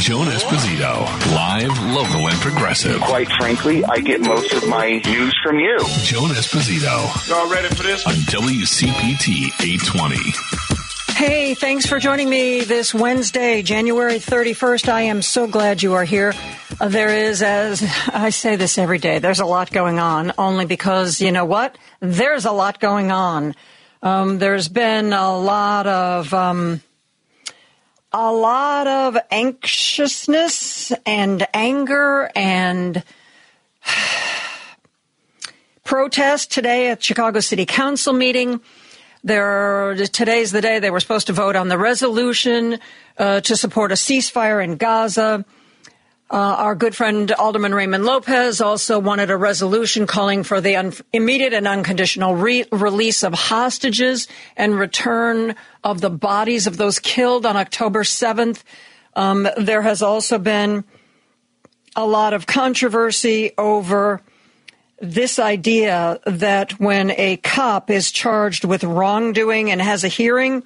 Joan Esposito, live, local, and progressive. Quite frankly, I get most of my news from you. Joan Esposito. Y'all ready for this? On WCPT 820. Hey, thanks for joining me this Wednesday, January 31st. I am so glad you are here. Uh, there is, as I say this every day, there's a lot going on, only because, you know what? There's a lot going on. Um, there's been a lot of, um, a lot of anxiousness and anger and protest today at Chicago City Council meeting. There, today's the day they were supposed to vote on the resolution uh, to support a ceasefire in Gaza. Uh, our good friend Alderman Raymond Lopez also wanted a resolution calling for the un- immediate and unconditional re- release of hostages and return of the bodies of those killed on October 7th. Um, there has also been a lot of controversy over this idea that when a cop is charged with wrongdoing and has a hearing,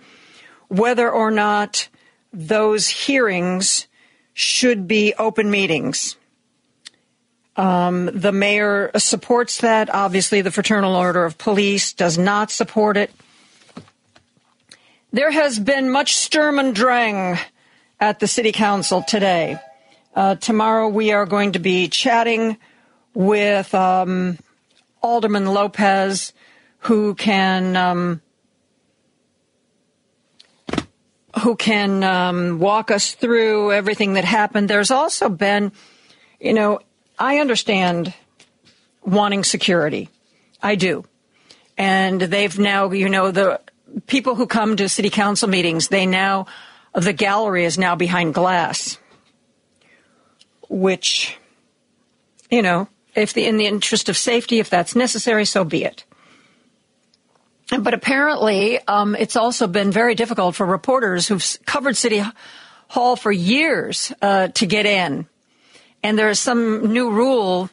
whether or not those hearings should be open meetings. Um, the mayor supports that. Obviously, the Fraternal Order of Police does not support it. There has been much sturm und drang at the City Council today. Uh, tomorrow, we are going to be chatting with um, Alderman Lopez, who can um, who can um, walk us through everything that happened. There's also been, you know, I understand wanting security. I do. And they've now, you know, the people who come to city council meetings, they now, the gallery is now behind glass, which, you know, if the, in the interest of safety, if that's necessary, so be it. But apparently, um, it's also been very difficult for reporters who've covered City Hall for years uh, to get in. And there is some new rule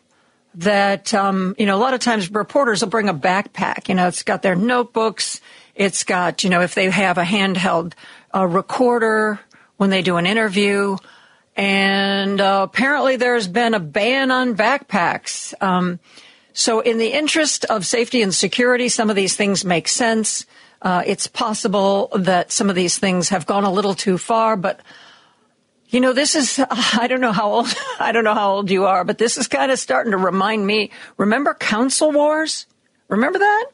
that, um, you know, a lot of times reporters will bring a backpack. You know, it's got their notebooks. It's got, you know, if they have a handheld uh, recorder when they do an interview. And uh, apparently there's been a ban on backpacks. Um, so, in the interest of safety and security, some of these things make sense. Uh, it's possible that some of these things have gone a little too far, but you know, this is, I don't know how old, I don't know how old you are, but this is kind of starting to remind me. Remember council wars? Remember that?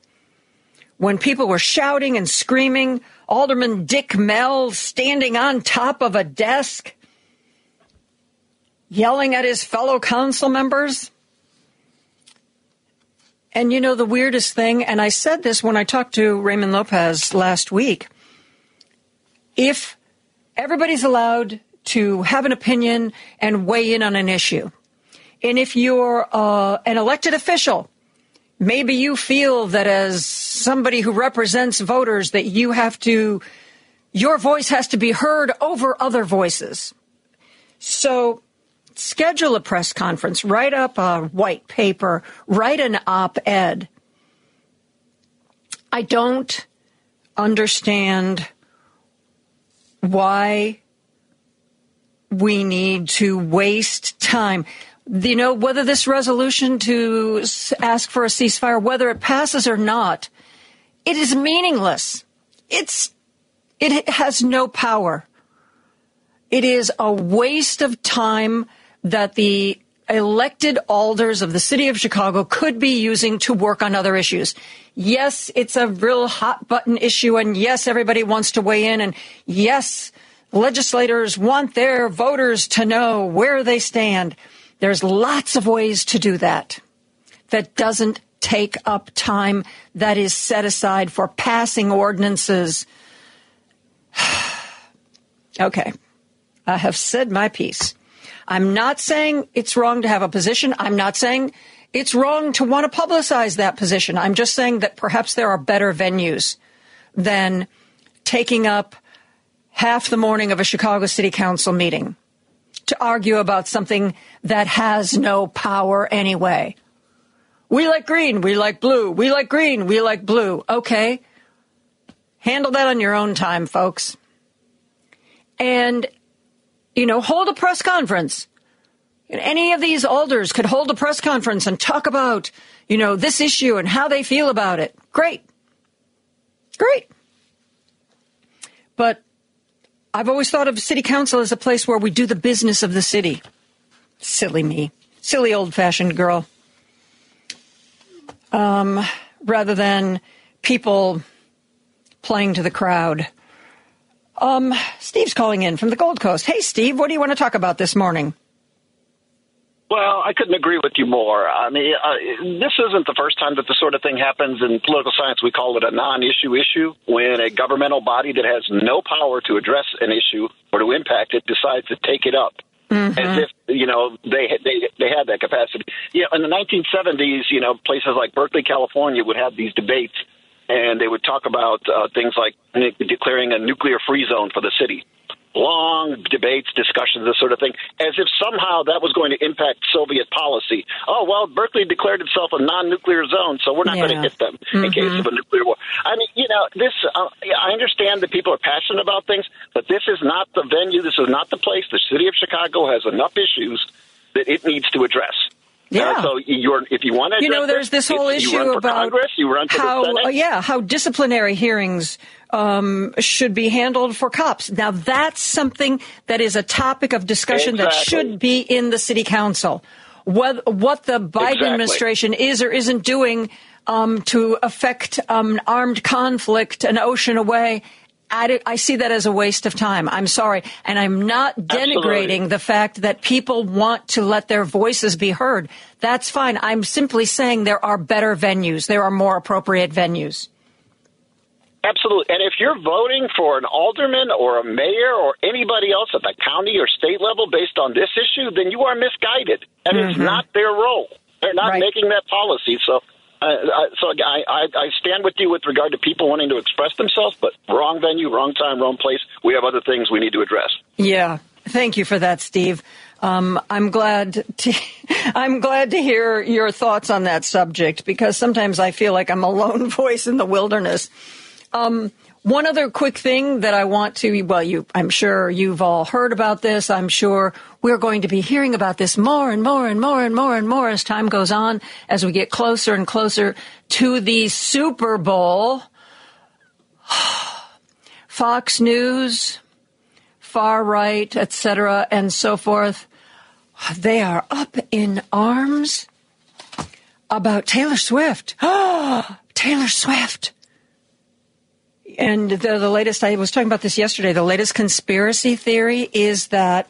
When people were shouting and screaming, Alderman Dick Mell standing on top of a desk, yelling at his fellow council members. And you know, the weirdest thing, and I said this when I talked to Raymond Lopez last week if everybody's allowed to have an opinion and weigh in on an issue, and if you're uh, an elected official, maybe you feel that as somebody who represents voters that you have to, your voice has to be heard over other voices. So schedule a press conference, write up a white paper, write an op ed. I don't understand why we need to waste time. You know, whether this resolution to ask for a ceasefire, whether it passes or not, it is meaningless. It's, it has no power. It is a waste of time that the elected alders of the city of Chicago could be using to work on other issues. Yes, it's a real hot button issue. And yes, everybody wants to weigh in. And yes, legislators want their voters to know where they stand. There's lots of ways to do that. That doesn't take up time that is set aside for passing ordinances. okay. I have said my piece. I'm not saying it's wrong to have a position. I'm not saying it's wrong to want to publicize that position. I'm just saying that perhaps there are better venues than taking up half the morning of a Chicago City Council meeting to argue about something that has no power anyway. We like green, we like blue, we like green, we like blue. Okay. Handle that on your own time, folks. And you know, hold a press conference. Any of these alders could hold a press conference and talk about, you know, this issue and how they feel about it. Great. Great. But I've always thought of city council as a place where we do the business of the city. Silly me. Silly old fashioned girl. Um, rather than people playing to the crowd. Um, Steve's calling in from the Gold Coast. Hey, Steve, what do you want to talk about this morning? Well, I couldn't agree with you more. I mean, uh, this isn't the first time that this sort of thing happens in political science. We call it a non-issue issue when a governmental body that has no power to address an issue or to impact it decides to take it up. Mm-hmm. As if you know they they they had that capacity. Know, in the 1970s, you know, places like Berkeley, California, would have these debates, and they would talk about uh, things like declaring a nuclear-free zone for the city long debates, discussions, this sort of thing, as if somehow that was going to impact Soviet policy. Oh, well, Berkeley declared itself a non nuclear zone, so we're not yeah. going to hit them mm-hmm. in case of a nuclear war. I mean, you know, this, uh, I understand that people are passionate about things, but this is not the venue, this is not the place. The city of Chicago has enough issues that it needs to address. Yeah. Uh, so you're, if you want to, you know, there's this whole issue about Congress, how, uh, yeah, how disciplinary hearings um, should be handled for cops. Now that's something that is a topic of discussion exactly. that should be in the city council. What what the Biden exactly. administration is or isn't doing um, to affect um, armed conflict an ocean away I, I, see that as a waste of time. I'm sorry. And I'm not denigrating Absolutely. the fact that people want to let their voices be heard. That's fine. I'm simply saying there are better venues. There are more appropriate venues. Absolutely. And if you're voting for an alderman or a mayor or anybody else at the county or state level based on this issue, then you are misguided. And mm-hmm. it's not their role. They're not right. making that policy. So uh, so I, I, I stand with you with regard to people wanting to express themselves, but wrong venue, wrong time, wrong place. We have other things we need to address. Yeah, thank you for that, Steve. Um, I'm glad to I'm glad to hear your thoughts on that subject because sometimes I feel like I'm a lone voice in the wilderness. Um, one other quick thing that I want to, well, you, I'm sure you've all heard about this. I'm sure we're going to be hearing about this more and more and more and more and more as time goes on, as we get closer and closer to the Super Bowl. Fox News, far right, etc., and so forth. They are up in arms about Taylor Swift. Taylor Swift and the, the latest, I was talking about this yesterday, the latest conspiracy theory is that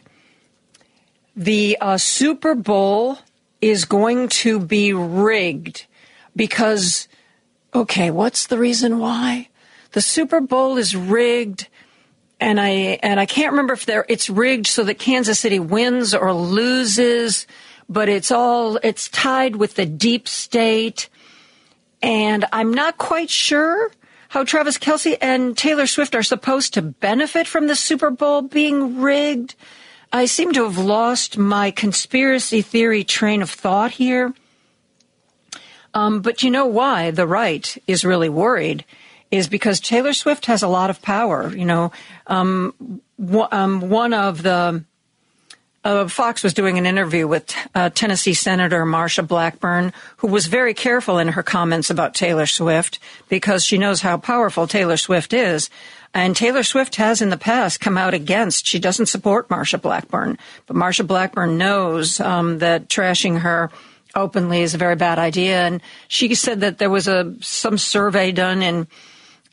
the uh, Super Bowl is going to be rigged because, okay, what's the reason why? The Super Bowl is rigged and I and I can't remember if there it's rigged so that Kansas City wins or loses, but it's all it's tied with the deep state, and I'm not quite sure how Travis Kelce and Taylor Swift are supposed to benefit from the Super Bowl being rigged. I seem to have lost my conspiracy theory train of thought here. Um, but you know why the right is really worried is because Taylor Swift has a lot of power. You know, um, w- um, one of the uh, Fox was doing an interview with uh, Tennessee Senator Marsha Blackburn, who was very careful in her comments about Taylor Swift because she knows how powerful Taylor Swift is. And Taylor Swift has in the past come out against. She doesn't support Marsha Blackburn, but Marsha Blackburn knows um, that trashing her openly is a very bad idea. And she said that there was a some survey done in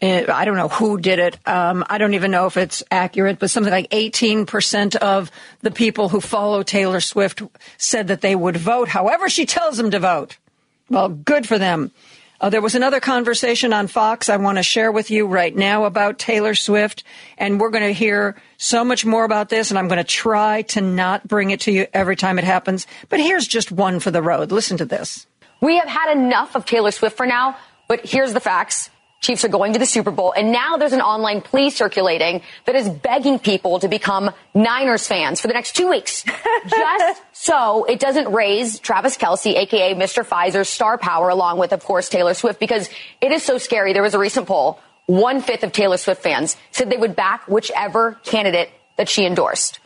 I don't know who did it. Um, I don't even know if it's accurate, but something like 18% of the people who follow Taylor Swift said that they would vote however she tells them to vote. Well, good for them. Uh, there was another conversation on Fox I want to share with you right now about Taylor Swift, and we're going to hear so much more about this, and I'm going to try to not bring it to you every time it happens. But here's just one for the road. Listen to this. We have had enough of Taylor Swift for now, but here's the facts. Chiefs are going to the Super Bowl, and now there's an online plea circulating that is begging people to become Niners fans for the next two weeks, just so it doesn't raise Travis Kelce, aka Mr. Pfizer's star power, along with, of course, Taylor Swift, because it is so scary. There was a recent poll: one fifth of Taylor Swift fans said they would back whichever candidate that she endorsed.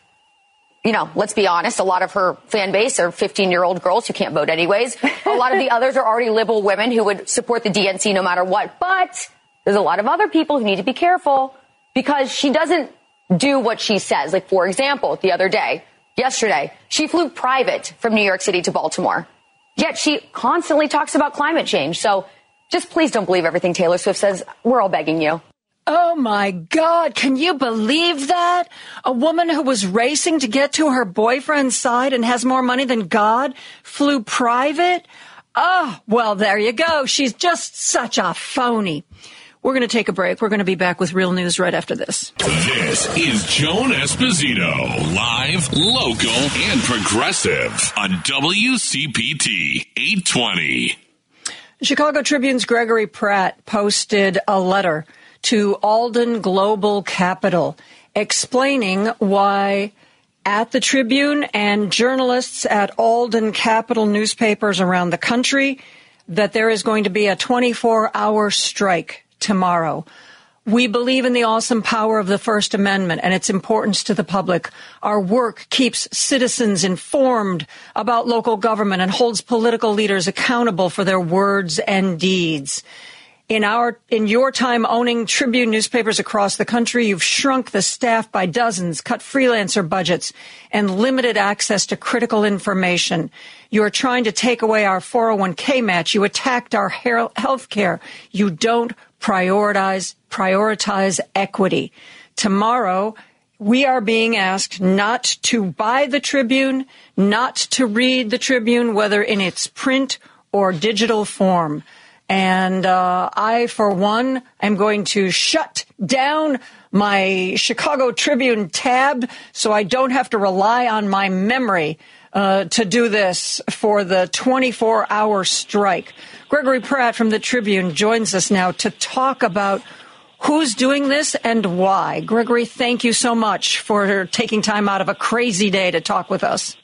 You know, let's be honest, a lot of her fan base are 15 year old girls who can't vote anyways. a lot of the others are already liberal women who would support the DNC no matter what. But there's a lot of other people who need to be careful because she doesn't do what she says. Like, for example, the other day, yesterday, she flew private from New York City to Baltimore. Yet she constantly talks about climate change. So just please don't believe everything Taylor Swift says. We're all begging you. Oh my God. Can you believe that? A woman who was racing to get to her boyfriend's side and has more money than God flew private? Oh, well, there you go. She's just such a phony. We're going to take a break. We're going to be back with real news right after this. This is Joan Esposito, live, local, and progressive on WCPT 820. Chicago Tribune's Gregory Pratt posted a letter to Alden Global Capital explaining why at the Tribune and journalists at Alden Capital newspapers around the country that there is going to be a 24 hour strike tomorrow. We believe in the awesome power of the First Amendment and its importance to the public. Our work keeps citizens informed about local government and holds political leaders accountable for their words and deeds. In our, in your time owning Tribune newspapers across the country, you've shrunk the staff by dozens, cut freelancer budgets, and limited access to critical information. You are trying to take away our 401k match. You attacked our health care. You don't prioritize, prioritize equity. Tomorrow, we are being asked not to buy the Tribune, not to read the Tribune, whether in its print or digital form. And uh, I, for one, am going to shut down my Chicago Tribune tab so I don't have to rely on my memory uh, to do this for the 24 hour strike. Gregory Pratt from the Tribune joins us now to talk about who's doing this and why. Gregory, thank you so much for taking time out of a crazy day to talk with us.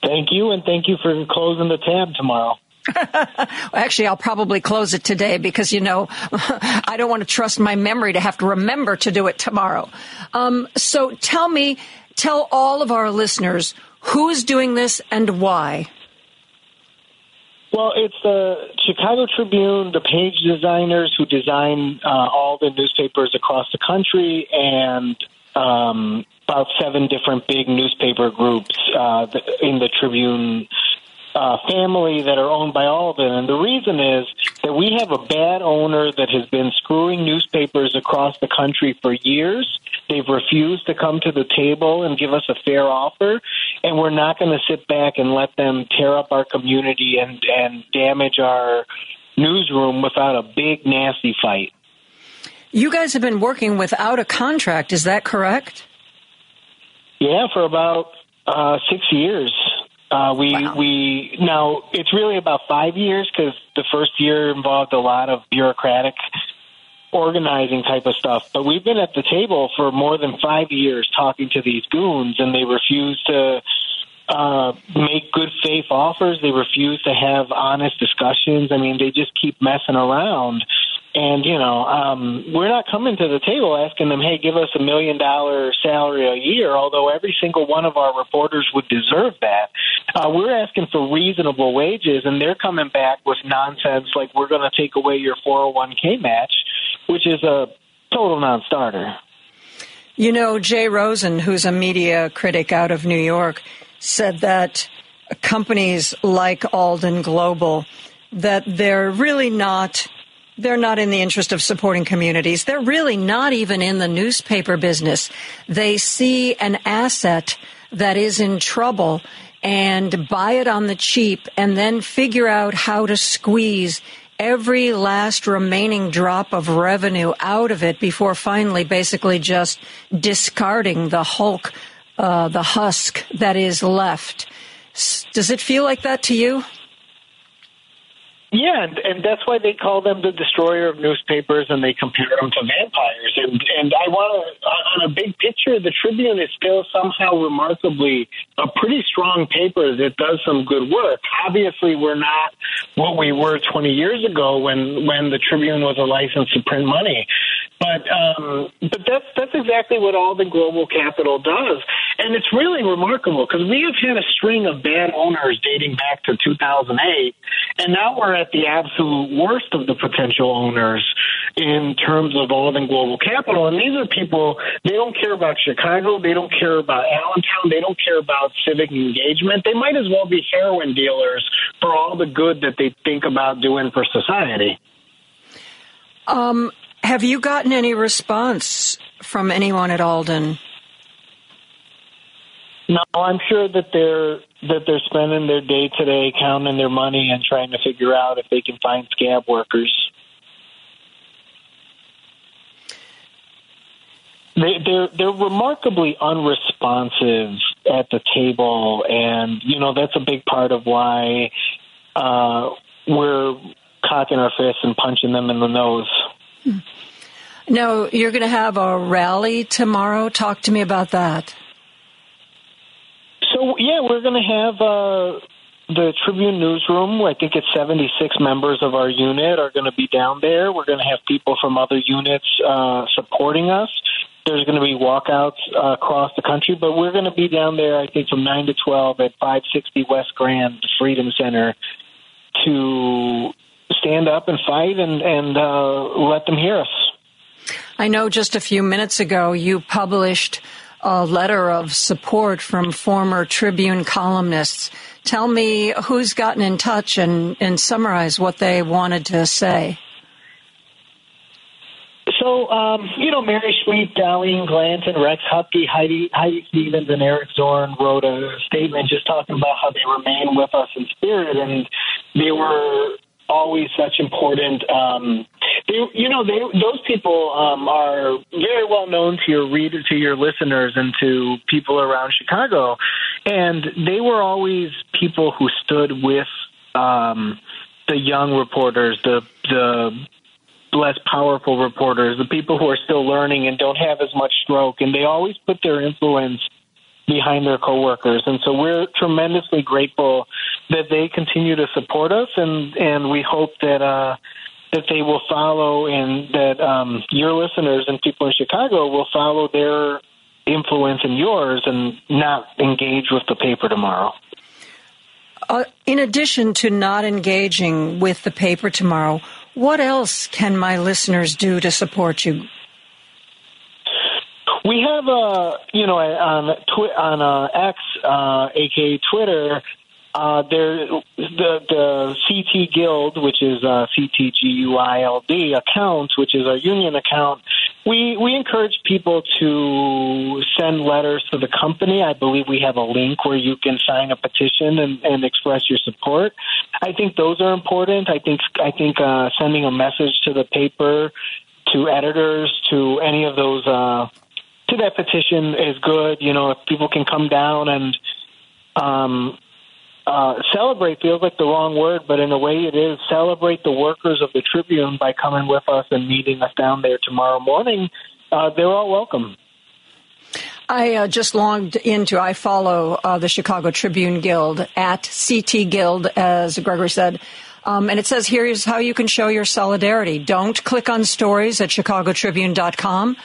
Thank you, and thank you for closing the tab tomorrow. Actually, I'll probably close it today because, you know, I don't want to trust my memory to have to remember to do it tomorrow. Um, so tell me, tell all of our listeners who is doing this and why? Well, it's the Chicago Tribune, the page designers who design uh, all the newspapers across the country, and um, about seven different big newspaper groups uh, in the Tribune uh, family that are owned by all of them. And the reason is that we have a bad owner that has been screwing newspapers across the country for years. They've refused to come to the table and give us a fair offer, and we're not going to sit back and let them tear up our community and and damage our newsroom without a big nasty fight. You guys have been working without a contract, is that correct? Yeah, for about uh, six years. Uh, we wow. we now it's really about five years because the first year involved a lot of bureaucratic organizing type of stuff. But we've been at the table for more than five years talking to these goons, and they refuse to uh, make good faith offers. They refuse to have honest discussions. I mean, they just keep messing around. And, you know, um, we're not coming to the table asking them, hey, give us a million dollar salary a year, although every single one of our reporters would deserve that. Uh, we're asking for reasonable wages, and they're coming back with nonsense like we're going to take away your 401k match, which is a total non starter. You know, Jay Rosen, who's a media critic out of New York, said that companies like Alden Global that they're really not they're not in the interest of supporting communities. They're really not even in the newspaper business. They see an asset that is in trouble and buy it on the cheap and then figure out how to squeeze every last remaining drop of revenue out of it before finally basically just discarding the hulk, uh, the husk that is left. Does it feel like that to you? Yeah, and, and that's why they call them the destroyer of newspapers, and they compare them to vampires. And and I want to, on a big picture, the Tribune is still somehow remarkably a pretty strong paper that does some good work. Obviously, we're not what we were 20 years ago when when the Tribune was a license to print money. But um, but that's that's exactly what Alden Global Capital does. And it's really remarkable because we have had a string of bad owners dating back to 2008, and now we're at the absolute worst of the potential owners in terms of Alden Global Capital. And these are people, they don't care about Chicago, they don't care about Allentown, they don't care about civic engagement. They might as well be heroin dealers for all the good that they think about doing for society. Um, have you gotten any response from anyone at Alden? No, I'm sure that they're that they're spending their day today counting their money and trying to figure out if they can find scab workers. They, they're they're remarkably unresponsive at the table, and you know that's a big part of why uh, we're cocking our fists and punching them in the nose. No, you're going to have a rally tomorrow. Talk to me about that. So yeah, we're going to have uh, the Tribune newsroom. I think it's 76 members of our unit are going to be down there. We're going to have people from other units uh, supporting us. There's going to be walkouts uh, across the country, but we're going to be down there. I think from nine to 12 at 560 West Grand Freedom Center to stand up and fight and and uh, let them hear us. I know just a few minutes ago you published a letter of support from former Tribune columnists. Tell me who's gotten in touch and, and summarize what they wanted to say. So, um, you know, Mary Sweet, Dahleen Glanton, Rex Huppke, Heidi, Heidi Stevens, and Eric Zorn wrote a statement just talking about how they remain with us in spirit, and they were always such important. Um, they, you know, they, those people um, are very well known to your reader, to your listeners, and to people around Chicago, and they were always people who stood with um, the young reporters, the the less powerful reporters, the people who are still learning and don't have as much stroke, and they always put their influence behind their coworkers. And so we're tremendously grateful that they continue to support us, and and we hope that uh, that they will follow, and that um, your listeners and people in Chicago will follow their influence and yours, and not engage with the paper tomorrow. Uh, in addition to not engaging with the paper tomorrow, what else can my listeners do to support you? We have a, you know, on twi- on uh, X, uh, aka Twitter, uh, there the the CT Guild, which is uh, CTGUILD account, which is our union account. We we encourage people to send letters to the company. I believe we have a link where you can sign a petition and, and express your support. I think those are important. I think I think uh, sending a message to the paper, to editors, to any of those. Uh, to that petition is good. You know, if people can come down and um, uh, celebrate feels like the wrong word, but in a way it is. Celebrate the workers of the Tribune by coming with us and meeting us down there tomorrow morning. Uh, they're all welcome. I uh, just logged into, I follow uh, the Chicago Tribune Guild at CT Guild, as Gregory said. Um, and it says here's how you can show your solidarity. Don't click on stories at chicagotribune.com.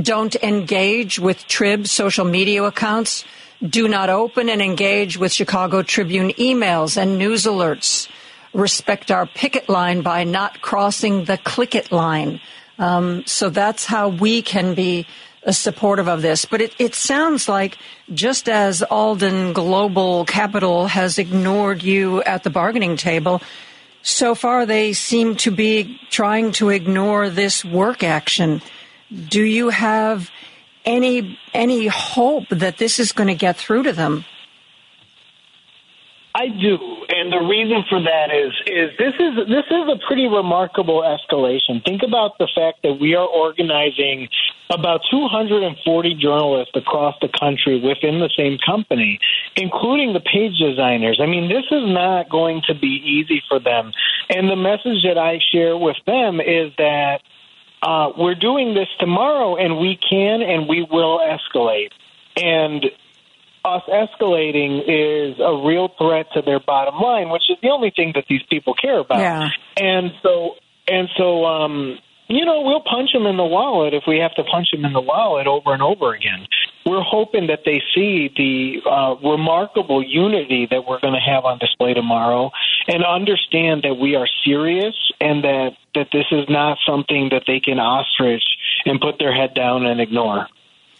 Don't engage with Trib social media accounts. Do not open and engage with Chicago Tribune emails and news alerts. Respect our picket line by not crossing the click it line. Um, so that's how we can be uh, supportive of this. But it, it sounds like just as Alden Global Capital has ignored you at the bargaining table, so far they seem to be trying to ignore this work action. Do you have any any hope that this is going to get through to them? I do, and the reason for that is is this is this is a pretty remarkable escalation. Think about the fact that we are organizing about 240 journalists across the country within the same company, including the page designers. I mean, this is not going to be easy for them. And the message that I share with them is that uh, we're doing this tomorrow, and we can and we will escalate. And us escalating is a real threat to their bottom line, which is the only thing that these people care about. Yeah. And so, and so, um, you know, we'll punch them in the wallet if we have to punch them in the wallet over and over again. We're hoping that they see the uh, remarkable unity that we're going to have on display tomorrow and understand that we are serious and that, that this is not something that they can ostrich and put their head down and ignore.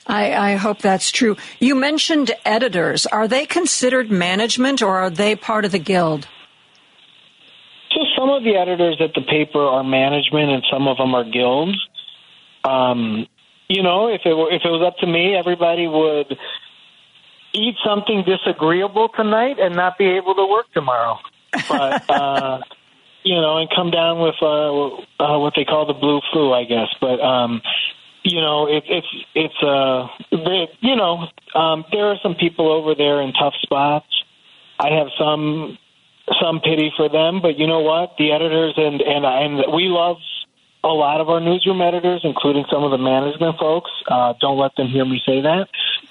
I, I, hope that's true. You mentioned editors. Are they considered management or are they part of the guild? So some of the editors at the paper are management and some of them are guilds. Um, you know, if it were, if it was up to me, everybody would eat something disagreeable tonight and not be able to work tomorrow. But uh, you know, and come down with uh, uh, what they call the blue flu, I guess. But um, you know, it, it's it's uh, they, you know, um, there are some people over there in tough spots. I have some some pity for them, but you know what? The editors and and and we love a lot of our newsroom editors, including some of the management folks. Uh, don't let them hear me say that.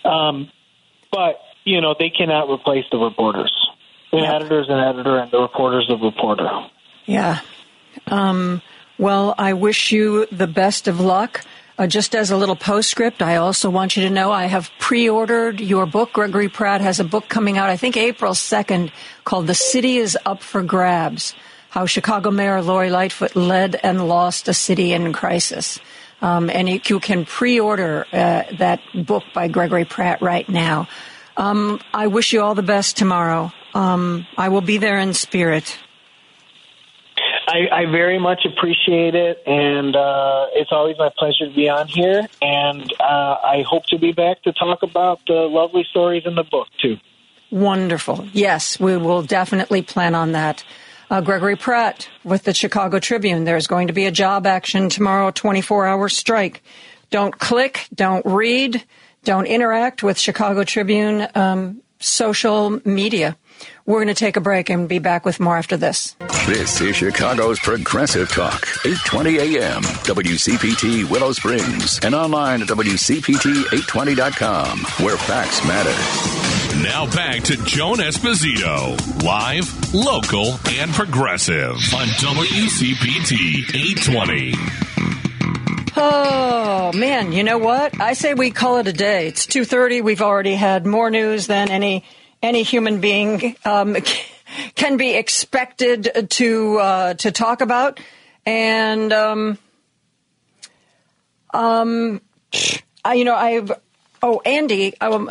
Um, but you know, they cannot replace the reporters. The yep. editor's an editor, and the reporter's a reporter. Yeah. Um, well, I wish you the best of luck. Uh, just as a little postscript, I also want you to know I have pre-ordered your book. Gregory Pratt has a book coming out, I think April 2nd, called The City is Up for Grabs how Chicago Mayor Lori Lightfoot led and lost a city in crisis. Um, and you, you, can pre-order uh, that book by Gregory Pratt right now. Um, I wish you all the best tomorrow. Um, I will be there in spirit. I, I very much appreciate it, and uh, it's always my pleasure to be on here. And uh, I hope to be back to talk about the lovely stories in the book too. Wonderful. Yes, we will definitely plan on that. Uh, Gregory Pratt with the Chicago Tribune. There's going to be a job action tomorrow, 24 hour strike. Don't click, don't read, don't interact with Chicago Tribune um, social media. We're going to take a break and be back with more after this. This is Chicago's Progressive Talk, 820 AM, WCPT Willow Springs, and online at WCPT820.com, where facts matter. Now back to Joan Esposito, live, local, and progressive on WCPT 820. Oh man, you know what? I say we call it a day. It's 2:30. We've already had more news than any any human being um, can be expected to uh, to talk about, and um, um, I, you know, I've oh Andy, um,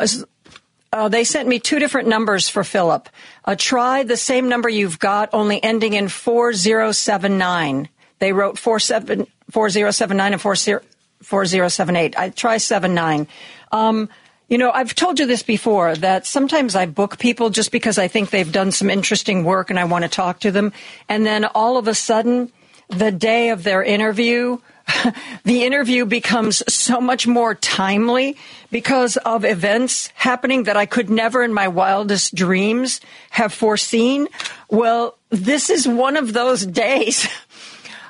uh, they sent me two different numbers for Phillip. Uh, try the same number you've got, only ending in four zero seven nine. They wrote four seven four zero seven nine and four zero four zero seven eight. I try seven nine. Um, you know, I've told you this before that sometimes I book people just because I think they've done some interesting work and I want to talk to them. And then all of a sudden, the day of their interview, the interview becomes so much more timely because of events happening that I could never in my wildest dreams have foreseen. Well, this is one of those days.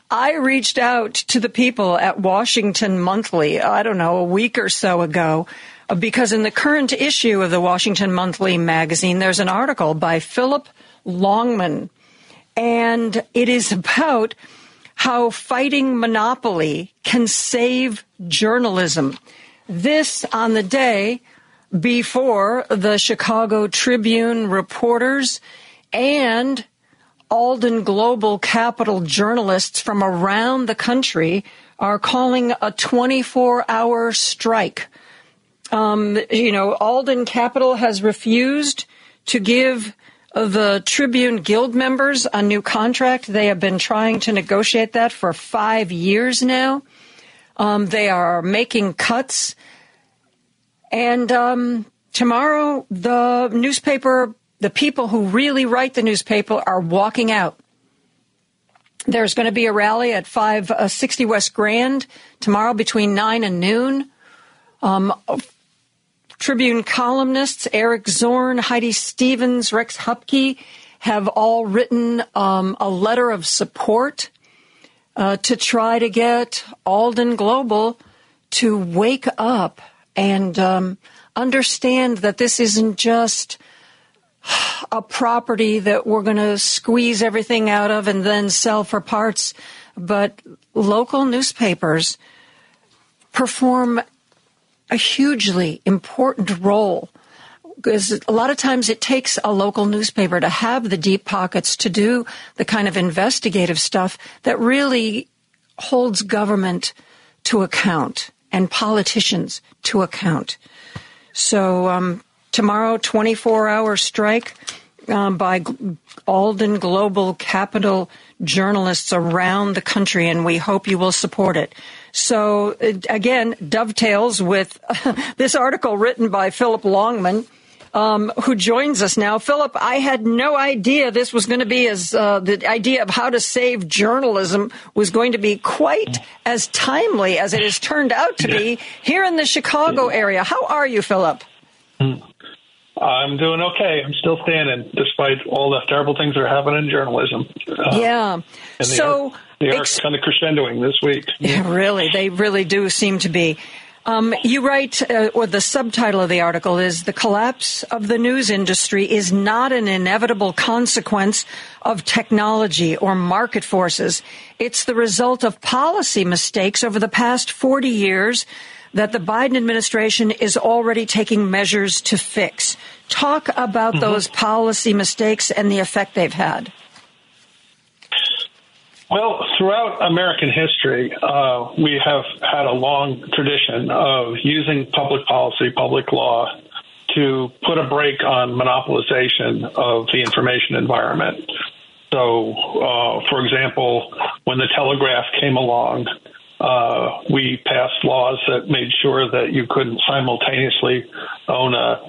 I reached out to the people at Washington Monthly, I don't know, a week or so ago, because in the current issue of the Washington Monthly magazine, there's an article by Phillip Longman, and it is about how fighting monopoly can save journalism. This on the day before the Chicago Tribune reporters and Alden Global Capital journalists from around the country are calling a 24 hour strike um, you know, Alden Capital has refused to give the Tribune Guild members a new contract. They have been trying to negotiate that for five years now. Um, they are making cuts. And um, tomorrow, the newspaper, the people who really write the newspaper are walking out. There's going to be a rally at 560 uh, West Grand tomorrow between 9 and noon. Um, Tribune columnists Eric Zorn, Heidi Stevens, Rex Huppke have all written um, a letter of support uh, to try to get Alden Global to wake up and um, understand that this isn't just a property that we're going to squeeze everything out of and then sell for parts, but local newspapers perform a hugely important role because a lot of times it takes a local newspaper to have the deep pockets to do the kind of investigative stuff that really holds government to account and politicians to account. So um, tomorrow, 24 hour strike um, by Alden Global Capital journalists around the country, and we hope you will support it. So, uh, again, dovetails with this article written by Phillip Longman. Um, who joins us now. Phillip, I had no idea this was going to be as uh, the idea of how to save journalism was going to be quite as timely as it has turned out to be here in the Chicago area. How are you, Phillip? Hmm. I'm doing okay. I'm still standing despite all the terrible things that are happening in journalism. Uh, yeah. so they are kind of crescendoing this week. Yeah, really, they really do seem to be. Um, you write, uh, or the subtitle of the article is The Collapse of the News Industry is not an inevitable consequence of technology or market forces. It's the result of policy mistakes over the past 40 years that the Biden administration is already taking measures to fix. Talk about mm-hmm. those policy mistakes and the effect they've had. Well, throughout American history, uh, we have had a long tradition of using public policy, public law, to put a brake on monopolization of the information environment. So, uh, for example, when the telegraph came along, uh, we passed laws that made sure that you couldn't simultaneously own a,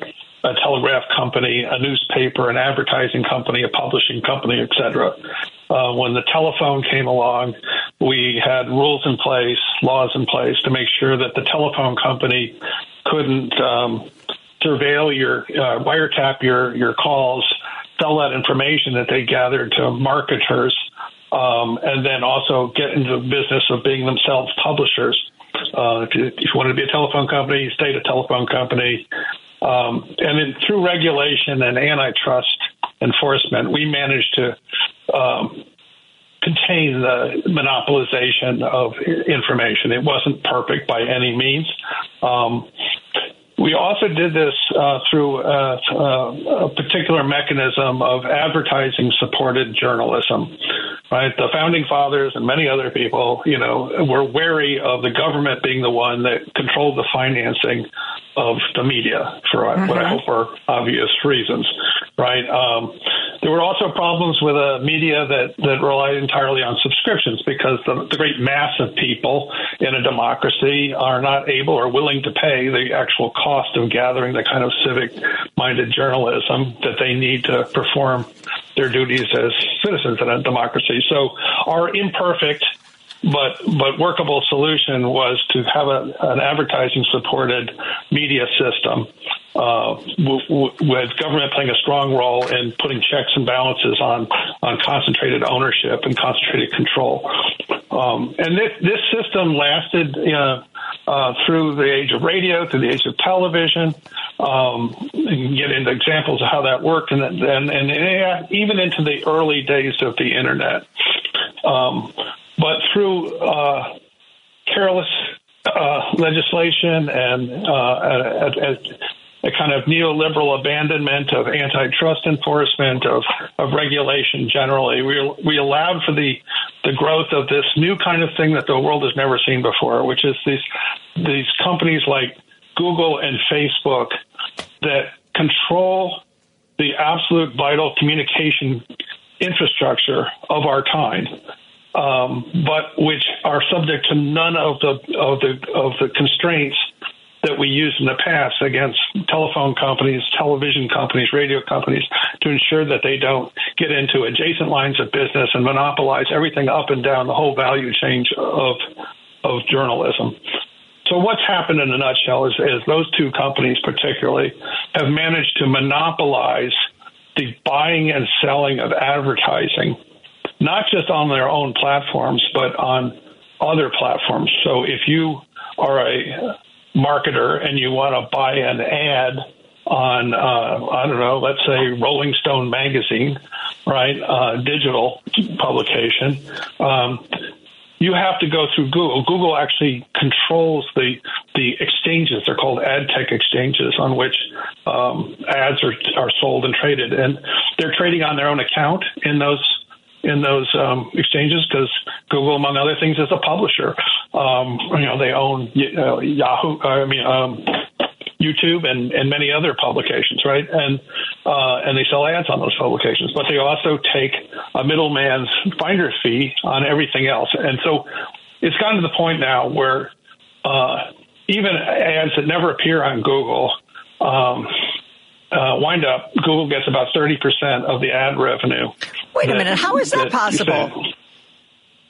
a telegraph company, a newspaper, an advertising company, a publishing company, etc. Uh, when the telephone came along, we had rules in place, laws in place to make sure that the telephone company couldn't um, surveil your, uh, wiretap your your calls, sell that information that they gathered to marketers, um, and then also get into the business of being themselves publishers. Uh, if, you, if you wanted to be a telephone company, you stayed a telephone company. Um, and then through regulation and antitrust enforcement, we managed to um, contain the monopolization of information. It wasn't perfect by any means. Um, we also did this uh, through uh, uh, a particular mechanism of advertising supported journalism. Right, the founding fathers and many other people, you know, were wary of the government being the one that controlled the financing of the media for mm-hmm. what I hope are obvious reasons, right? Um, there were also problems with a media that, that relied entirely on subscriptions because the, the great mass of people in a democracy are not able or willing to pay the actual cost of gathering the kind of civic minded journalism that they need to perform their duties as citizens in a democracy. So our imperfect but but workable solution was to have a, an advertising supported media system uh, w- w- with government playing a strong role in putting checks and balances on on concentrated ownership and concentrated control. Um, and this, this system lasted uh, through the age of radio, through the age of television. Um, you can get into examples of how that worked, and and, and even into the early days of the internet. Um, but through uh, careless uh, legislation and uh, a, a, a, kind of neoliberal abandonment of antitrust enforcement, of, of regulation generally, we, we allowed for the, the growth of this new kind of thing that the world has never seen before, which is these, these companies like Google and Facebook that control the absolute vital communication infrastructure of our time um, but which are subject to none of the of the of the constraints that we used in the past against telephone companies, television companies, radio companies to ensure that they don't get into adjacent lines of business and monopolize everything up and down the whole value chain of of journalism. So what's happened in a nutshell is, is those two companies particularly have managed to monopolize the buying and selling of advertising not just on their own platforms, but on other platforms. So if you are a marketer and you want to buy an ad on, uh, I don't know, let's say Rolling Stone magazine, right, uh, digital publication, um, you have to go through Google. Google actually controls the the exchanges. They're called ad tech exchanges on which um, ads are are sold and traded, and they're trading on their own account in those in those um, exchanges because Google, among other things, is a publisher. Um, you know, they own uh, Yahoo. I mean, um, YouTube and, and many other publications, right? And uh, and they sell ads on those publications, but they also take a middleman's finder's fee on everything else. And so it's gotten to the point now where uh, even ads that never appear on Google um, uh, wind up. Google gets about thirty percent of the ad revenue. Wait a minute, how is that, that possible?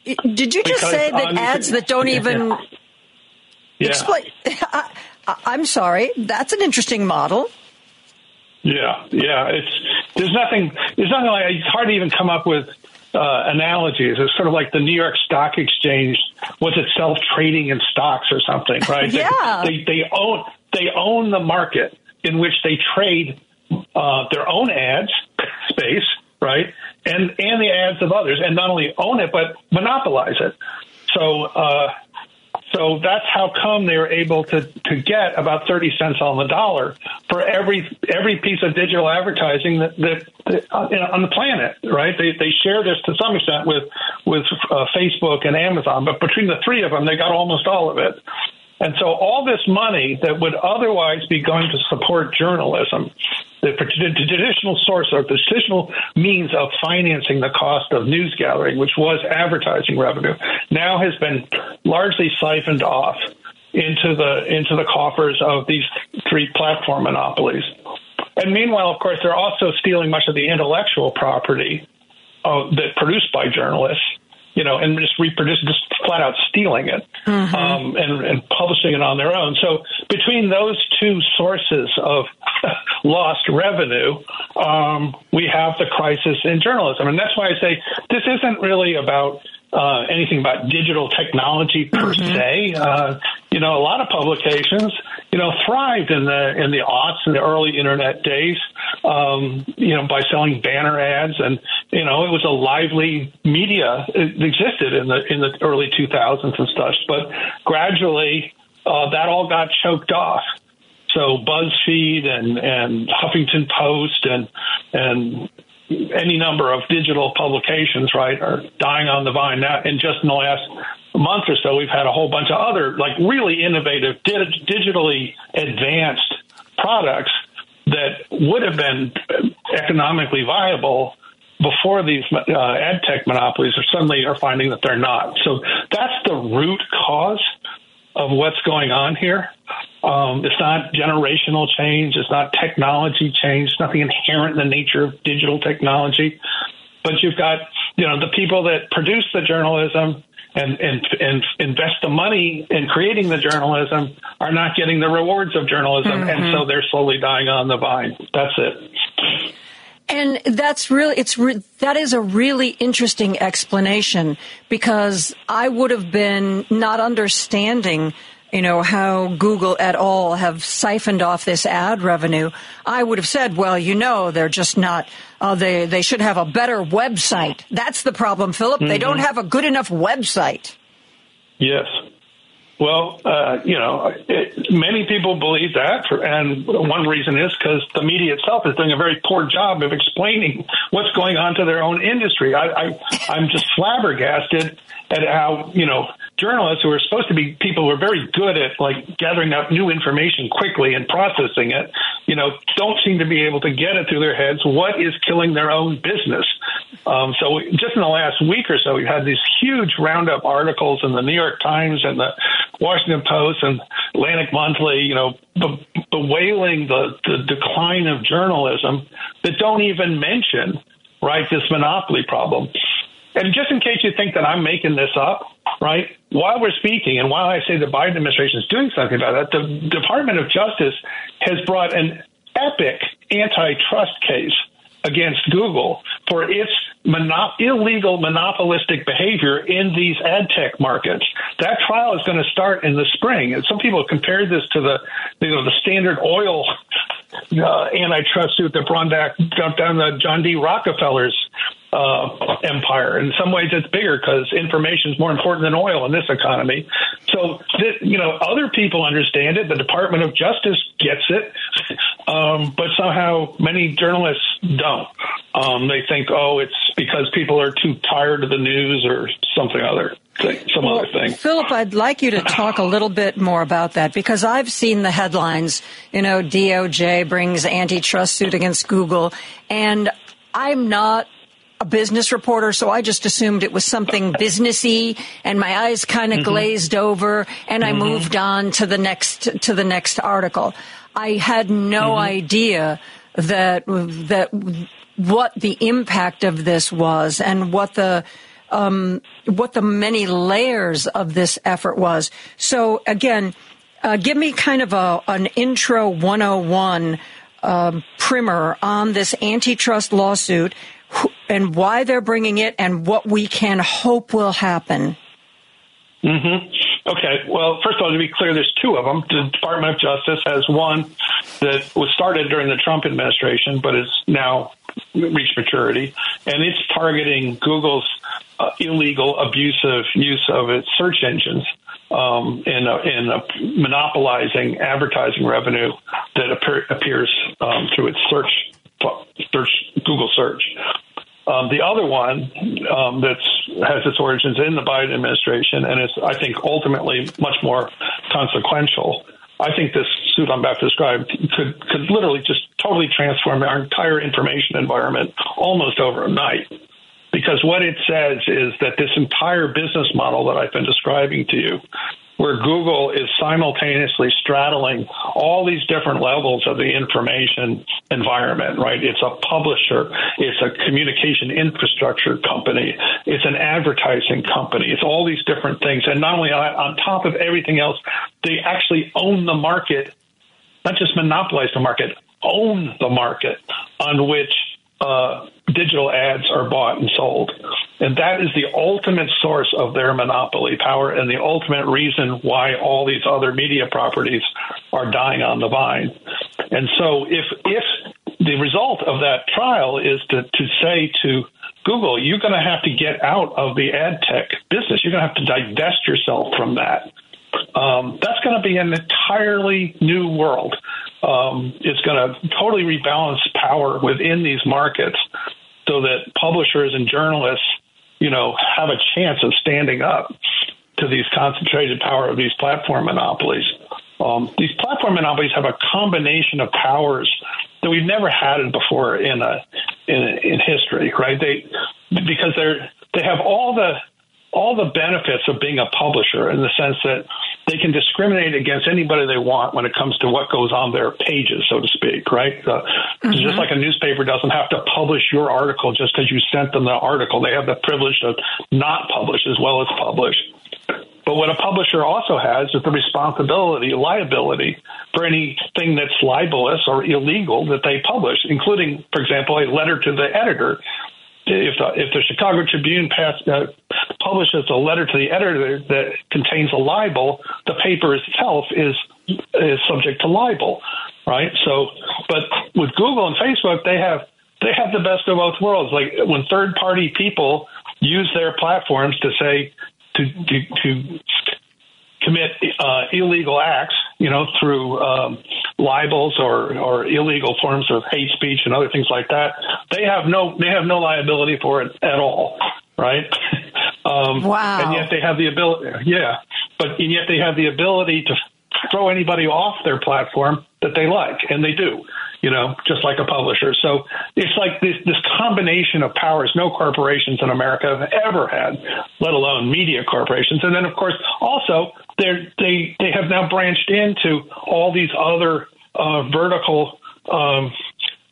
Did you just because say that ads that don't even yeah. explain? I'm sorry. That's an interesting model. Yeah, yeah. It's there's nothing. There's nothing like it's hard to even come up with uh, analogies. It's sort of like the New York Stock Exchange was itself trading in stocks or something, right? yeah. They, they, they own they own the market in which they trade uh, their own ads space, right, and and the ads of others, and not only own it but monopolize it. So. Uh, so that's how come they were able to, to get about 30 cents on the dollar for every every piece of digital advertising that, that, that uh, on the planet, right? They, they share this to some extent with with uh, Facebook and Amazon, but between the three of them, they got almost all of it. And so all this money that would otherwise be going to support journalism, the, traditional source or the traditional means of financing the cost of news gathering, which was advertising revenue, now has been largely siphoned off into the into the coffers of these three platform monopolies. And meanwhile, of course, they're also stealing much of the intellectual property uh, that produced by journalists you know, and just reproducing, just flat out stealing it mm-hmm. um, and, and publishing it on their own. So between those two sources of lost revenue, um, we have the crisis in journalism, and that's why I say this isn't really about uh, anything about digital technology per mm-hmm. se. Uh, you know, a lot of publications, you know, thrived in the in the aughts and the early internet days. Um, you know, by selling banner ads, and you know, it was a lively media. It existed in the in the early 2000s and such, but gradually uh, that all got choked off. So BuzzFeed and and Huffington Post and and any number of digital publications, right, are dying on the vine now. And just in the last month or so, we've had a whole bunch of other, like, really innovative, digitally advanced products that would have been economically viable before these uh, ad tech monopolies are suddenly are finding that they're not. So that's the root cause of what's going on here. Um, it's not generational change. It's not technology change. It's nothing inherent in the nature of digital technology. But you've got, you know, the people that produce the journalism and, and, and invest the money in creating the journalism are not getting the rewards of journalism. Mm-hmm. And so they're slowly dying on the vine. That's it. And that's really, it's, re- that is a really interesting explanation because I would have been not understanding you know, how Google at all have siphoned off this ad revenue, I would have said, well, you know, they're just not, uh, they, they should have a better website. That's the problem, Phillip. Mm-hmm. They don't have a good enough website. Yes. Well, uh, you know, it, many people believe that, for, and one reason is because the media itself is doing a very poor job of explaining what's going on to their own industry. I, I, I'm just flabbergasted at how you know journalists who are supposed to be people who are very good at like gathering up new information quickly and processing it, you know, don't seem to be able to get it through their heads what is killing their own business. Um, so just in the last week or so, we've had these huge roundup articles in the New York Times and the Washington Post and Atlantic Monthly, you know, bewailing the, the decline of journalism that don't even mention right this monopoly problem. And just in case you think that I'm making this up, right? While we're speaking, and while I say the Biden administration is doing something about that, the Department of Justice has brought an epic antitrust case against Google for its monop- illegal monopolistic behavior in these ad tech markets. That trial is going to start in the spring. And some people compared this to the, you know, the Standard Oil uh, antitrust suit that brought back down the John D. Rockefeller's uh, empire. In some ways, it's bigger because information is more important than oil in this economy. So, th- you know, other people understand it. The Department of Justice gets it, um, but somehow many journalists don't. Um, they think, oh, it's because people are too tired of the news or something other. Thing, some well, other thing. Phillip, I'd like you to talk a little bit more about that because I've seen the headlines. You know, DOJ brings antitrust suit against Google, and I'm not a business reporter, so I just assumed it was something businessy, and my eyes kind of mm-hmm. glazed over, and I mm-hmm. moved on to the next to the next article. I had no mm-hmm. idea that that what the impact of this was, and what the um, what the many layers of this effort was. So again, uh, give me kind of a an intro 101 um, primer on this antitrust lawsuit and why they're bringing it and what we can hope will happen. Mm-hmm. Okay. Well, first of all, to be clear, there's two of them. The Department of Justice has one that was started during the Trump administration, but is now reached maturity, and it's targeting Google's uh, illegal, abusive use of its search engines um, in, in monopolizing advertising revenue that appear, appears um, through its search search Google search. Um, the other one um, that has its origins in the Biden administration and is, I think, ultimately much more consequential. I think this suit I'm about to describe could could literally just totally transform our entire information environment almost overnight. Because what it says is that this entire business model that I've been describing to you where Google is simultaneously straddling all these different levels of the information environment, right? It's a publisher, it's a communication infrastructure company, it's an advertising company, it's all these different things. And not only on top of everything else, they actually own the market, not just monopolize the market, own the market on which uh, digital ads are bought and sold. And that is the ultimate source of their monopoly power and the ultimate reason why all these other media properties are dying on the vine. And so if if the result of that trial is to, to say to Google, you're going to have to get out of the ad tech business. You're going to have to divest yourself from that. Um, that's going to be an entirely new world. Um, it's going to totally rebalance power within these markets so that publishers and journalists, you know, have a chance of standing up to these concentrated power of these platform monopolies. Um, these platform monopolies have a combination of powers that we've never had before in a in, in history, right? They because they're they have all the all the benefits of being a publisher in the sense that they can discriminate against anybody they want when it comes to what goes on their pages, so to speak, right? Uh, mm-hmm. Just like a newspaper doesn't have to publish your article just because you sent them the article, they have the privilege to not publish as well as publish. But what a publisher also has is the responsibility, liability for anything that's libelous or illegal that they publish, including, for example, a letter to the editor if the, if the Chicago Tribune pass, uh, publishes a letter to the editor that contains a libel, the paper itself is is subject to libel, right? So, but with Google and Facebook, they have they have the best of both worlds. Like when third party people use their platforms to say to to, to commit uh, illegal acts, you know, through um, libels or, or illegal forms of hate speech and other things like that, they have no they have no liability for it at all, right? um, wow. And yet they have the ability, yeah, but and yet they have the ability to throw anybody off their platform that they like, and they do you know, just like a publisher. So it's like this, this combination of powers no corporations in America have ever had, let alone media corporations. And then, of course, also they they they have now branched into all these other uh, vertical um,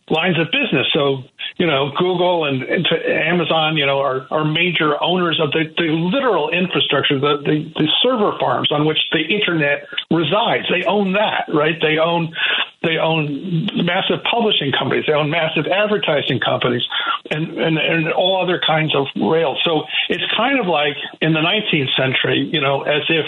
lines of business. So, you know, Google and, Amazon, you know, are, are major owners of the, the literal infrastructure, the, the, the server farms on which the internet resides. They own that, right? They own they own massive publishing companies. They own massive advertising companies and, and, and all other kinds of rails. So it's kind of like in the 19th century, you know, as if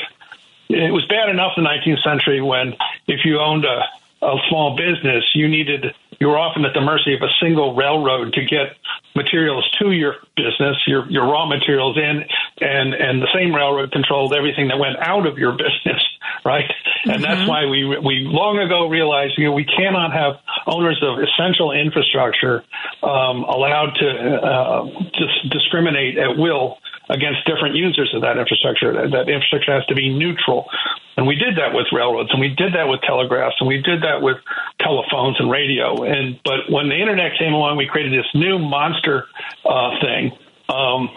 it was bad enough in the 19th century when if you owned a, a small business, you needed you were often at the mercy of a single railroad to get materials to your business, your your raw materials in, and and the same railroad controlled everything that went out of your business, right? Mm-hmm. And that's mm-hmm. why we we long ago realized you know we cannot have owners of essential infrastructure um, allowed to uh, just discriminate at will against different users of that infrastructure. That, infrastructure has to be neutral. And we did that with railroads and we did that with telegraphs and we did that with telephones and radio. And but when the internet came along, we created this new monster uh, thing um,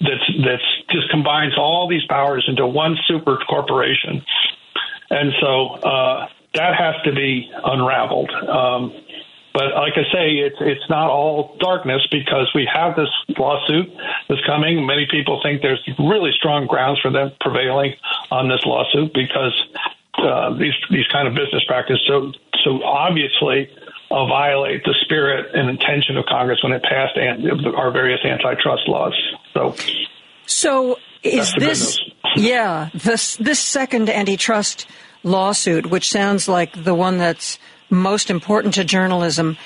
that's that's just combines all these powers into one super corporation. And so uh, that has to be unraveled. Um, but like I say, it's it's not all darkness because we have this lawsuit that's coming. Many people think there's really strong grounds for them prevailing on this lawsuit because uh, these these kind of business practices so so obviously uh, violate the spirit and intention of Congress when it passed an, our various antitrust laws. So, so is this yeah this this second antitrust lawsuit, which sounds like the one that's most important to journalism.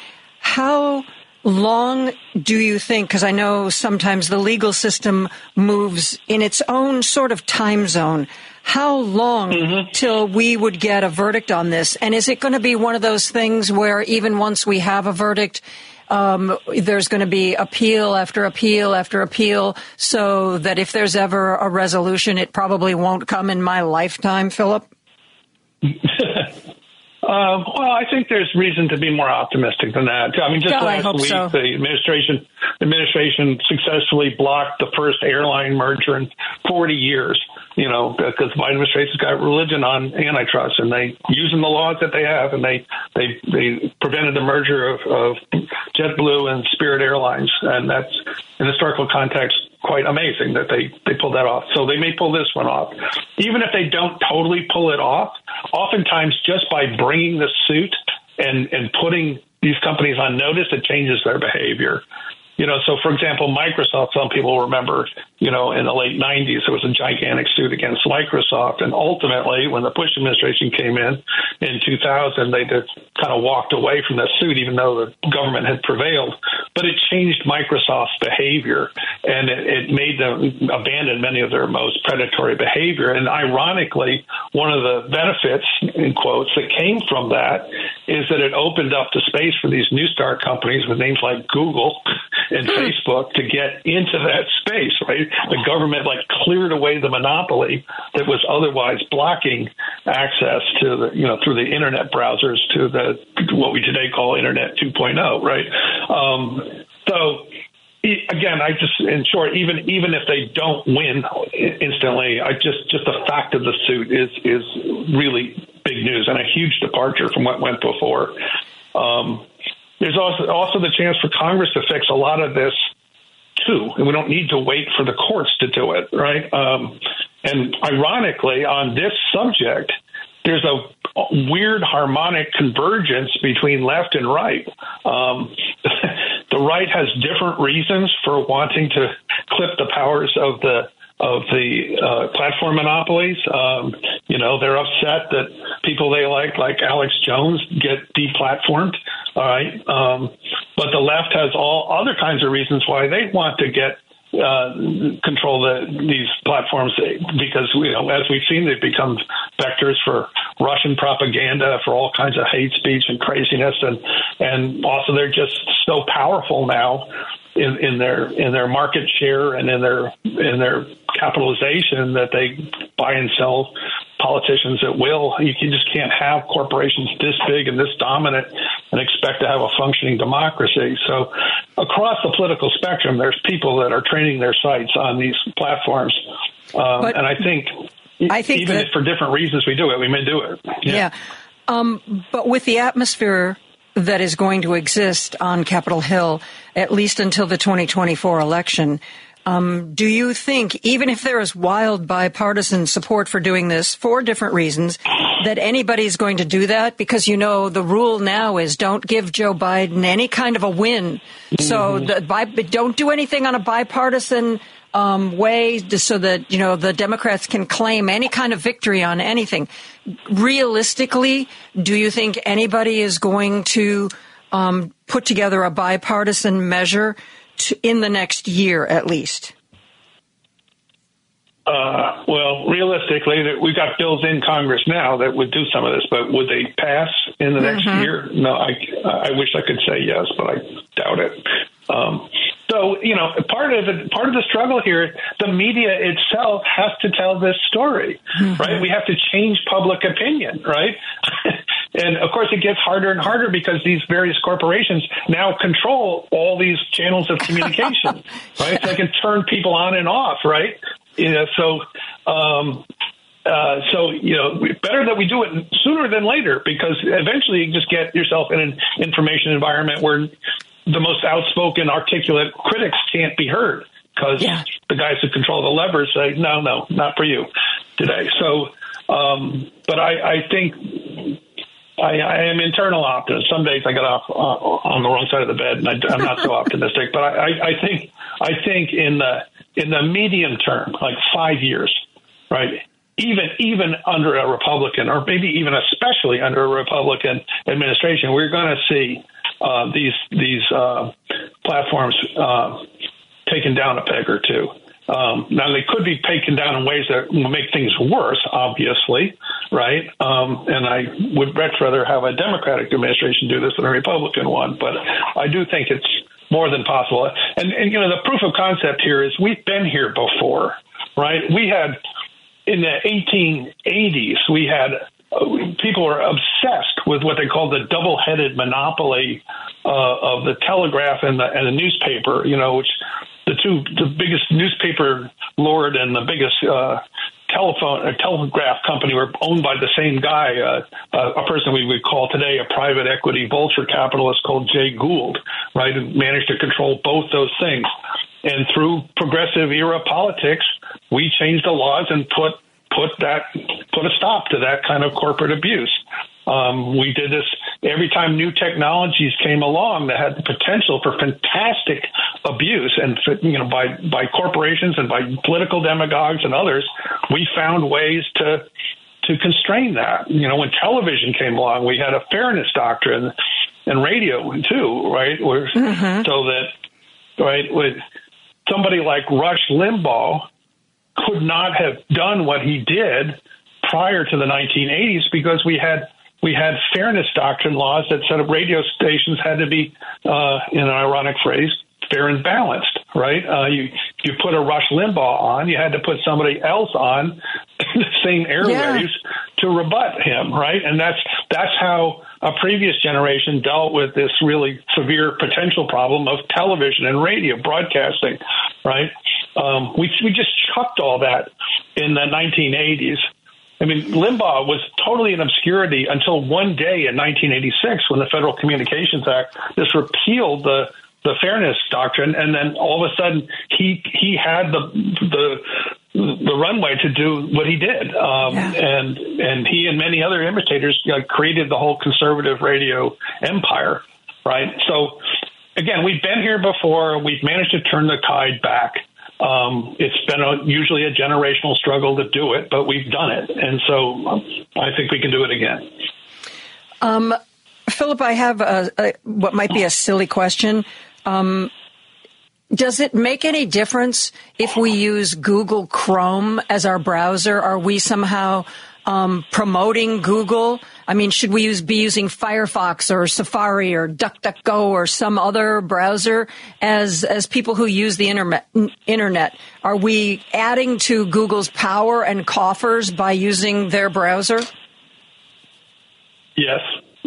How long do you think, because I know sometimes the legal system moves in its own sort of time zone, how long mm-hmm. till we would get a verdict on this? And is it going to be one of those things where even once we have a verdict, um, there's going to be appeal after appeal after appeal, so that if there's ever a resolution, it probably won't come in my lifetime, Phillip? Uh, well, I think there's reason to be more optimistic than that. I mean, just God, last week, so. the administration administration successfully blocked the first airline merger in 40 years. You know, because the Biden administration's got religion on antitrust, and they using the laws that they have, and they they they prevented the merger of, of JetBlue and Spirit Airlines, and that's in historical context quite amazing that they they pulled that off. So they may pull this one off, even if they don't totally pull it off. Oftentimes, just by bringing the suit and and putting these companies on notice, it changes their behavior. You know, so for example, Microsoft, some people remember, you know, in the late 90s, there was a gigantic suit against Microsoft. And ultimately, when the Bush administration came in in 2000, they just kind of walked away from that suit, even though the government had prevailed. But it changed Microsoft's behavior and it, it made them abandon many of their most predatory behavior. And ironically, one of the benefits, in quotes, that came from that is that it opened up the space for these new start companies with names like Google and hmm. Facebook to get into that space, right? The government like cleared away the monopoly that was otherwise blocking access to the, you know, through the internet browsers to the, what we today call Internet 2.0, right? Um, so, again, I just in short, even even if they don't win instantly, I just just the fact of the suit is is really big news and a huge departure from what went before. Um, there's also also the chance for Congress to fix a lot of this too, and we don't need to wait for the courts to do it, right? Um, and ironically, on this subject, there's a weird harmonic convergence between left and right. Um, the right has different reasons for wanting to clip the powers of the of the uh, platform monopolies. Um, you know, they're upset that people they like, like Alex Jones, get deplatformed. All right, um, but the left has all other kinds of reasons why they want to get uh, control the, these platforms because you know, as we've seen, they've become vectors for Russian propaganda, for all kinds of hate speech and craziness, and and also they're just so powerful now in, in their in their market share and in their in their capitalization that they buy and sell politicians at will. You can, just can't have corporations this big and this dominant and expect to have a functioning democracy. So, across the political spectrum, there's people that are training their sights on these platforms, um, but, and I think. I think even that, if for different reasons we do it, we may do it. Yeah. yeah. Um, but with the atmosphere that is going to exist on Capitol Hill, at least until the 2024 election. Um, do you think, even if there is wild bipartisan support for doing this for different reasons, that anybody's going to do that? Because you know the rule now is don't give Joe Biden any kind of a win. Mm-hmm. So the, don't do anything on a bipartisan um, way so that you know the Democrats can claim any kind of victory on anything. Realistically, do you think anybody is going to um, put together a bipartisan measure to, in the next year at least? Uh, well, realistically, we've got bills in Congress now that would do some of this, but would they pass in the next mm-hmm. year? No, I, I wish I could say yes, but I doubt it. Um, so, you know, part of the part of the struggle here, the media itself has to tell this story, mm-hmm. right? We have to change public opinion, right? and of course, it gets harder and harder because these various corporations now control all these channels of communication, right? So they can turn people on and off, right? You know, so um, uh, so you know, better that we do it sooner than later because eventually you just get yourself in an information environment where the most outspoken, articulate critics can't be heard because yeah. the guys who control the levers say, "No, no, not for you today." So, um, but I, I think I, I am internal optimist. Some days I get off uh, on the wrong side of the bed, and I, am not so optimistic. But I, I think I think in the in the medium term, like five years, right? Even even under a Republican, or maybe even especially under a Republican administration, we're going to see uh, these these uh, platforms uh, taken down a peg or two. Um, now they could be taken down in ways that will make things worse, obviously, right? Um, and I would much rather have a Democratic administration do this than a Republican one, but I do think it's more than possible. And, and you know, the proof of concept here is we've been here before, right? We had in the 1880s, we had uh, people were obsessed with what they called the double-headed monopoly uh, of the telegraph and the, and the newspaper. You know, which the two the biggest newspaper lord and the biggest uh, telephone a telegraph company were owned by the same guy, uh, uh, a person we would call today a private equity vulture capitalist called Jay Gould, right, and managed to control both those things. And through progressive era politics, we changed the laws and put put that put a stop to that kind of corporate abuse. Um, we did this every time new technologies came along that had the potential for fantastic abuse, and you know by by corporations and by political demagogues and others, we found ways to to constrain that. You know, when television came along, we had a fairness doctrine, and radio too, right? Where, mm-hmm. So that right with somebody like Rush Limbaugh could not have done what he did prior to the 1980s because we had we had fairness doctrine laws that said radio stations had to be, uh, in an ironic phrase, fair and balanced, right? Uh, you you put a Rush Limbaugh on, you had to put somebody else on the same airwaves yeah. to rebut him, right? And that's that's how a previous generation dealt with this really severe potential problem of television and radio broadcasting, right? Um, we we just chucked all that in the 1980s I mean, Limbaugh was totally in obscurity until one day in 1986 when the Federal Communications Act just repealed the the fairness doctrine, and then all of a sudden he he had the the the runway to do what he did, um, yeah. and and he and many other imitators you know, created the whole conservative radio empire, right? So again, we've been here before. We've managed to turn the tide back. Um, it's been a, usually a generational struggle to do it, but we've done it, and so um, I think we can do it again. Um, Phillip, I have a, a, what might be a silly question. Um, does it make any difference if we use Google Chrome as our browser? Are we somehow um, promoting Google? I mean, should we use, be using Firefox or Safari or DuckDuckGo or some other browser as as people who use the internet? Internet, are we adding to Google's power and coffers by using their browser? Yes,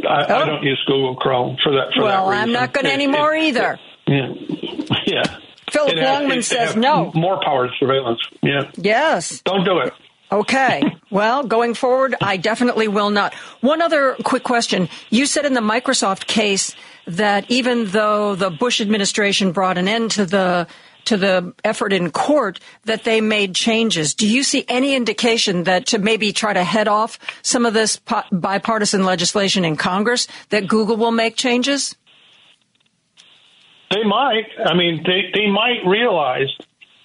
I, oh. I don't use Google Chrome for that. For well, that I'm not going to anymore it, either. Yeah, yeah. Phillip Longman says no. More power surveillance. Yeah. Yes. Don't do it. Okay. Well, going forward, I definitely will not. One other quick question. You said in the Microsoft case that even though the Bush administration brought an end to the to the effort in court that they made changes. Do you see any indication that to maybe try to head off some of this bipartisan legislation in Congress that Google will make changes? They might. I mean, they, they might realize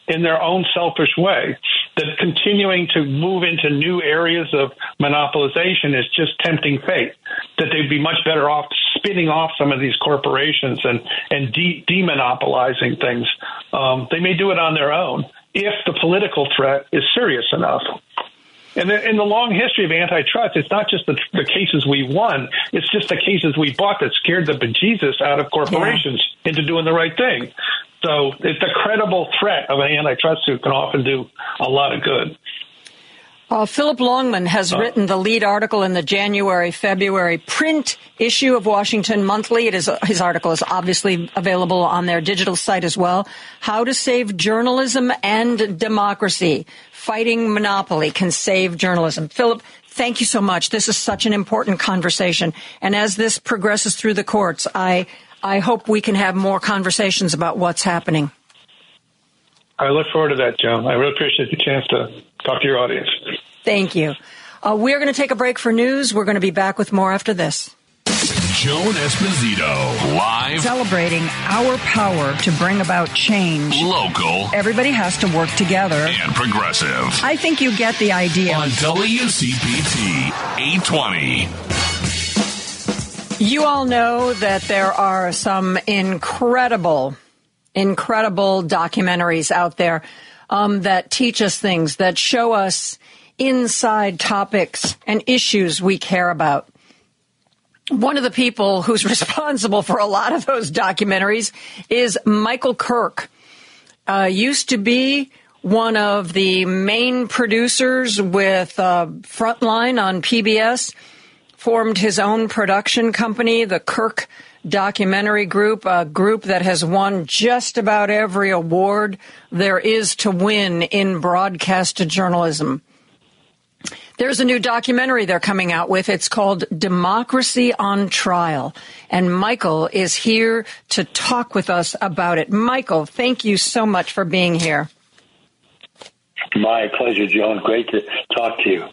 in their own selfish way that continuing to move into new areas of monopolization is just tempting fate. That they'd be much better off spinning off some of these corporations and and de- demonopolizing things. Um, they may do it on their own if the political threat is serious enough. And in the long history of antitrust, it's not just the, the, cases we won; it's just the cases we bought that scared the bejesus out of corporations yeah. into doing the right thing. So, it's a credible threat of an antitrust suit can often do a lot of good. Uh, Phillip Longman has uh, written the lead article in the January February print issue of Washington Monthly. It is his article is obviously available on their digital site as well. How to save journalism and democracy. Fighting monopoly can save journalism. Phillip, thank you so much. This is such an important conversation. And as this progresses through the courts, I I hope we can have more conversations about what's happening. I look forward to that, Joan. I really appreciate the chance to talk to your audience. Thank you. Uh, we're going to take a break for news. We're going to be back with more after this. Joan Esposito, live. Celebrating our power to bring about change. Local. Everybody has to work together. And progressive. I think you get the idea. On WCPT 820. You all know that there are some incredible incredible documentaries out there um, that teach us things, that show us inside topics and issues we care about. One of the people who's responsible for a lot of those documentaries is Michael Kirk. Uh, used to be one of the main producers with uh, Frontline on PBS, formed his own production company, the Kirk documentary group, a group that has won just about every award there is to win in broadcast journalism. There's a new documentary they're coming out with. It's called Democracy on Trial. And Michael is here to talk with us about it. Michael, thank you so much for being here. My pleasure, Joan. Great to talk to you.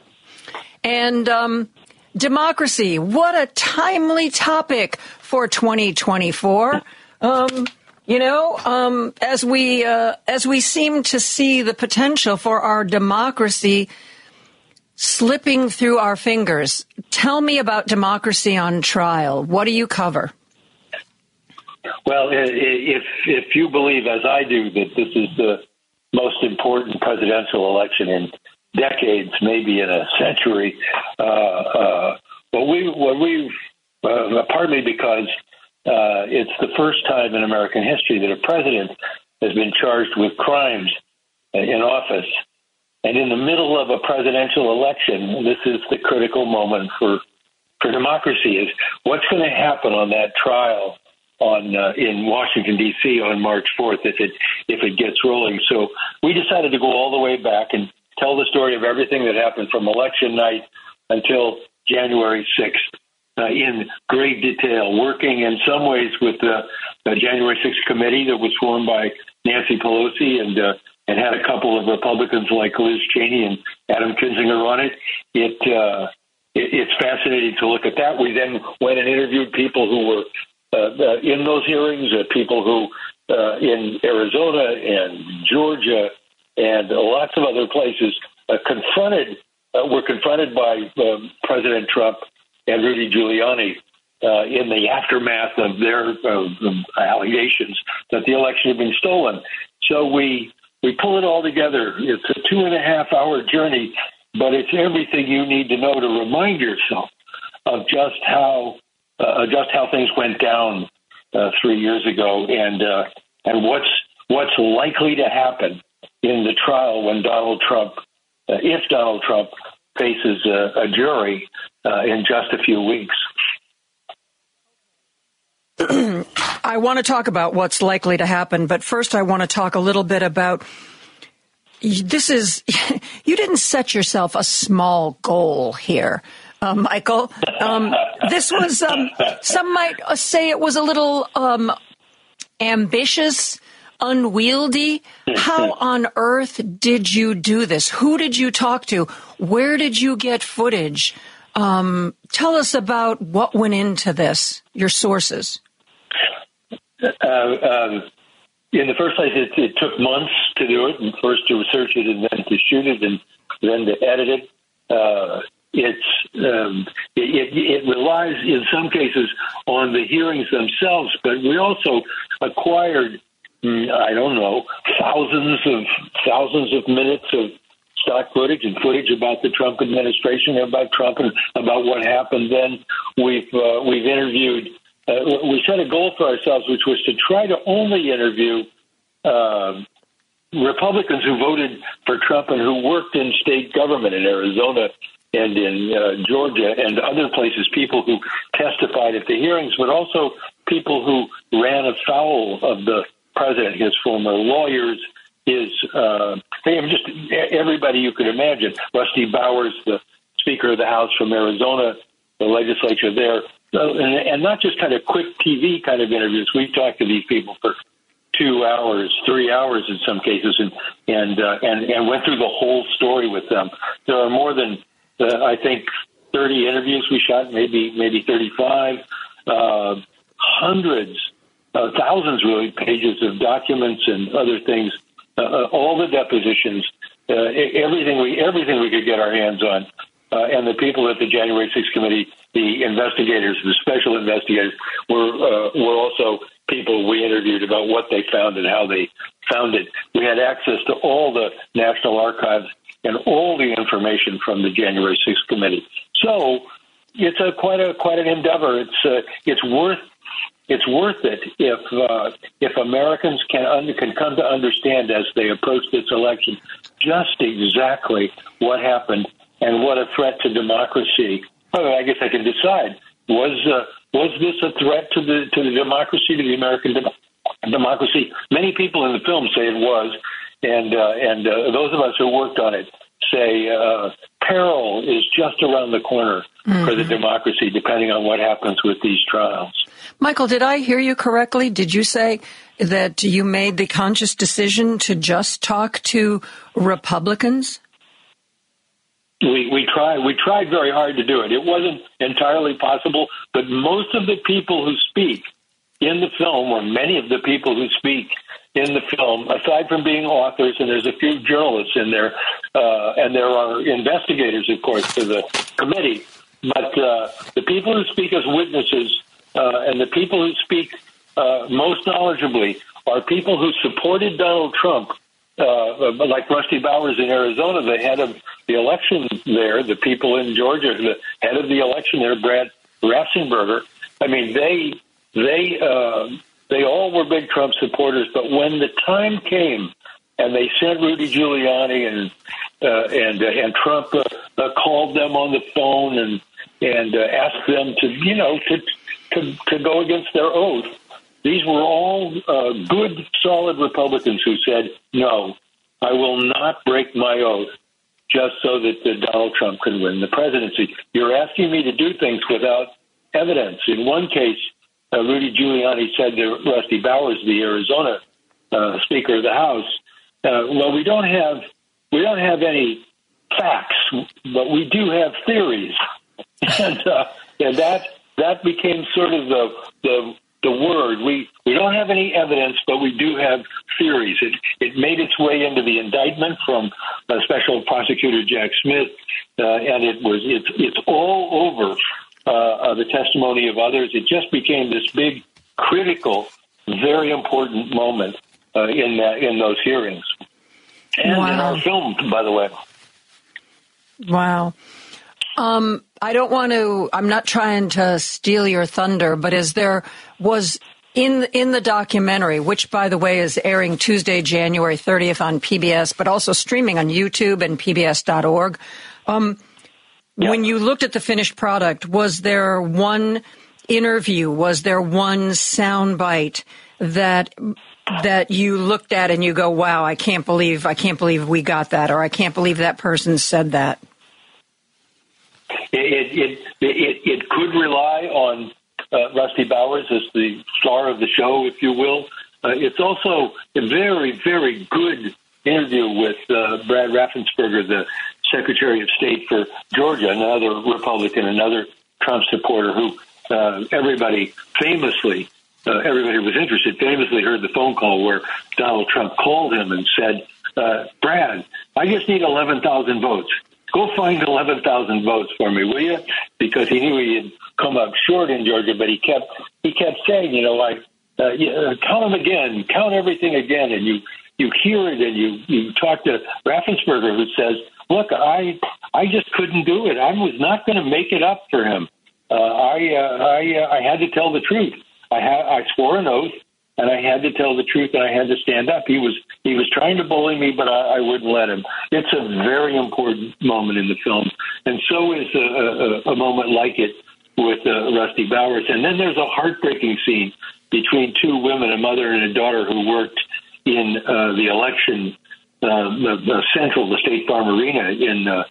And um, democracy, what a timely topic for 2024. Um, you know, um, as we uh, as we seem to see the potential for our democracy slipping through our fingers, tell me about democracy on trial. What do you cover? Well, if if you believe, as I do, that this is the most important presidential election in decades, maybe in a century, uh, uh, what we what we uh, partly because uh, it's the first time in American history that a president has been charged with crimes in office. And in the middle of a presidential election, this is the critical moment for for democracy. Is what's going to happen on that trial on uh, in Washington D.C. on March 4th if it if it gets rolling. So we decided to go all the way back and tell the story of everything that happened from election night until January 6th uh, in great detail, working in some ways with the, the January 6th committee that was formed by Nancy Pelosi and uh, and had a couple of Republicans like Liz Cheney and Adam Kinzinger on it. It, uh, it it's fascinating to look at that. We then went and interviewed people who were uh, uh, in those hearings, uh, people who uh, in Arizona and Georgia and lots of other places uh, confronted uh, were confronted by uh, President Trump and Rudy Giuliani uh, in the aftermath of their uh, allegations that the election had been stolen. So we we pull it all together. It's a two and a half hour journey, but it's everything you need to know to remind yourself of just how uh, just how things went down uh, three years ago, and uh, and what's what's likely to happen in the trial when Donald Trump, uh, if Donald Trump faces a, a jury uh, in just a few weeks. I want to talk about what's likely to happen, but first I want to talk a little bit about this is you didn't set yourself a small goal here. Uh, Michael, um, this was um, some might say it was a little um, ambitious unwieldy. How on earth did you do this? Who did you talk to? Where did you get footage? Um, tell us about what went into this, your sources. Uh, um, in the first place, it, it, took months to do it, and first to research it, and then to shoot it, and then to edit it. Uh, it's um, it, it, relies in some cases on the hearings themselves, but we also acquired mm, I don't know thousands of thousands of minutes of stock footage and footage about the Trump administration, about Trump, and about what happened. Then we've uh, we've interviewed. Uh, we set a goal for ourselves, which was to try to only interview uh, Republicans who voted for Trump and who worked in state government in Arizona and in uh, Georgia and other places, people who testified at the hearings, but also people who ran afoul of the president, his former lawyers, his uh, just everybody you could imagine. Rusty Bowers, the Speaker of the House from Arizona, the legislature there, and, and not just kind of quick TV kind of interviews. We've talked to these people for two hours, three hours in some cases, and and uh, and and went through the whole story with them. There are more than uh, I think thirty interviews we shot, maybe maybe thirty five, uh, hundreds, uh, thousands really pages of documents and other things, uh, uh all the depositions, uh, everything we everything we could get our hands on. Uh, and the people at the January 6th committee, the investigators, the special investigators, were uh, were also people we interviewed about what they found and how they found it. We had access to all the National Archives and all the information from the January 6th committee. So it's a quite a quite an endeavor. It's uh, it's worth it's worth it if uh, if Americans can can come to understand as they approach this election just exactly what happened and what a threat to democracy. Well, I guess I can decide was uh, was this a threat to the to the democracy to the American de- democracy? Many people in the film say it was, and uh, and uh, those of us who worked on it say uh, peril is just around the corner mm-hmm. for the mm-hmm. democracy, depending on what happens with these trials. Michael, did I hear you correctly? Did you say that you made the conscious decision to just talk to Republicans? We we tried we tried very hard to do it. It wasn't entirely possible, but most of the people who speak in the film, or many of the people who speak in the film, aside from being authors, and there's a few journalists in there, uh, and there are investigators, of course, for the committee. But uh, the people who speak as witnesses uh, and the people who speak uh, most knowledgeably are people who supported Donald Trump uh, like Rusty Bowers in Arizona, the head of the election there, the people in Georgia, the head of the election there, Brad Raffensperger. I mean, they they uh, they all were big Trump supporters, but when the time came and they sent Rudy Giuliani and uh, and uh, and Trump uh, uh, called them on the phone and and uh, asked them to you know to to to go against their oath these were all uh, good, solid Republicans who said, no, I will not break my oath just so that uh, Donald Trump can win the presidency. You're asking me to do things without evidence. In one case, uh, Rudy Giuliani said to Rusty Bowers, the Arizona uh, Speaker of the House, uh, "Well, we don't have we don't have any facts, but we do have theories," and uh, and that that became sort of the the the word. We we don't have any evidence, but we do have theories. It it made its way into the indictment from uh, Special Prosecutor Jack Smith, uh, and it was it's it's all over uh, the testimony of others. It just became this big, critical, very important moment uh, in in those hearings, and wow. in our film, by the way. Wow. Um, I don't want to. I'm not trying to steal your thunder, but is there was in in the documentary, which by the way is airing Tuesday, January 30th on PBS, but also streaming on YouTube and PBS.org. Um, yeah. When you looked at the finished product, was there one interview? Was there one soundbite that that you looked at and you go, "Wow, I can't believe I can't believe we got that," or "I can't believe that person said that." It it it, it could rely on uh, Rusty Bowers as the star of the show, if you will. Uh, it's also a very very good interview with uh, Brad Raffensperger, the Secretary of State for Georgia, another Republican, another Trump supporter who uh, everybody famously. Uh, everybody who was interested famously heard the phone call where Donald Trump called him and said, uh, Brad, I just need 11,000 votes go find 11,000 votes for me, will you? Because he knew he had come up short in Georgia, but he kept he kept saying, you know, like uh, yeah, count them again, count everything again, and you you hear it, and you you talk to Raffensperger, who says, look, I I just couldn't do it. I was not going to make it up for him. Uh, I uh, I uh, I had to tell the truth. I had I swore an oath and I had to tell the truth and I had to stand up. He was he was trying to bully me, but I, I wouldn't let him. It's a very important moment in the film, and so is a, a, a moment like it with uh, Rusty Bowers. And then there's a heartbreaking scene between two women, a mother and a daughter, who worked in uh, the election, uh, the, the central, the State Farm Arena in uh,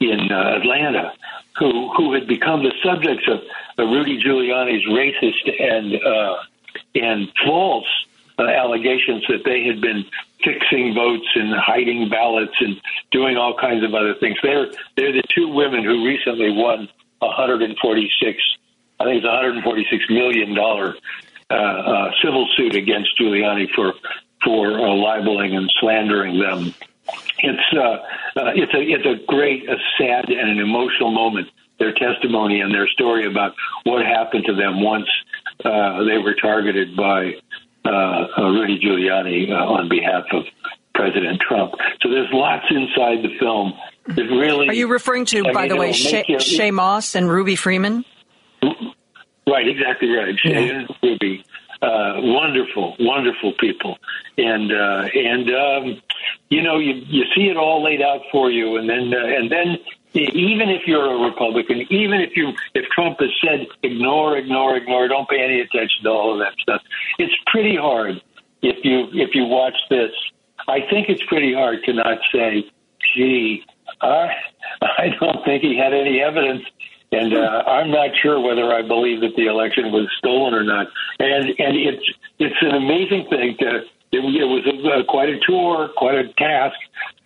in uh, Atlanta, who who had become the subjects of uh, Rudy Giuliani's racist and uh, and false uh, allegations that they had been fixing votes and hiding ballots and doing all kinds of other things. They're they're the two women who recently won 146, I think it's 146 million dollar uh, uh, civil suit against Giuliani for for uh, libeling and slandering them. It's uh, uh, it's a it's a great, a sad, and an emotional moment. Their testimony and their story about what happened to them once uh, they were targeted by uh, uh, Rudy Giuliani uh, on behalf of President Trump. So there's lots inside the film that really. Are you referring to, I by mean, the way, Shaye, you, Shaye Moss and Ruby Freeman? Right, exactly right. Yeah. and Ruby, uh, wonderful, wonderful people, and uh, and um, you know you you see it all laid out for you, and then uh, and then even if you're a Republican, even if you if Trump has said ignore, ignore, ignore, don't pay any attention to all of that stuff, it's pretty hard if you if you watch this. I think it's pretty hard to not say, "Gee, I I don't think he had any evidence." And uh, I'm not sure whether I believe that the election was stolen or not. And and it's it's an amazing thing to it, it was a, uh, quite a tour, quite a task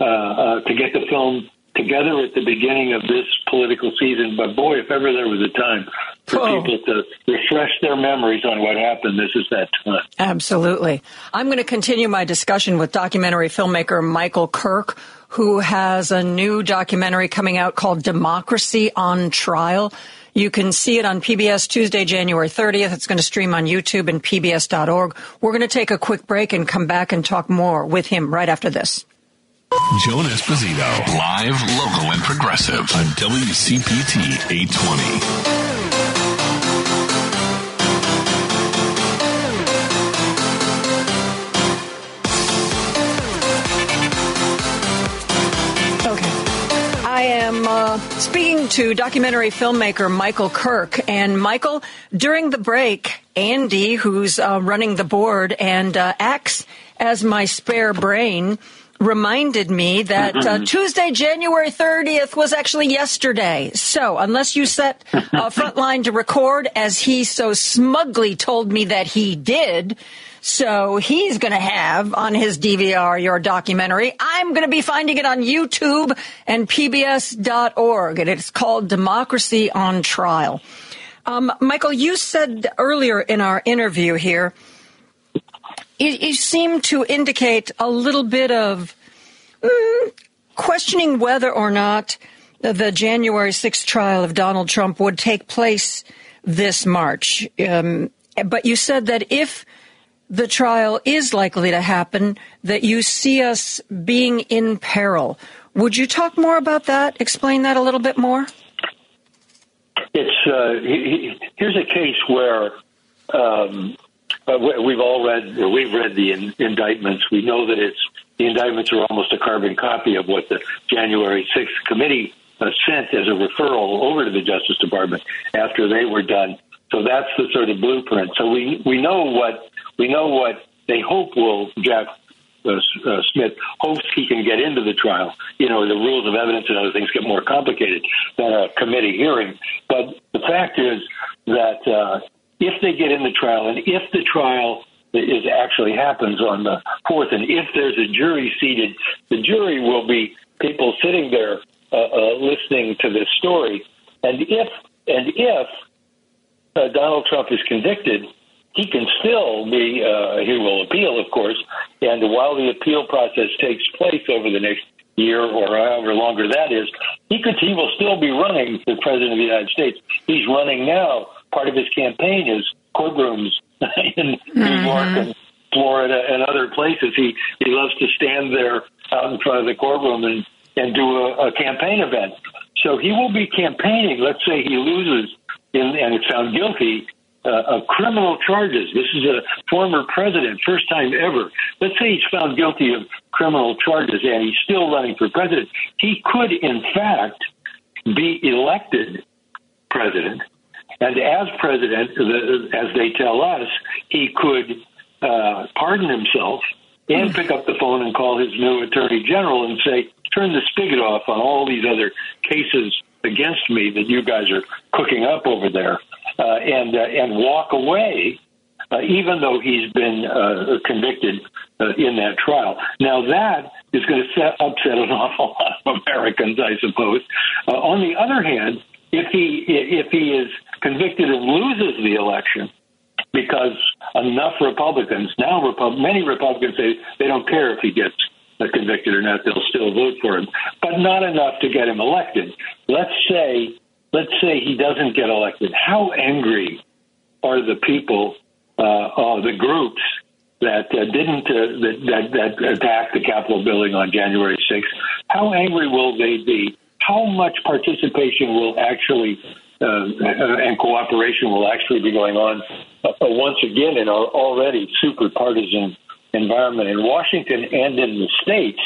uh, uh, to get the film together at the beginning of this political season. But boy, if ever there was a time for oh. people to refresh their memories on what happened, this is that time. Absolutely. I'm going to continue my discussion with documentary filmmaker Michael Kirk, who has a new documentary coming out called Democracy on Trial. You can see it on PBS Tuesday, January 30th. It's going to stream on YouTube and PBS.org. We're going to take a quick break and come back and talk more with him right after this. Joan Esposito, live, local, and progressive on WCPT 820. I am uh, speaking to documentary filmmaker Michael Kirk. And Michael, during the break, Andy, who's uh, running the board and uh, acts as my spare brain, reminded me that uh, mm-hmm. Tuesday, January 30th was actually yesterday. So unless you set a frontline to record, as he so smugly told me that he did, so he's going to have on his DVR your documentary. I'm going to be finding it on YouTube and PBS.org, and it's called Democracy on Trial. Um, Michael, you said earlier in our interview here you, seemed to indicate a little bit of mm, questioning whether or not the January 6th trial of Donald Trump would take place this March. Um, but you said that if the trial is likely to happen, that you see us being in peril. Would you talk more about that? Explain that a little bit more. It's uh, here's a case where um, uh, we've all read, we've read the in, indictments. We know that it's the indictments are almost a carbon copy of what the January 6th committee uh, sent as a referral over to the Justice Department after they were done. So that's the sort of blueprint. So we we know what we know what they hope will Jack uh, uh, Smith hopes he can get into the trial. You know, the rules of evidence and other things get more complicated than a committee hearing. But the fact is that uh, if they get in the trial and if the trial is actually happens on the fourth, and if there's a jury seated, the jury will be people sitting there uh, uh, listening to this story. And if and if uh, Donald Trump is convicted, he can still be. Uh, he will appeal, of course, and while the appeal process takes place over the next year or however longer that is, he could he will still be running for president of the United States. He's running now. Part of his campaign is courtrooms in mm-hmm. New York and Florida and other places. He he loves to stand there out in front of the courtroom and and do a, a campaign event. So he will be campaigning. Let's say he loses in, and is found guilty uh, of criminal charges. This is a former president, first time ever. Let's say he's found guilty of criminal charges and he's still running for president. He could, in fact, be elected president. And as president, as they tell us, he could uh, pardon himself and pick up the phone and call his new attorney general and say, turn the spigot off on all these other cases against me that you guys are cooking up over there, uh, and uh, and walk away, uh, even though he's been uh, convicted uh, in that trial. Now that is going to set, upset an awful lot of Americans, I suppose. Uh, on the other hand, if he if he is convicted and loses the election, because enough Republicans now, Repub- many Republicans say they don't care if he gets convicted or not, they'll still vote for him, but not enough to get him elected. Let's say, let's say he doesn't get elected. How angry are the people, uh, uh, the groups that uh, didn't uh, that, that that attacked the Capitol building on January 6th? How angry will they be? How much participation will actually and cooperation will actually be going on uh, once again in our already super partisan environment in Washington and in the states,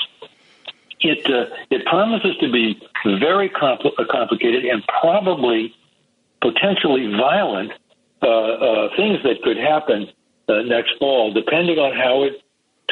it uh, it promises to be very compl- uh, complicated and probably potentially violent uh, uh, things that could happen uh, next fall, depending on how it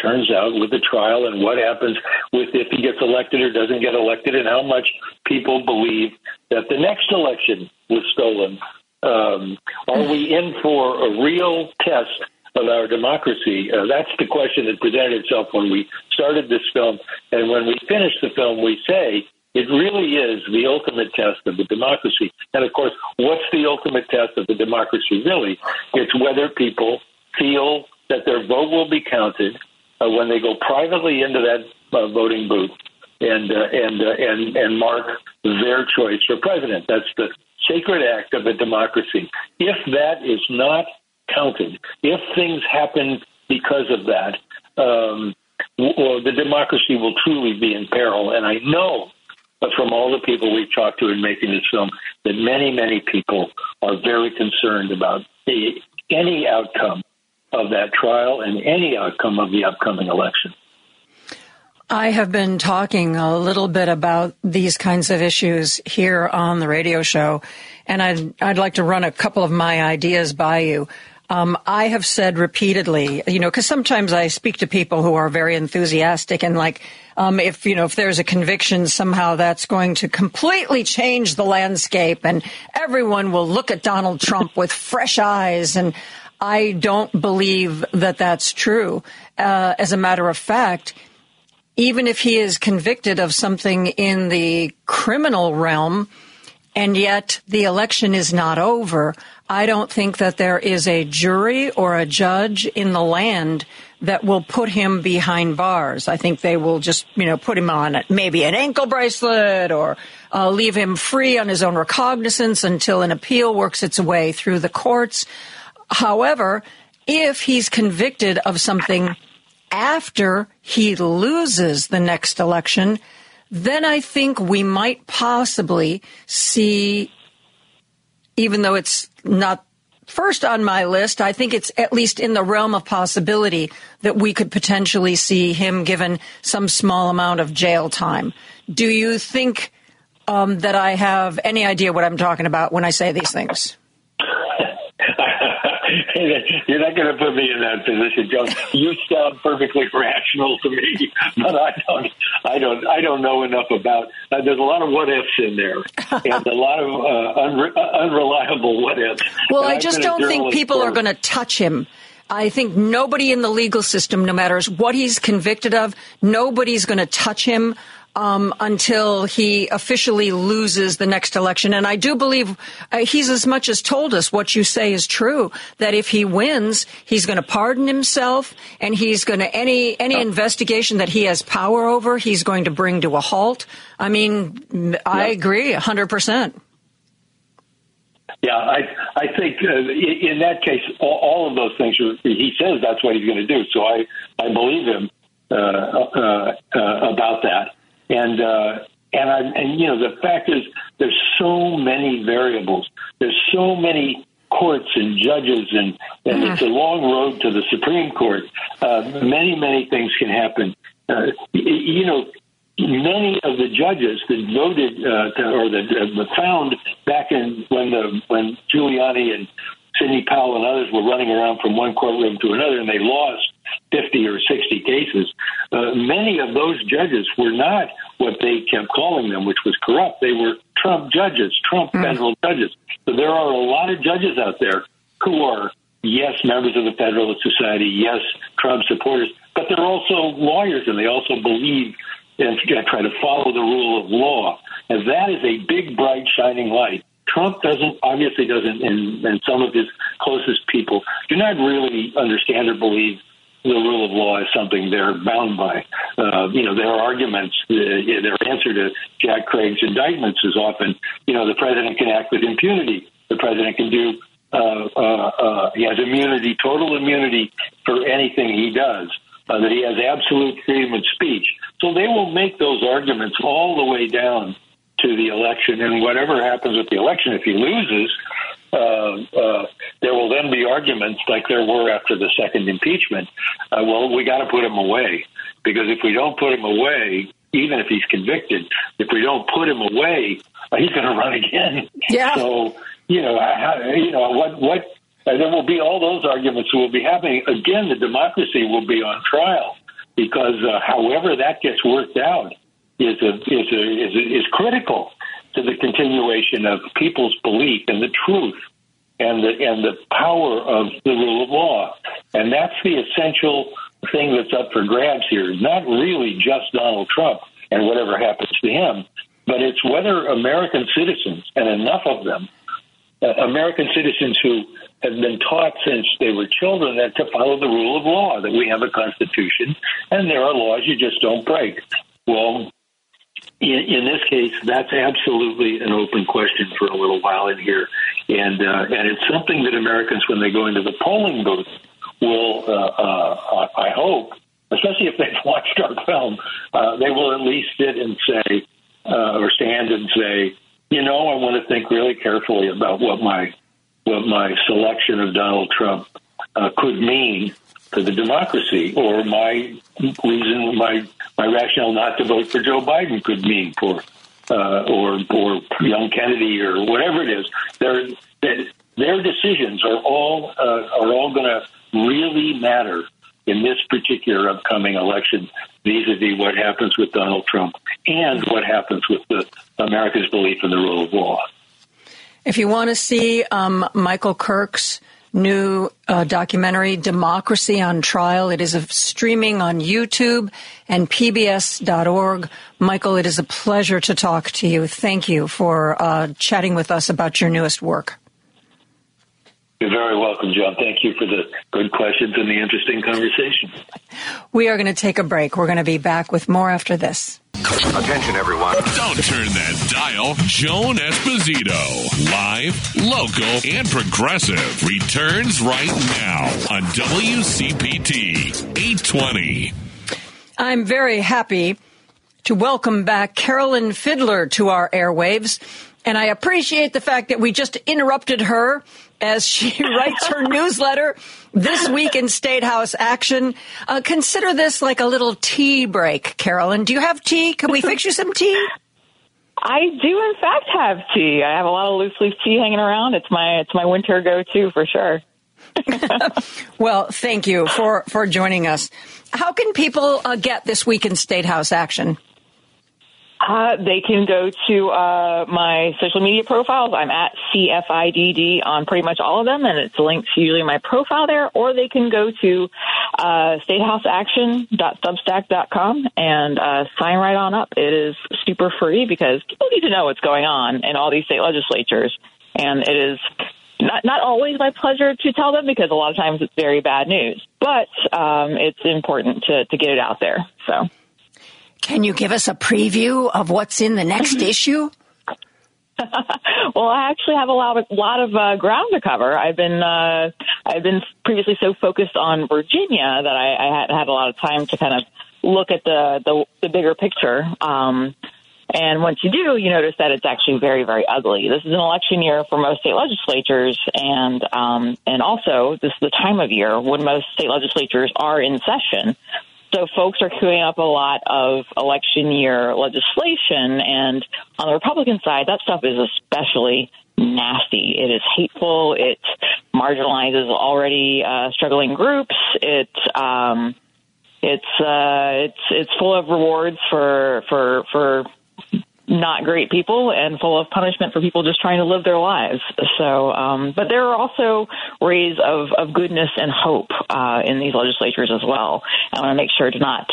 turns out with the trial and what happens with if he gets elected or doesn't get elected, and how much people believe that the next election was stolen. Um, are we in for a real test of our democracy? Uh, that's the question that presented itself when we started this film. And when we finish the film, we say it really is the ultimate test of the democracy. And of course, what's the ultimate test of the democracy really? It's whether people feel that their vote will be counted uh, when they go privately into that uh, voting booth and uh, and uh, and and mark their choice for president. That's the sacred act of a democracy. If that is not counted. If things happen because of that, um, well, the democracy will truly be in peril. And I know from all the people we've talked to in making this film that many, many people are very concerned about the, any outcome of that trial and any outcome of the upcoming election. I have been talking a little bit about these kinds of issues here on the radio show, and I'd, I'd like to run a couple of my ideas by you. Um, I have said repeatedly, you know, because sometimes I speak to people who are very enthusiastic and like, um, if you know, if there's a conviction, somehow that's going to completely change the landscape, and everyone will look at Donald Trump with fresh eyes. And I don't believe that that's true. Uh, as a matter of fact, even if he is convicted of something in the criminal realm, and yet the election is not over. I don't think that there is a jury or a judge in the land that will put him behind bars. I think they will just, you know, put him on maybe an ankle bracelet or uh, leave him free on his own recognizance until an appeal works its way through the courts. However, if he's convicted of something after he loses the next election, then I think we might possibly see even though it's not first on my list, I think it's at least in the realm of possibility that we could potentially see him given some small amount of jail time. Do you think um, that I have any idea what I'm talking about when I say these things? You're not going to put me in that position, Joan. You sound perfectly rational to me, but I don't. I don't. I don't know enough about. Uh, there's a lot of what ifs in there, and a lot of uh, unre- uh, unreliable what ifs. Well, I just don't think people for, are going to touch him. I think nobody in the legal system, no matter what he's convicted of, nobody's going to touch him um, until he officially loses the next election. And I do believe uh, he's as much as told us what you say is true. That if he wins, he's going to pardon himself, and he's going to any any investigation that he has power over, he's going to bring to a halt. I mean, I agree, hundred percent. Yeah, I I think uh, in that case, all, all of those things are, he says that's what he's going to do. So I I believe him uh, uh, uh, about that. And uh, and I and you know the fact is there's so many variables. There's so many courts and judges and and mm-hmm. it's a long road to the Supreme Court. Uh, many many things can happen. Uh, you know, many of the judges that voted uh, to, or that uh, found back in when the when Giuliani and Sidney Powell and others were running around from one courtroom to another, and they lost 50 or 60 cases. Uh, many of those judges were not what they kept calling them, which was corrupt. They were Trump judges, Trump mm. federal judges. So there are a lot of judges out there who are, yes, members of the Federalist Society, yes, Trump supporters, but they're also lawyers and they also believe and try to follow the rule of law. And that is a big, bright, shining light. Trump doesn't, obviously doesn't, and, and some of his closest people do not really understand or believe the rule of law is something they're bound by. Uh, you know, their arguments, uh, their answer to Jack Craig's indictments is often, you know, the president can act with impunity. The president can do, uh, uh, uh, he has immunity, total immunity for anything he does, uh, that he has absolute freedom of speech. So they will make those arguments all the way down to the election. And whatever happens with the election, if he loses, there will then be arguments like there were after the second impeachment. Uh, well, we got to put him away because if we don't put him away, even if he's convicted, if we don't put him away, uh, he's going to run again. Yeah. So you know, how, you know what what. Uh, there will be all those arguments will be happening again. The democracy will be on trial because uh, however that gets worked out is a, is a, is a, is critical to the continuation of people's belief in the truth and the and the power of the rule of law. And that's the essential thing that's up for grabs here. Not really just Donald Trump and whatever happens to him, but it's whether American citizens and enough of them, uh, American citizens who have been taught since they were children that to follow the rule of law, that we have a constitution and there are laws you just don't break. Well, in, in, this case, that's absolutely an open question for a little while in here, and uh, and it's something that Americans, when they go into the polling booth, will, uh, uh, I hope, especially if they've watched our film, uh, they will at least sit and say, uh, or stand and say, you know, I want to think really carefully about what my what my selection of Donald Trump uh, could mean to the democracy, or my reason, my my rationale not to vote for Joe Biden could mean for, uh, or or young Kennedy or whatever it is. Their their decisions are all uh, are all going to really matter in this particular upcoming election vis-a-vis what happens with Donald Trump and what happens with the America's belief in the rule of law. If you want to see um, Michael Kirk's new uh, documentary, Democracy on Trial. It is streaming on YouTube and PBS.org. Michael, it is a pleasure to talk to you. Thank you for uh, chatting with us about your newest work. You're very welcome, Joan. Thank you for the good questions and the interesting conversation. We are going to take a break. We're going to be back with more after this. Attention, everyone. Don't turn that dial. Joan Esposito, live, local, and progressive, returns right now on WCPT 820. I'm very happy to welcome back Carolyn Fiddler to our airwaves. And I appreciate the fact that we just interrupted her as she writes her newsletter this week in State House action. Uh, consider this like a little tea break, Carolyn. Do you have tea? Can we fix you some tea? I do, in fact, have tea. I have a lot of loose leaf tea hanging around. It's my it's my winter go to for sure. well, thank you for for joining us. How can people uh, get this week in State House action? Uh, they can go to uh, my social media profiles. I'm at CFIDD on pretty much all of them, and it's linked to usually my profile there. Or they can go to uh, statehouseaction.substack.com and uh, sign right on up. It is super free because people need to know what's going on in all these state legislatures, and it is not not always my pleasure to tell them because a lot of times it's very bad news, but um, it's important to to get it out there. So. Can you give us a preview of what's in the next issue? well, I actually have a lot of lot of uh, ground to cover. I've been uh, I've been previously so focused on Virginia that I, I hadn't had a lot of time to kind of look at the the, the bigger picture. Um, and once you do, you notice that it's actually very, very ugly. This is an election year for most state legislatures, and um, and also this is the time of year when most state legislatures are in session. So folks are queuing up a lot of election year legislation, and on the Republican side, that stuff is especially nasty. It is hateful. It marginalizes already uh, struggling groups. It um, it's uh, it's it's full of rewards for for for not great people and full of punishment for people just trying to live their lives. So, um, but there are also rays of, of goodness and hope uh, in these legislatures as well. I want to make sure to not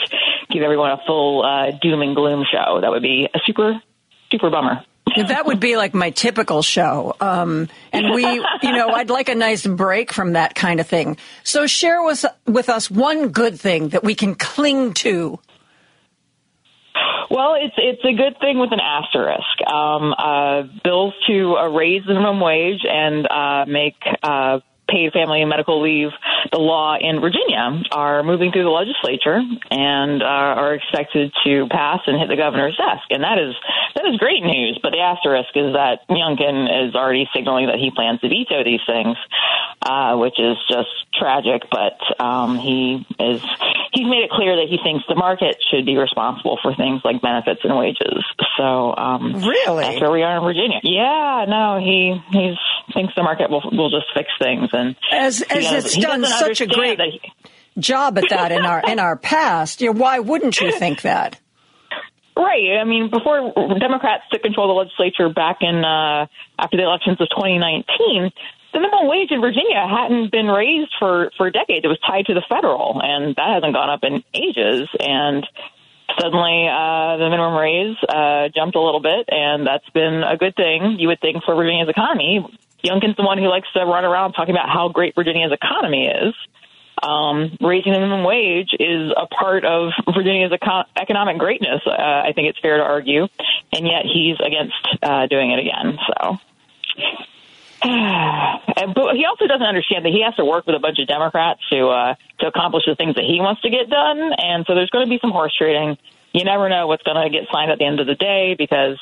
give everyone a full uh, doom and gloom show. That would be a super, super bummer. that would be like my typical show. Um, and we, you know, I'd like a nice break from that kind of thing. So share with, with us one good thing that we can cling to well, it's it's a good thing with an asterisk. Um, uh, bills to uh, raise the minimum wage and uh, make uh, paid family and medical leave the law in Virginia are moving through the legislature and uh, are expected to pass and hit the governor's desk, and that is that is great news. But the asterisk is that Youngkin is already signaling that he plans to veto these things, uh, which is just tragic. But um, he is he's made it clear that he thinks the market should be responsible for things like benefits and wages. So um, really, that's where we are in Virginia. Yeah, no, he he's thinks the market will will just fix things. And as as does, it's done such a great he, job at that in our in our past, you know, why wouldn't you think that? Right. I mean, before Democrats took control of the legislature back in uh, after the elections of 2019, the minimum wage in Virginia hadn't been raised for for decades. It was tied to the federal, and that hasn't gone up in ages. And suddenly, uh, the minimum raise uh, jumped a little bit, and that's been a good thing. You would think for Virginia's economy. Youngkin's the one who likes to run around talking about how great Virginia's economy is. Um, raising the minimum wage is a part of Virginia's econ- economic greatness. Uh, I think it's fair to argue, and yet he's against uh, doing it again. So. but he also doesn't understand that he has to work with a bunch of Democrats to uh, to accomplish the things that he wants to get done, and so there's going to be some horse trading. You never know what's going to get signed at the end of the day because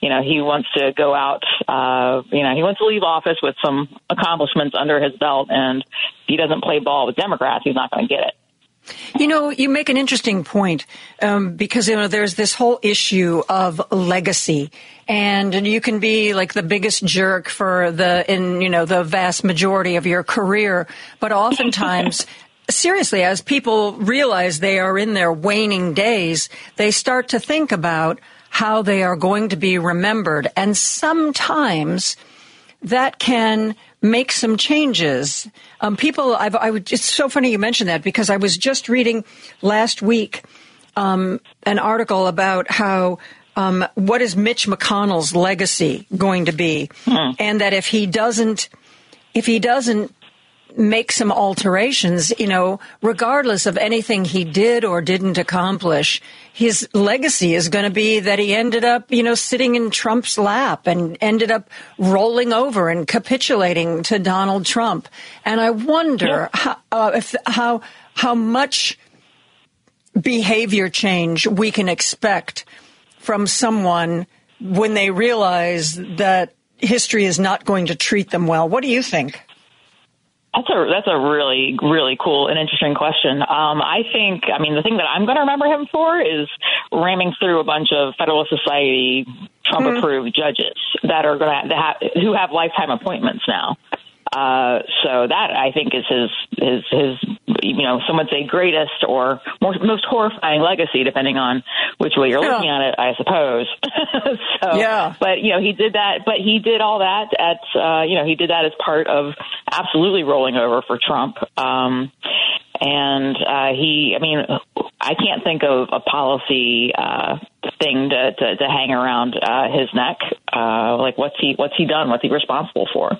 you know, he wants to go out, uh, you know, he wants to leave office with some accomplishments under his belt. And if he doesn't play ball with Democrats, he's not going to get it. You know, you make an interesting point um, because you know there's this whole issue of legacy, and you can be like the biggest jerk for the in you know the vast majority of your career, but oftentimes. seriously, as people realize they are in their waning days, they start to think about how they are going to be remembered. And sometimes that can make some changes. Um, people, I've, I would, it's so funny you mentioned that because I was just reading last week um, an article about how um, what is Mitch McConnell's legacy going to be, hmm. and that if he doesn't, if he doesn't make some alterations, you know, regardless of anything he did or didn't accomplish, his legacy is going to be that he ended up, you know, sitting in Trump's lap and ended up rolling over and capitulating to Donald Trump. And I wonder yeah. how, uh, if, how, how much behavior change we can expect from someone when they realize that history is not going to treat them well. What do you think? That's a that's a really really cool and interesting question. Um, I think I mean the thing that I'm going to remember him for is ramming through a bunch of Federalist Society Trump approved mm-hmm. judges that are going to have who have lifetime appointments now. Uh, so that I think is his his his you know some would say greatest or more, most horrifying legacy, depending on which way you're yeah. looking at it, I suppose. so, yeah. But you know he did that, but he did all that at uh, you know he did that as part of absolutely rolling over for Trump. Um, and uh, he, I mean, I can't think of a policy uh, thing to, to, to hang around uh, his neck. Uh, like, what's he what's he done? What's he responsible for?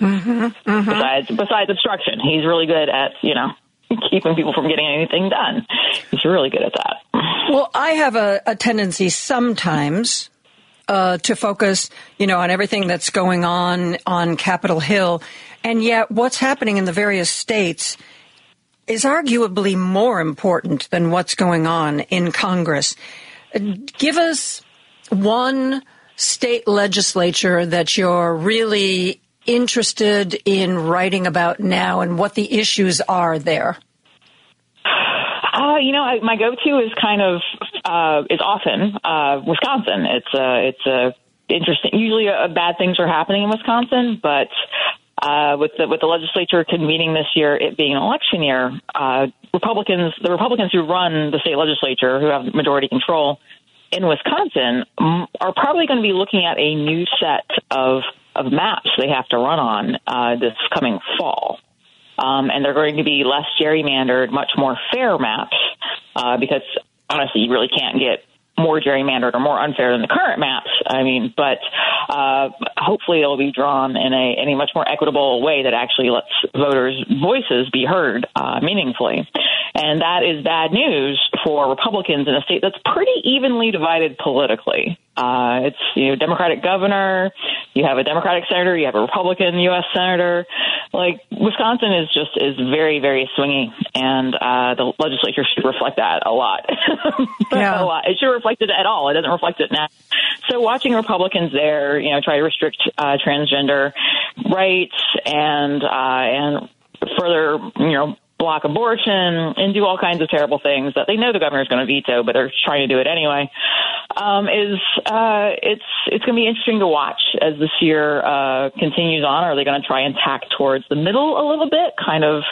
Mm-hmm, mm-hmm. Besides besides obstruction, he's really good at you know keeping people from getting anything done. He's really good at that. Well, I have a, a tendency sometimes uh, to focus, you know, on everything that's going on on Capitol Hill, and yet what's happening in the various states is arguably more important than what's going on in Congress. Give us one state legislature that you're really interested in writing about now and what the issues are there. Uh, you know, I, my go-to is kind of uh, is often uh, Wisconsin. It's a it's a interesting. Usually, uh, bad things are happening in Wisconsin, but uh, with the with the legislature convening this year, it being an election year, uh, Republicans, the Republicans who run the state legislature, who have majority control in Wisconsin, are probably going to be looking at a new set of of maps they have to run on uh, this coming fall. Um, and they're going to be less gerrymandered, much more fair maps, uh, because honestly, you really can't get more gerrymandered or more unfair than the current maps. I mean, but uh, hopefully it'll be drawn in a in a much more equitable way that actually lets voters' voices be heard uh, meaningfully. And that is bad news for Republicans in a state that's pretty evenly divided politically. Uh, it's you know Democratic governor, you have a Democratic senator, you have a Republican U.S. senator. Like Wisconsin is just is very very swingy, and uh, the legislature should reflect that a lot. yeah. a lot. It should reflect it at all. It doesn't reflect it now. So watching Republicans there, you know, try to restrict uh, transgender rights and uh, and further, you know, block abortion and do all kinds of terrible things that they know the governor is going to veto, but they're trying to do it anyway. Um, is uh, it's it's going to be interesting to watch as this year uh, continues on. Are they going to try and tack towards the middle a little bit, kind of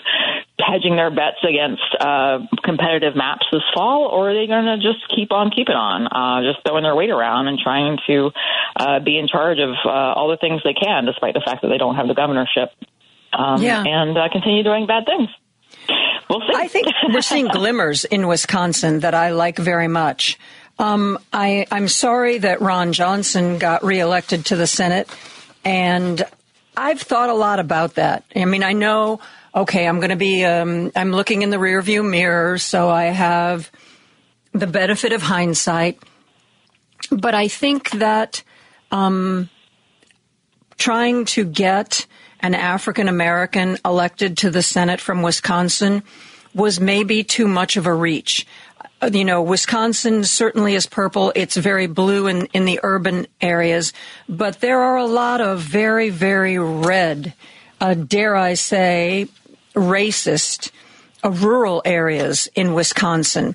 hedging their bets against uh, competitive maps this fall, or are they going to just keep on keeping on, uh, just throwing their weight around and trying to uh, be in charge of uh, all the things they can, despite the fact that they don't have the governorship, um, Yeah. and uh, continue doing bad things? We'll see. I think we're seeing glimmers in Wisconsin that I like very much. Um, I, I'm sorry that Ron Johnson got reelected to the Senate, and I've thought a lot about that. I mean, I know, okay, I'm going to be, um, I'm looking in the rearview mirror, so I have the benefit of hindsight. But I think that um, trying to get an African American elected to the Senate from Wisconsin was maybe too much of a reach. Uh, You know, Wisconsin certainly is purple. It's very blue in, in the urban areas, but there are a lot of very, very red, uh, dare I say, racist uh, rural areas in Wisconsin.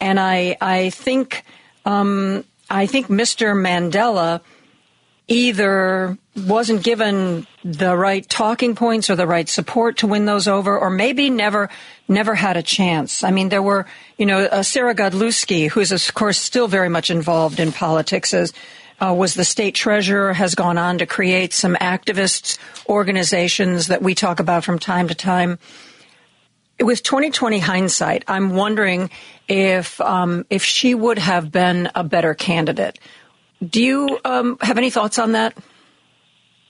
And I, I think, um, I think Mr. Mandela either wasn't given the right talking points or the right support to win those over, or maybe never never had a chance. I mean, there were, you know, uh, Sarah Godlewski, who is of course still very much involved in politics, as uh, was the state treasurer, has gone on to create some activists organizations that we talk about from time to time. With 2020 hindsight, I'm wondering if um, if she would have been a better candidate. Do you um, have any thoughts on that?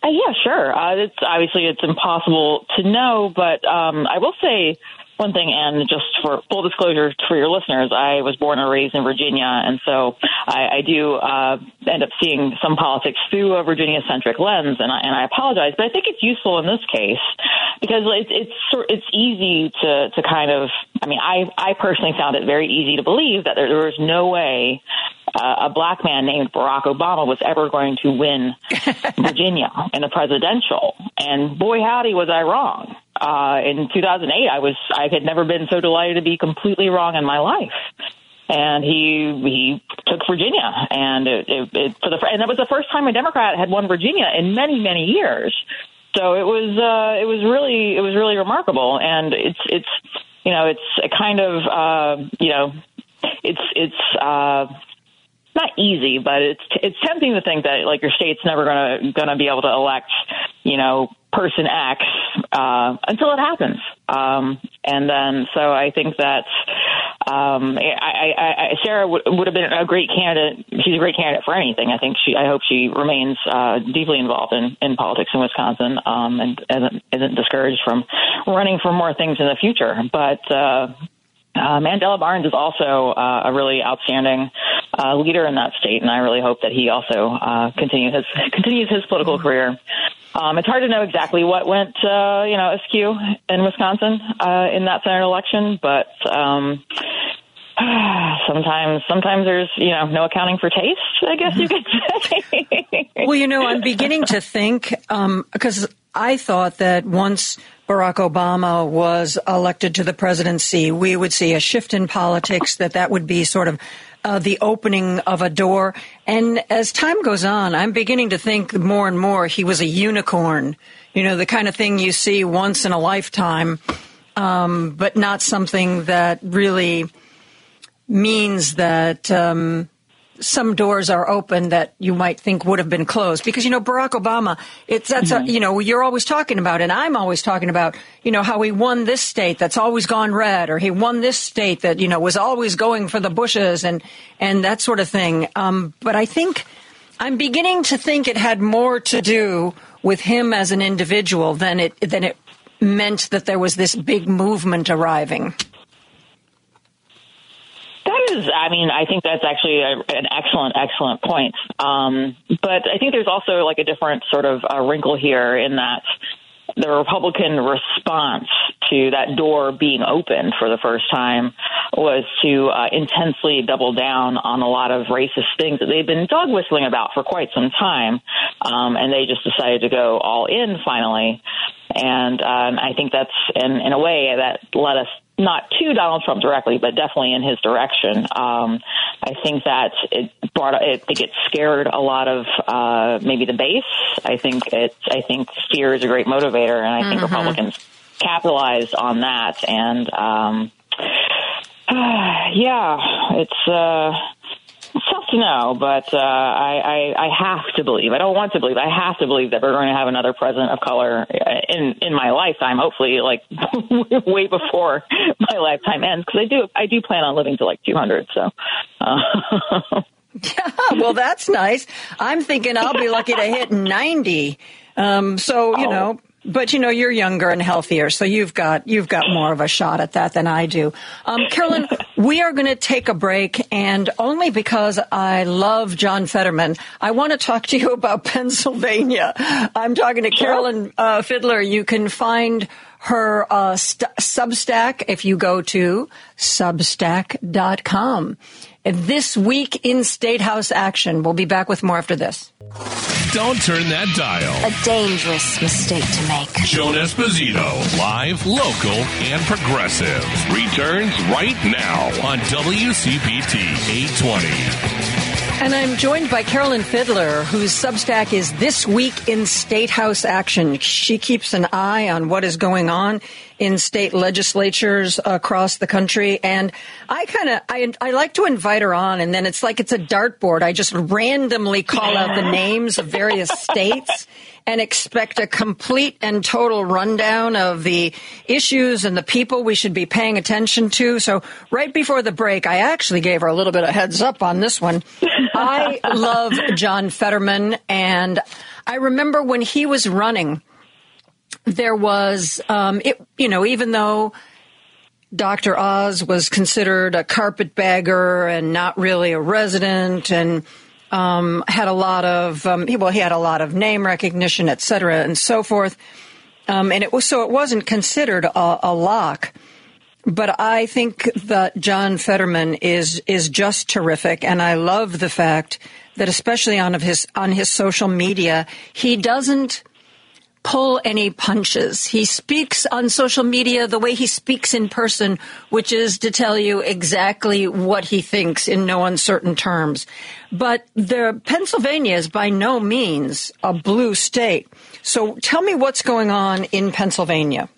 Uh, yeah, sure. Uh, it's obviously it's impossible to know, but um, I will say one thing, and just for full disclosure for your listeners, I was born and raised in Virginia, and so I, I do uh, end up seeing some politics through a Virginia-centric lens, and I, and I apologize, but I think it's useful in this case because it's it's sort it's easy to to kind of. I mean, I I personally found it very easy to believe that there, there was no way uh, a black man named Barack Obama was ever going to win Virginia in the presidential. And boy, howdy, was I wrong. Uh, in 2008, I was I had never been so delighted to be completely wrong in my life. And he he took Virginia, and it, it, it for the and that was the first time a Democrat had won Virginia in many many years. So it was uh, it was really it was really remarkable, and it's it's you know it's a kind of uh, you know it's it's uh, not easy, but it's it's tempting to think that like your state's never gonna gonna be able to elect, you know, person X uh, until it happens. Um, and then, so I think that um, I, I, I, Sarah would, would have been a great candidate. She's a great candidate for anything. I think she. I hope she remains uh, deeply involved in, in politics in Wisconsin um, and isn't, isn't discouraged from running for more things in the future. But uh, uh, Mandela Barnes is also uh, a really outstanding uh, leader in that state, and I really hope that he also uh, continue his continues his political career. Um, it's hard to know exactly what went, uh, you know, askew in Wisconsin uh, in that Senate election, but um, sometimes sometimes there's you know no accounting for taste i guess you could say well you know i'm beginning to think because um, i thought that once barack obama was elected to the presidency we would see a shift in politics that that would be sort of uh, the opening of a door. And as time goes on i'm beginning to think more and more he was a unicorn. You know the kind of thing you see once in a lifetime um, but not something that really means that um, some doors are open that you might think would have been closed because you know Barack Obama it's that's mm-hmm. a, you know you're always talking about and I'm always talking about you know how he won this state that's always gone red or he won this state that you know was always going for the bushes and and that sort of thing um, but I think I'm beginning to think it had more to do with him as an individual than it than it meant that there was this big movement arriving. That is, I mean, I think that's actually a, an excellent, excellent point. Um, but I think there's also like a different sort of uh, wrinkle here in that the Republican response to that door being opened for the first time was to uh, intensely double down on a lot of racist things that they've been dog whistling about for quite some time. Um, and they just decided to go all in finally. And um, I think that's, in, in a way, that led us not to Donald Trump directly, but definitely in his direction. Um, I think that it brought, I think it scared a lot of uh, maybe the base. I think it, I think fear is a great motivator, and I mm-hmm. think Republicans capitalized on that. And um, uh, yeah, it's. Uh, tough to know, but uh, I, I, I have to believe. I don't want to believe. I have to believe that we're going to have another president of color in in my lifetime. Hopefully, like way before my lifetime ends, because I do I do plan on living to like 200. So. Uh, yeah, well, that's nice. I'm thinking I'll be lucky to hit 90. Um, so you oh. know but you know you're younger and healthier, so you've got you've got more of a shot at that than I do. Um, Carolyn, we are going to take a break, and only because I love John Fetterman, I want to talk to you about Pennsylvania. I'm talking to Carolyn uh, Fiddler. You can find her uh, st- Substack if you go to Substack.com. This week in State House action. We'll be back with more after this. Don't turn that dial. A dangerous mistake to make. Joan Esposito, live, local, and progressive, returns right now on WCPT 820. And I'm joined by Carolyn Fiddler, whose Substack is This Week in State House Action. She keeps an eye on what is going on in state legislatures across the country. And I kind of, I, I like to invite her on and then it's like it's a dartboard. I just randomly call out the names of various states and expect a complete and total rundown of the issues and the people we should be paying attention to. So right before the break, I actually gave her a little bit of heads up on this one. I love John Fetterman and I remember when he was running, there was, um, it, you know, even though Dr. Oz was considered a carpetbagger and not really a resident and um, had a lot of, um, well, he had a lot of name recognition, et cetera, and so forth. Um, and it was so it wasn't considered a, a lock. But I think that John Fetterman is is just terrific, and I love the fact that, especially on of his on his social media, he doesn't pull any punches. He speaks on social media the way he speaks in person, which is to tell you exactly what he thinks in no uncertain terms. But the Pennsylvania is by no means a blue state. So tell me what's going on in Pennsylvania.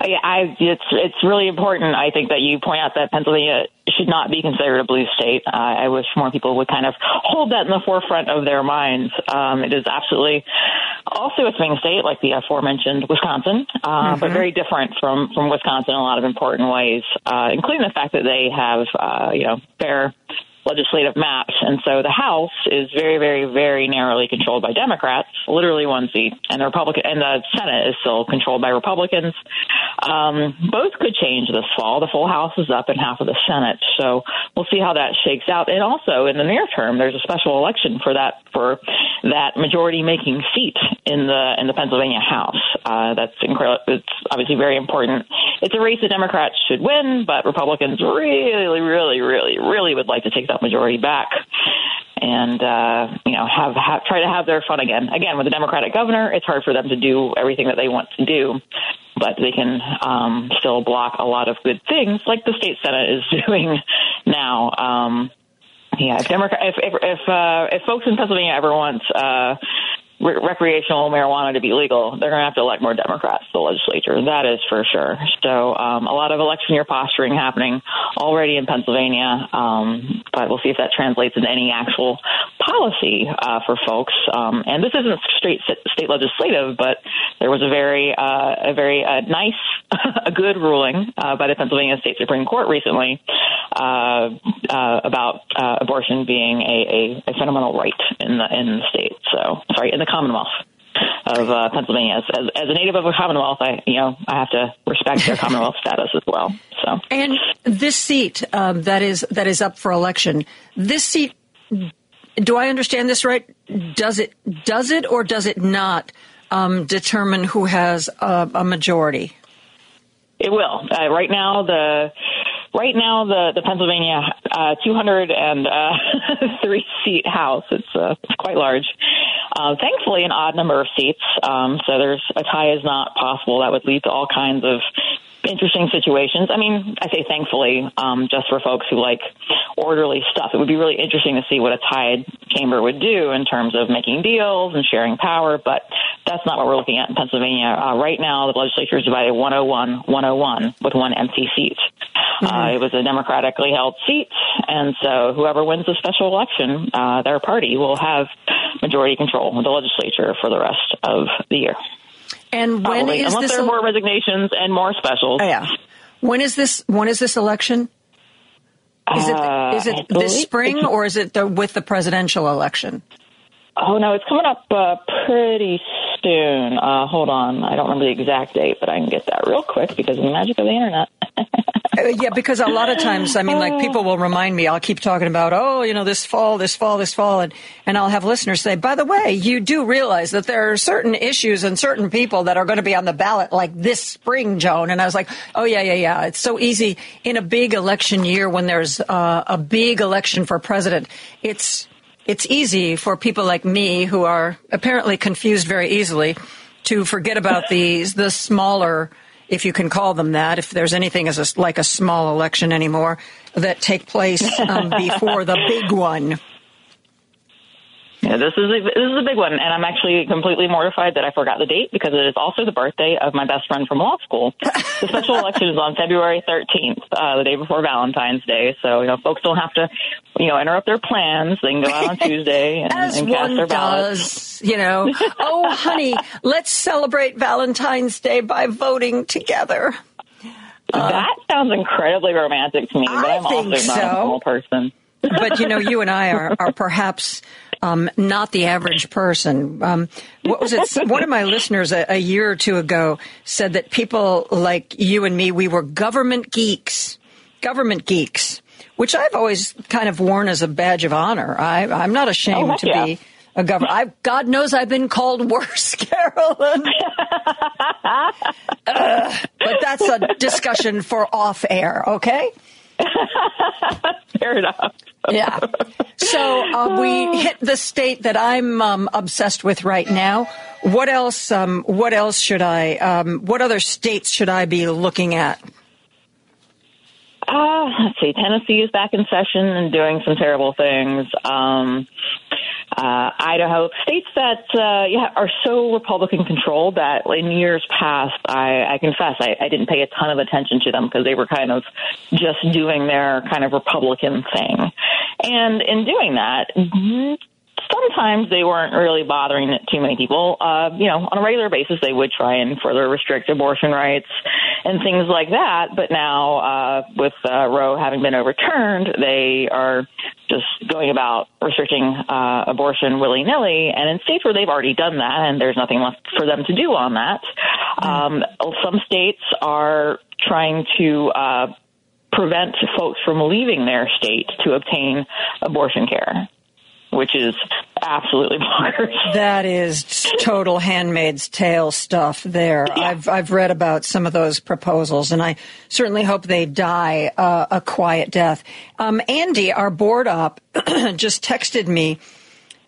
I, it's it's really important. I think that you point out that Pennsylvania should not be considered a blue state. Uh, I wish more people would kind of hold that in the forefront of their minds. Um, it is absolutely also a swing state like the aforementioned Wisconsin, uh, Mm-hmm. but very different from from Wisconsin in a lot of important ways, uh, including the fact that they have uh, you know fair legislative maps, and so the House is very, very, very narrowly controlled by Democrats, literally one seat, and the Republican and the Senate is still controlled by Republicans. Um, both could change this fall. The full House is up and half of the Senate, so we'll see how that shakes out. And also in the near term, there's a special election for that for that majority making seat in the in the Pennsylvania House. Uh, that's incredible. It's obviously very important. It's a race that Democrats should win, but Republicans really, really, really, really would like to take that majority back and uh, you know have, have try to have their fun again. Again, with a Democratic governor, it's hard for them to do everything that they want to do, but they can um, still block a lot of good things, like the state senate is doing now. Um, yeah, if Democrat, if if if, uh, if folks in Pennsylvania ever want uh, re- recreational marijuana to be legal, they're going to have to elect more Democrats to the legislature. That is for sure. So um, a lot of election year posturing happening already in Pennsylvania, um, but we'll see if that translates into any actual policy uh, for folks. Um, and this isn't straight state legislative, but there was a very uh, a very uh, nice, a good ruling uh, by the Pennsylvania State Supreme Court recently uh, uh, about abortion being a, a, a fundamental right in the in the state. So sorry, in the Commonwealth of uh, Pennsylvania. As, as, as a native of a Commonwealth, I you know I have to respect their Commonwealth status as well. So And this seat um, that is that is up for election, this seat, do I understand this right? Does it does it or does it not um, determine who has a, a majority? It will. Uh, right now, the right now the the Pennsylvania uh, 203 seat house. It's uh, it's quite large. Uh, thankfully, an odd number of seats. Um, so there's a tie is not possible. That would lead to all kinds of interesting situations. I mean, I say thankfully, um, just for folks who like orderly stuff. It would be really interesting to see what a tied chamber would do in terms of making deals and sharing power, but that's not what we're looking at in Pennsylvania. Uh, right now, the legislature is divided 101, 101 with one empty seat. Uh, it was a democratically held seat, and so whoever wins the special election, uh, their party will have majority control of the legislature for the rest of the year. And when Probably, is unless this? there are more resignations and more specials. Oh, yeah. When is this? When is this election? Is it Uh, is it this spring or is it the, with the presidential election? Oh no, it's coming up uh, pretty soon. Uh, hold on, I don't remember the exact date, but I can get that real quick because of the magic of the internet. Uh, yeah, because a lot of times, I mean, like people will remind me. I'll keep talking about, oh, you know, this fall, this fall, this fall, and and I'll have listeners say, by the way, you do realize that there are certain issues and certain people that are going to be on the ballot like this spring, Joan. And I was like, oh yeah, yeah, yeah. It's so easy in a big election year when there's uh, a big election for president. It's it's easy for people like me who are apparently confused very easily to forget about these the smaller if you can call them that if there's anything as a, like a small election anymore that take place um, before the big one Yeah, this is a, this is a big one, and I'm actually completely mortified that I forgot the date because it is also the birthday of my best friend from law school. The special election is on February 13th, uh, the day before Valentine's Day. So you know, folks don't have to, you know, interrupt their plans. They can go out on Tuesday and, as and cast their ballots. does you know oh honey let's celebrate valentine's day by voting together that sounds incredibly romantic to me, but I I'm think also not a so. small person. but you know, you and I are, are perhaps um, not the average person. Um, what was it? One of my listeners a, a year or two ago said that people like you and me, we were government geeks, government geeks, which I've always kind of worn as a badge of honor. I, I'm not ashamed Oh, to yeah. be a government. God knows I've been called worse, Carolyn. Ugh, but that's a discussion for off air, okay? Fair enough. Yeah. So uh, we hit the state that I'm um, obsessed with right now. What else? Um, what else should I? Um, what other states should I be looking at? Uh, let's see. Tennessee is back in session and doing some terrible things. Uh, Idaho, states that uh, yeah, are so Republican controlled that in years past, I, I confess I, I didn't pay a ton of attention to them because they were kind of just doing their kind of Republican thing. And in doing that, sometimes they weren't really bothering too many people. Uh, you know, on a regular basis, they would try and further restrict abortion rights and things like that. But now, uh, with uh, Roe having been overturned, they are just going about restricting uh, abortion willy nilly. And in states where they've already done that, and there's nothing left for them to do on that, um, some states are trying to uh, prevent folks from leaving their state to obtain abortion care which is absolutely bonkers. That is total Handmaid's Tale stuff. There, yeah. I've I've read about some of those proposals, and I certainly hope they die uh, a quiet death. Um, Andy, our board op, just texted me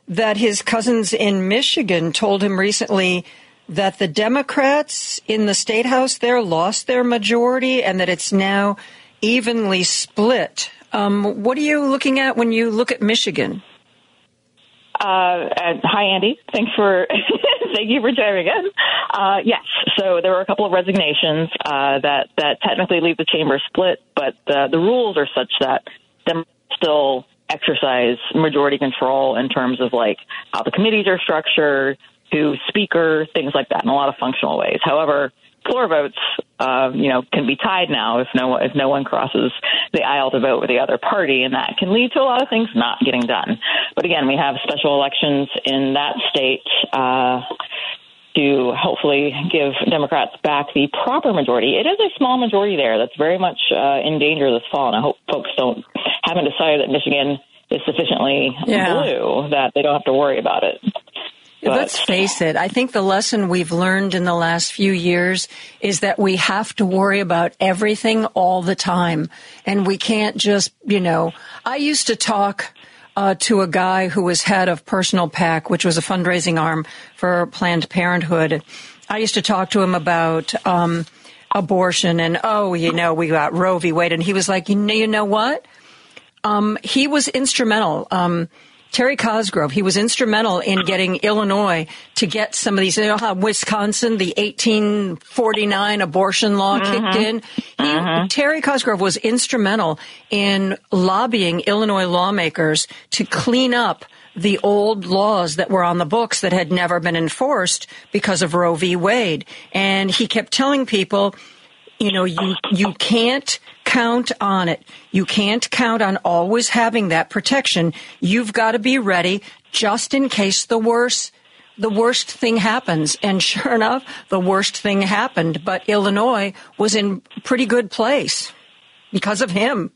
that his cousins in Michigan told him recently that the Democrats in the state house there lost their majority, and that it's now evenly split. Um, what are you looking at when you look at Michigan? Uh, hi, Andy. Thanks for thank you for chiming in. Uh, yes, so there were a couple of resignations uh, that that technically leave the chamber split, but the the rules are such that them still exercise majority control in terms of like how the committees are structured, who's speaker, things like that, in a lot of functional ways. However, floor votes, uh, you know, can be tied now if no if no one crosses the aisle to vote with the other party, and that can lead to a lot of things not getting done. But again, we have special elections in that state. Uh, to hopefully give Democrats back the proper majority. It is a small majority there that's very much uh, in danger this fall, and I hope folks don't haven't decided that Michigan is sufficiently yeah. blue that they don't have to worry about it. But, Let's face it. I think the lesson we've learned in the last few years is that we have to worry about everything all the time. And we can't just, you know, I used to talk uh, to a guy who was head of Personal PAC, which was a fundraising arm for Planned Parenthood. I used to talk to him about, um, abortion and, oh, you know, we got Roe v. Wade. And he was like, you know, you know what? Um, he was instrumental. Um, Terry Cosgrove, he was instrumental in getting Illinois to get some of these. You know how Wisconsin, the 1849 abortion law mm-hmm. kicked in? He, mm-hmm. Terry Cosgrove was instrumental in lobbying Illinois lawmakers to clean up the old laws that were on the books that had never been enforced because of Roe v. Wade. And he kept telling people, you know, you, you can't count on it. You can't count on always having that protection. You've got to be ready just in case the worst the worst thing happens. And sure enough, the worst thing happened. But Illinois was in pretty good place because of him.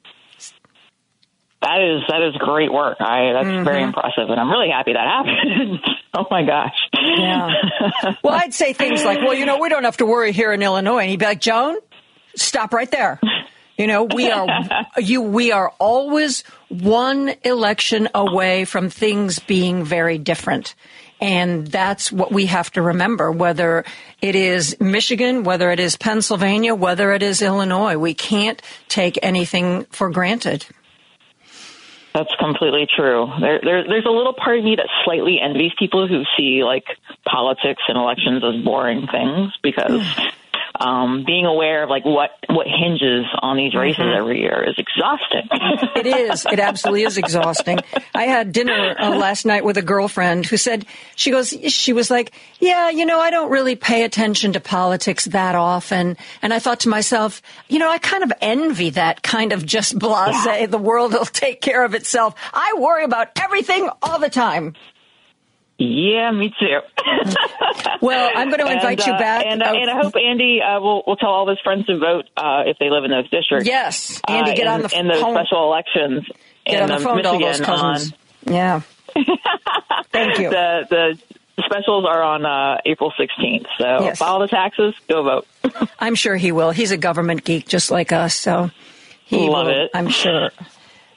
That is that is great work. I that's mm-hmm. very impressive, and I'm really happy that happened. oh my gosh. Yeah. well, I'd say things like, "Well, you know, we don't have to worry here in Illinois," and he'd be like, "Joan, stop right there." You know, we are you we are always one election away from things being very different. And that's what we have to remember, whether it is Michigan, whether it is Pennsylvania, whether it is Illinois. We can't take anything for granted. That's completely true. There, there, there's a little part of me that slightly envies people who see like politics and elections as boring things because hmm. Um, being aware of like what what hinges on these races mm-hmm. every year is exhausting. it is. It absolutely is exhausting. I had dinner uh, last night with a girlfriend who said she goes she was like, "Yeah, you know, I don't really pay attention to politics that often." And I thought to myself, you know, I kind of envy that kind of just blase. Yeah. The world will take care of itself. I worry about everything all the time. Yeah, me too. well, I'm going to invite and, you back. Uh, and, uh, and I hope Andy uh, will, will tell all his friends to vote uh, if they live in those districts. Yes, Andy, get uh, on the in those special elections. Get in on the phone Michigan to all those cousins. On, yeah. Thank you. The, the specials are on uh, April 16th. So yes. file the taxes, go vote. I'm sure he will. He's a government geek just like us. So he Love will, it. I'm sure.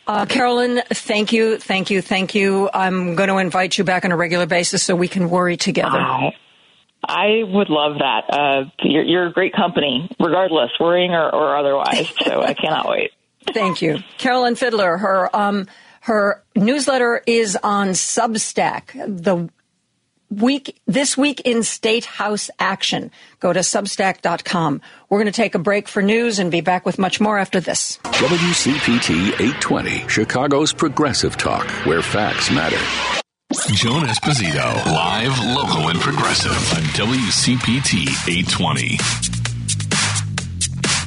Uh, Carolyn, thank you, thank you, thank you. I'm going to invite you back on a regular basis so we can worry together. I would love that. Uh, you're, you're, a great company, regardless, worrying or, or otherwise. So I cannot wait. Thank you, Carolyn Fiddler. Her um, her newsletter is on Substack. The week this week in state house action go to substack.com we're going to take a break for news and be back with much more after this wcpt 820 chicago's progressive talk where facts matter Joan Esposito, live, local, and progressive on WCPT 820.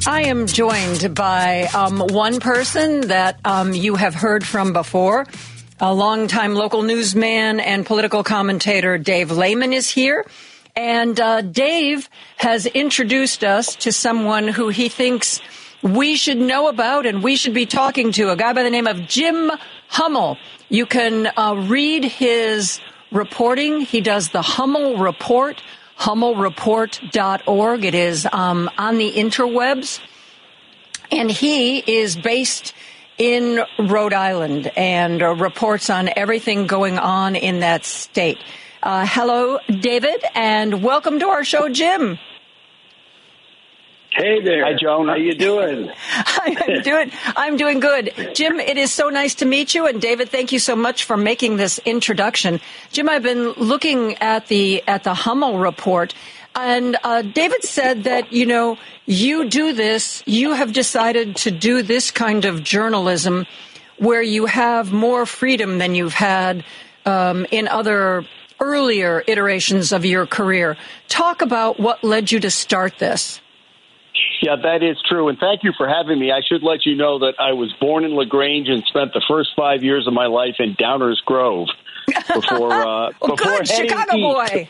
I am joined by um, one person that um, you have heard from before. A longtime local newsman and political commentator Dave Layman is here. And uh, Dave has introduced us to someone who he thinks we should know about and we should be talking to, a guy by the name of Jim Hummel. You can uh, read his reporting. He does the Hummel Report hummelreport.org. It is um, on the interwebs. And he is based in Rhode Island and uh, reports on everything going on in that state. Uh, hello, David, and welcome to our show, Jim. Hey there. Hi, Joan. How you doing? I'm doing. I'm doing good, Jim. It is so nice to meet you, and David, thank you so much for making this introduction. Jim, I've been looking at the at the Hummel report, and uh, David said that you know you do this. You have decided to do this kind of journalism, where you have more freedom than you've had um, in other earlier iterations of your career. Talk about what led you to start this. Yeah, that is true. And thank you for having me. I should let you know that I was born in LaGrange and spent the first five years of my life in Downers Grove before uh, well, before good Chicago east. boy.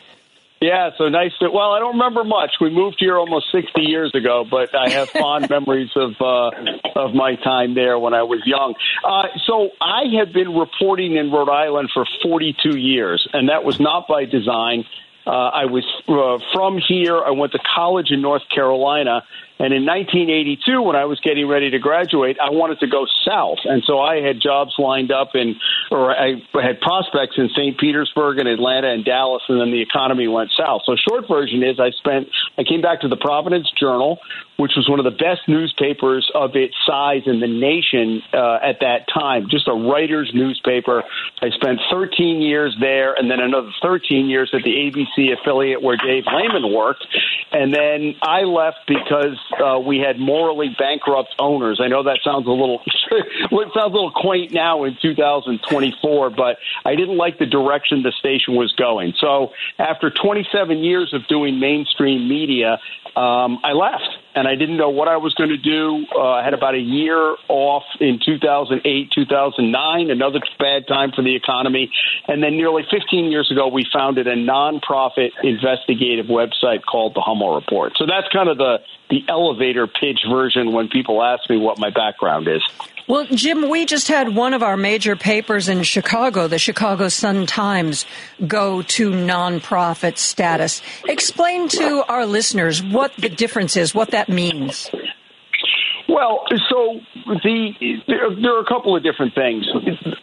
Yeah, so nice to. Well, I don't remember much. We moved here almost 60 years ago, but I have fond memories of uh, of my time there when I was young. Uh, so I have been reporting in Rhode Island for 42 years, and that was not by design. Uh, I was uh, from here. I went to college in North Carolina. And in 1982, when I was getting ready to graduate, I wanted to go south. And so I had jobs lined up in, or I had prospects in St. Petersburg and Atlanta and Dallas, and then the economy went south. So short version is I spent, I came back to the Providence Journal, which was one of the best newspapers of its size in the nation uh, at that time, just a writer's newspaper. I spent 13 years there and then another 13 years at the ABC affiliate where Dave Layman worked. And then I left because uh, we had morally bankrupt owners. I know that sounds a little it sounds a little quaint now in 2024, but I didn't like the direction the station was going. So after 27 years of doing mainstream media, um, I left and I didn't know what I was going to do. Uh, I had about a year off in 2008, 2009, another bad time for the economy. And then nearly 15 years ago, we founded a nonprofit investigative website called the Hummel Report. So that's kind of the, the elevator pitch version when people ask me what my background is. Well, Jim, we just had one of our major papers in Chicago, the Chicago Sun Times, go to nonprofit status. Explain to our listeners what the difference is, what that means. Well, so the there, there, are a couple of different things.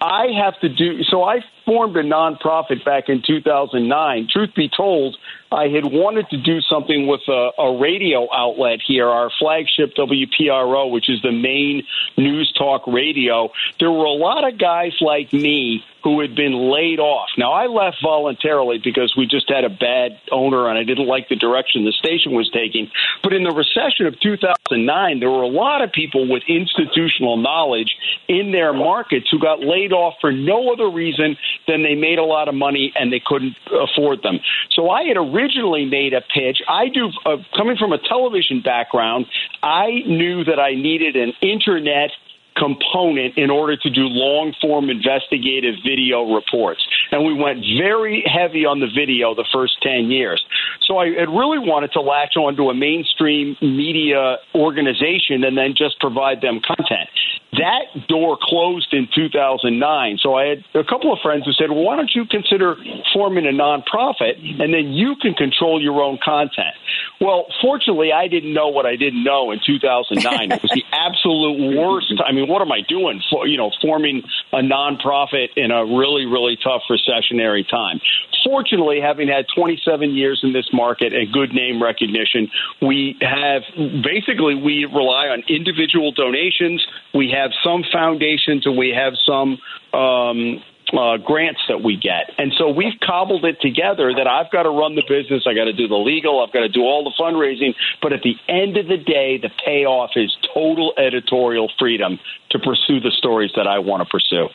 I have to do so. I formed a nonprofit back in 2009. Truth be told, I had wanted to do something with a, a radio outlet here, our flagship WPRO, which is the main news talk radio. There were a lot of guys like me who had been laid off. Now, I left voluntarily because we just had a bad owner and I didn't like the direction the station was taking. But in the recession of 2009, there were a lot of people with institutional knowledge in their markets who got laid off for no other reason than they made a lot of money and they couldn't afford them. So I had originally made a pitch. I do, uh, coming from a television background, I knew that I needed an internet component in order to do long form investigative video reports. And we went very heavy on the video the first 10 years. So I had really wanted to latch onto a mainstream media organization and then just provide them content. That door closed in 2009. So I had a couple of friends who said, well, why don't you consider forming a nonprofit and then you can control your own content? Well, fortunately, I didn't know what I didn't know in 2009. it was the absolute worst. I mean, what am I doing? For, you know, forming a nonprofit in a really, really tough recessionary time. Fortunately, having had 27 years in this market and good name recognition, we have basically we rely on individual donations. We have some foundations and we have some um, uh, grants that we get. And so we've cobbled it together that I've got to run the business, I got to do the legal, I've got to do all the fundraising. But at the end of the day, the payoff is total editorial freedom to pursue the stories that I want to pursue.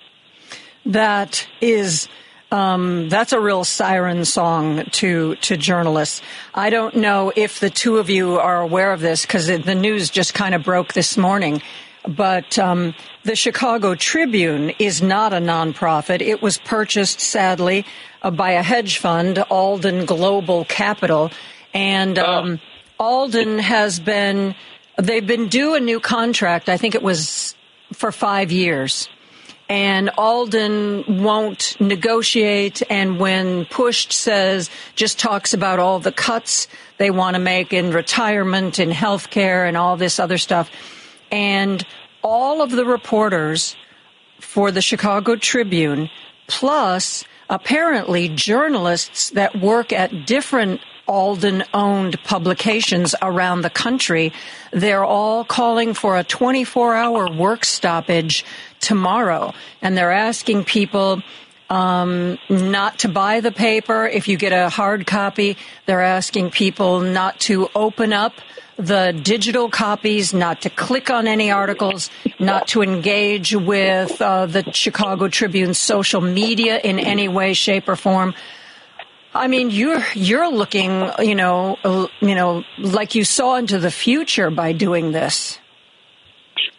That is Um, that's a real siren song to to journalists. I don't know if the two of you are aware of this because the news just kind of broke this morning. But um, the Chicago Tribune is not a nonprofit. It was purchased, sadly, uh, by a hedge fund, Alden Global Capital, and um, Alden has been. They've been due a new contract. I think it was for five years and Alden won't negotiate and when pushed says just talks about all the cuts they want to make in retirement and health care and all this other stuff. And all of the reporters for the Chicago Tribune, plus apparently journalists that work at different Alden owned publications around the country. They're all calling for a 24 hour work stoppage tomorrow. And they're asking people um, not to buy the paper. If you get a hard copy, they're asking people not to open up the digital copies, not to click on any articles, not to engage with uh, the Chicago Tribune's social media in any way, shape, or form. I mean, you're you're looking, you know, you know, like you saw into the future by doing this.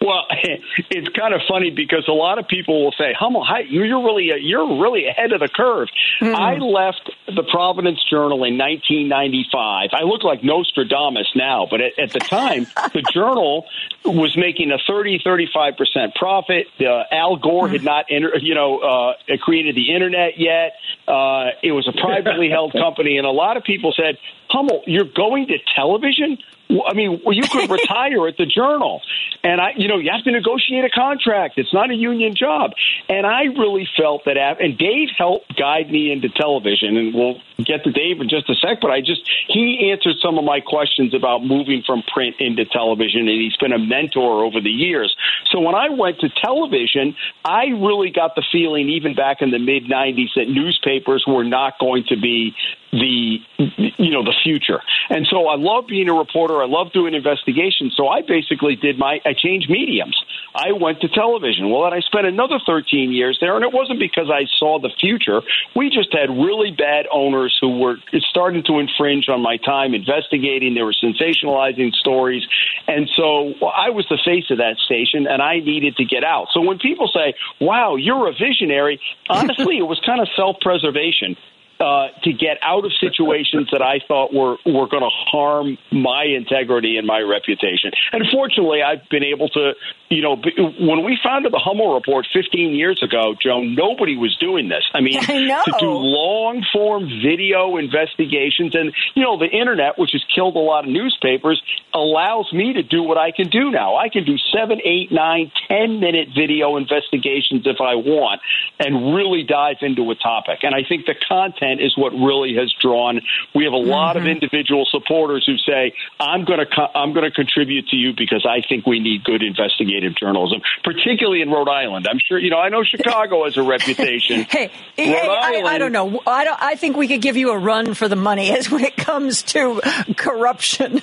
Well, it's kind of funny because a lot of people will say, "Hummel, hi, you're really you're really ahead of the curve." Mm. I left the Providence Journal in 1995. I look like Nostradamus now, but at, at the time, the Journal was making a 30 35 percent profit. Uh, Al Gore had not, enter, you know, uh, created the internet yet. Uh, it was a privately held company, and a lot of people said, "Hummel, you're going to television." I mean, well, you could retire at the Journal, and I, you know, you have to negotiate a contract. It's not a union job, and I really felt that. And Dave helped guide me into television, and we'll get to Dave in just a sec. But I just he answered some of my questions about moving from print into television, and he's been a mentor over the years. So when I went to television, I really got the feeling, even back in the mid '90s, that newspapers were not going to be the you know the future. And so I love being a reporter. I love doing investigations. So I basically did my I changed mediums. I went to television. Well, then I spent another 13 years there, and it wasn't because I saw the future. We just had really bad owners who were starting to infringe on my time investigating. They were sensationalizing stories, and so well, I was the face of that station, and I needed to get out. So when people say, "Wow, you're a visionary," honestly, it was kind of self-preservation uh, to get out of situations that I thought were were going to harm my integrity and my reputation. And fortunately, I've been able to, you know, when we founded the Hummel Report 15 years ago, Joe, nobody was doing this. I mean, I to do long form video investigations, and you know, the internet, which has killed a lot of newspapers, allows me to do what I can do now. I can do seven, eight, nine, ten minute video investigations if I want, and really dive into a topic. And I think the content content is what really has drawn. We have a lot mm-hmm. of individual supporters who say, "I'm going to co- I'm going to contribute to you because I think we need good investigative journalism, particularly in Rhode Island." I'm sure you know. I know Chicago has a reputation. hey, hey I, I, don't know. I don't. I think we could give you a run for the money as when it comes to corruption.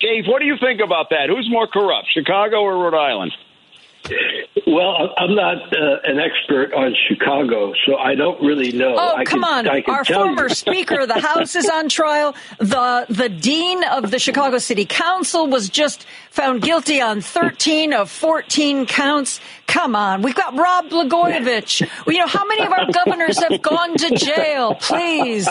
Dave, what do you think about that? Who's more corrupt, Chicago or Rhode Island? Well, I'm not uh, an expert on Chicago, so I don't really know. Oh, I come can, on! Our former Speaker of the House is on trial. The the dean of the Chicago City Council was just found guilty on 13 of 14 counts. Come on, we've got Rod Blagojevich. you know how many of our governors have gone to jail? Please.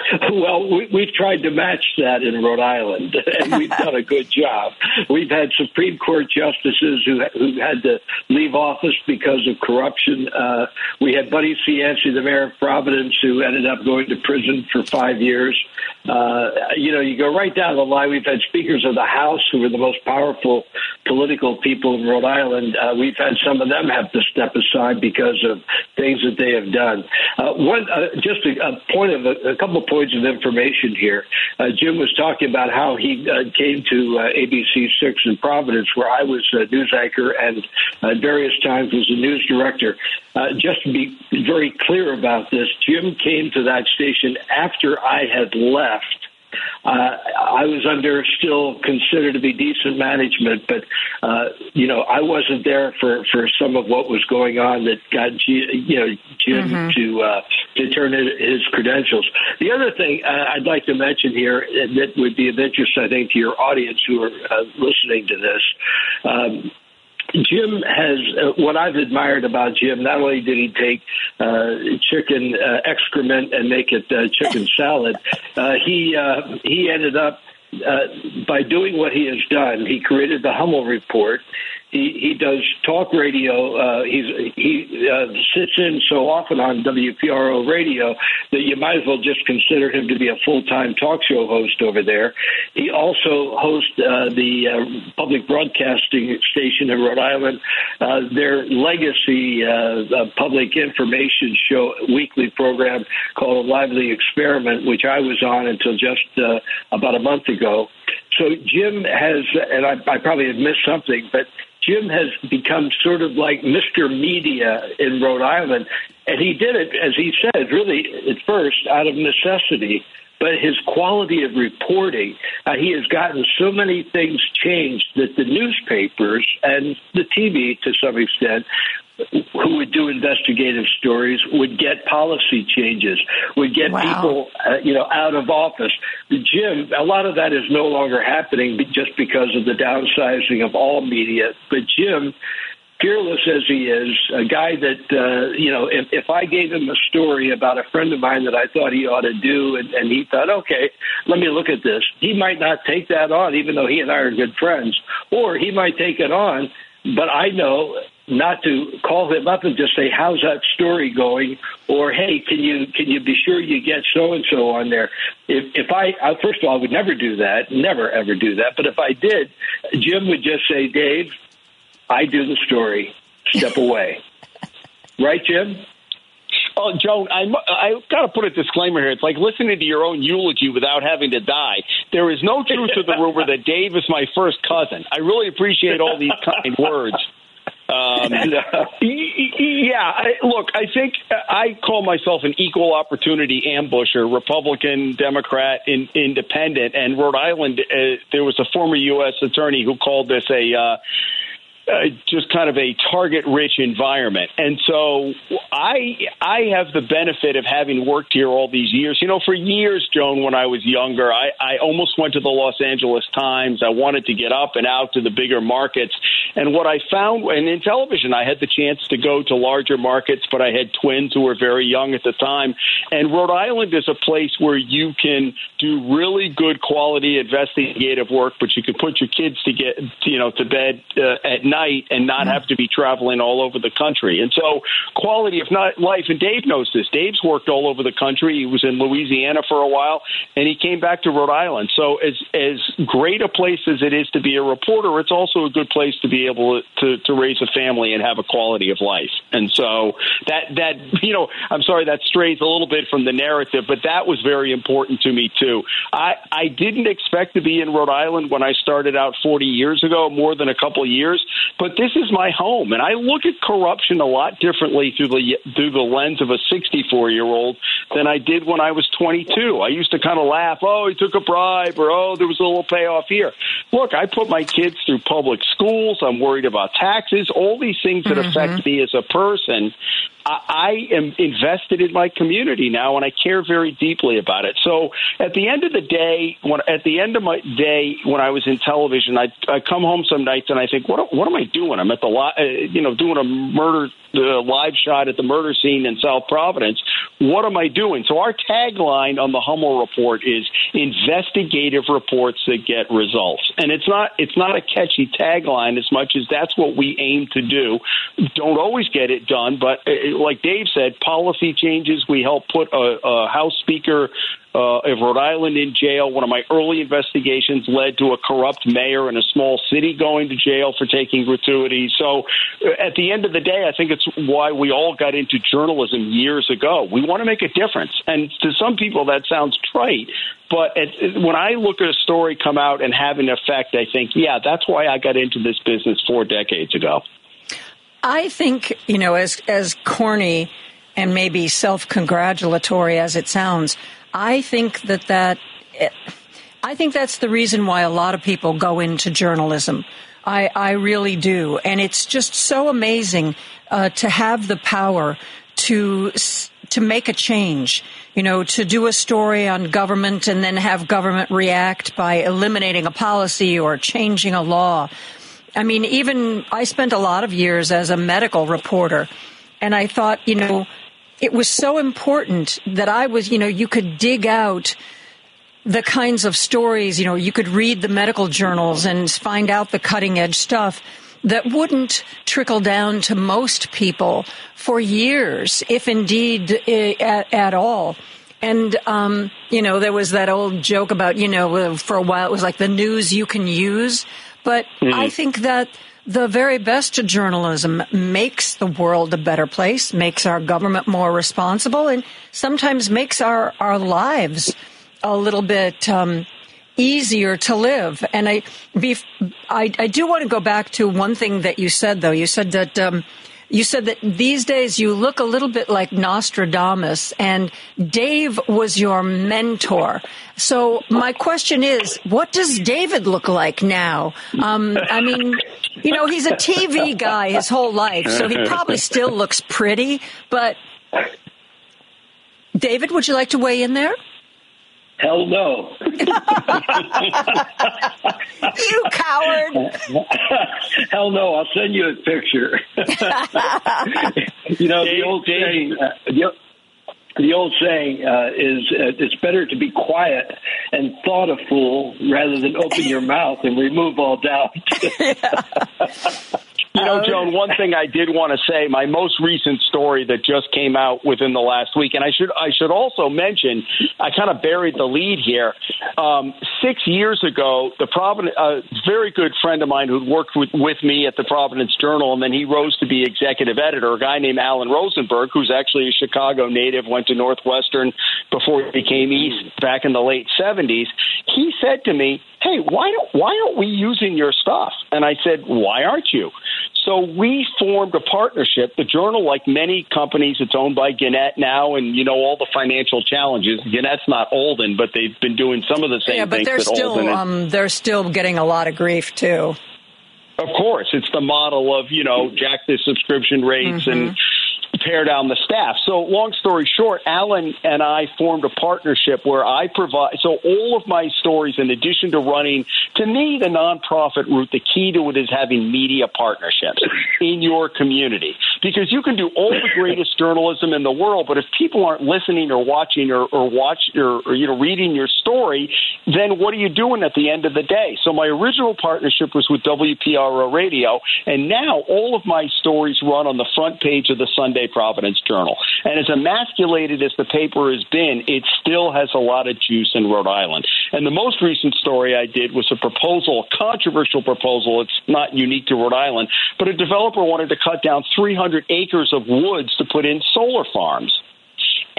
Well, we, we've tried to match that in Rhode Island, and we've done a good job. We've had Supreme Court justices who who had to leave office because of corruption. Uh, we had Buddy Cianci, the mayor of Providence, who ended up going to prison for five years. Uh, you know, you go right down the line. We've had speakers of the House who were the most powerful political people in Rhode Island. Uh, we've had some of them have to step aside because of things that they have done. Uh, one, uh, just a, a point of a, a couple points of information here. Uh, Jim was talking about how he uh, came to uh, ABC Six in Providence, where I was a news anchor and at various times was a news director. Uh, just to be very clear about this, Jim came to that station after I had left uh, I was under still considered to be decent management, but uh, you know I wasn't there for for some of what was going on that got G, you know Jim mm-hmm. to uh, to turn in his credentials. The other thing uh, I'd like to mention here that would be of interest, I think, to your audience who are uh, listening to this. Um, Jim has uh, what I've admired about Jim. Not only did he take uh, chicken uh, excrement and make it uh, chicken salad, uh, he uh, he ended up uh, by doing what he has done. He created the Hummel Report. He he does talk radio. Uh, he's he uh, sits in so often on WPRO radio that you might as well just consider him to be a full time talk show host over there. He also hosts uh, the uh, public broadcasting station in Rhode Island, uh, their legacy uh, public information show weekly program called A Lively Experiment, which I was on until just about a month ago. So Jim has, and I, I probably have missed something, but Jim has become sort of like Mr. Media in Rhode Island. And he did it, as he said, really at first out of necessity. But his quality of reporting, uh, he has gotten so many things changed that the newspapers and the TV, to some extent, who would do investigative stories would get policy changes, would get wow. people, uh, you know, out of office. Jim, a lot of that is no longer happening just because of the downsizing of all media. But Jim, fearless as he is, a guy that uh, you know, if, if I gave him a story about a friend of mine that I thought he ought to do, and, and he thought, okay, let me look at this, he might not take that on, even though he and I are good friends, or he might take it on. But I know not to call him up and just say, "How's that story going?" or "Hey, can you can you be sure you get so and so on there?" If if I, I first of all, I would never do that, never ever do that. But if I did, Jim would just say, "Dave, I do the story. Step away." right, Jim? Oh, Joan, I I got to put a disclaimer here. It's like listening to your own eulogy without having to die. There is no truth to the rumor that Dave is my first cousin. I really appreciate all these kind words. Um, yeah, I, look, I think I call myself an equal opportunity ambusher, Republican, Democrat, in, independent. And Rhode Island, uh, there was a former U.S. attorney who called this a. Uh, uh, just kind of a target rich environment. And so I I have the benefit of having worked here all these years. You know, for years, Joan, when I was younger, I, I almost went to the Los Angeles Times. I wanted to get up and out to the bigger markets. And what I found, and in television, I had the chance to go to larger markets, but I had twins who were very young at the time. And Rhode Island is a place where you can do really good quality investigative work, but you can put your kids to get, you know, to bed uh, at night and not have to be traveling all over the country. And so, quality of not life. And Dave knows this. Dave's worked all over the country. He was in Louisiana for a while, and he came back to Rhode Island. So, as as great a place as it is to be a reporter, it's also a good place to be able to, to raise a family and have a quality of life. And so that that you know, I'm sorry that strays a little bit from the narrative, but that was very important to me too. I I didn't expect to be in Rhode Island when I started out 40 years ago, more than a couple of years, but this is my home, and I look at corruption a lot differently through the through the lens of a 64 year old than I did when I was 22. I used to kind of laugh, oh, he took a bribe, or oh, there was a little payoff here. Look, I put my kids through public schools. I'm worried about taxes, all these things that mm-hmm. affect me as a person. I am invested in my community now, and I care very deeply about it. So, at the end of the day, when at the end of my day when I was in television, I I come home some nights and I think, what what am I doing? I'm at the uh, you know doing a murder the live shot at the murder scene in South Providence. What am I doing? So our tagline on the Hummel report is investigative reports that get results. And it's not it's not a catchy tagline as much as that's what we aim to do. Don't always get it done, but uh, like Dave said, policy changes. We help put a, a House Speaker uh, of Rhode Island in jail. One of my early investigations led to a corrupt mayor in a small city going to jail for taking gratuities. So, uh, at the end of the day, I think it's why we all got into journalism years ago. We want to make a difference, and to some people that sounds trite. But when I look at a story come out and have an effect, I think, yeah, that's why I got into this business four decades ago. I think, you know, as as corny and maybe self-congratulatory as it sounds, I think that that I think that's the reason why a lot of people go into journalism. I, I really do. And it's just so amazing uh, to have the power to to make a change. You know, to do a story on government and then have government react by eliminating a policy or changing a law. I mean, even I spent a lot of years as a medical reporter, and I thought, you know, it was so important that I was, you know, you could dig out the kinds of stories, you know, you could read the medical journals and find out the cutting edge stuff that wouldn't trickle down to most people for years, if indeed at, at all. And, um, you know, there was that old joke about, you know, for a while it was like the news you can use. But mm-hmm. I think that the very best journalism makes the world a better place, makes our government more responsible, and sometimes makes our, our lives a little bit um, easier to live. And I, I, I, do want to go back to one thing that you said, though. You said that. Um, you said that these days you look a little bit like Nostradamus, and Dave was your mentor. So my question is, what does David look like now? Um, I mean, you know, he's a TV guy his whole life, so he probably still looks pretty. But David, would you like to weigh in there? Hell no. you coward. Hell no. I'll send you a picture. you know, the old saying, uh, the, the old saying uh, is uh, it's better to be quiet and thought a fool rather than open your mouth and remove all doubt. You know, Joan, one thing I did want to say, my most recent story that just came out within the last week, and I should I should also mention, I kind of buried the lead here. Um, six years ago, the Providence, a very good friend of mine who worked with, with me at the Providence Journal, and then he rose to be executive editor, a guy named Alan Rosenberg, who's actually a Chicago native, went to Northwestern before he became East back in the late 70s. He said to me, hey, why don't why aren't we using your stuff? And I said, why aren't you? So we formed a partnership. The Journal, like many companies, it's owned by Gannett now, and you know all the financial challenges. Gannett's not Alden, but they've been doing some of the same things. yeah, but. They're still um, they're still getting a lot of grief too. Of course, it's the model of you know jack the subscription rates mm-hmm. and pare down the staff. So, long story short, Alan and I formed a partnership where I provide. So, all of my stories, in addition to running, to me, the nonprofit route, the key to it is having media partnerships in your community because you can do all the greatest journalism in the world, but if people aren't listening or watching or, or watch or, or you know reading your story, then what are you doing at the end of the day? So, my original partnership was with WPRO Radio, and now all of my stories run on the front page of the Sunday Providence Journal. And as emasculated as the paper has been, it still has a lot of juice in Rhode Island. And the most recent story I did was a proposal, a controversial proposal. It's not unique to Rhode Island, but a developer wanted to cut down 300 acres of woods to put in solar farms.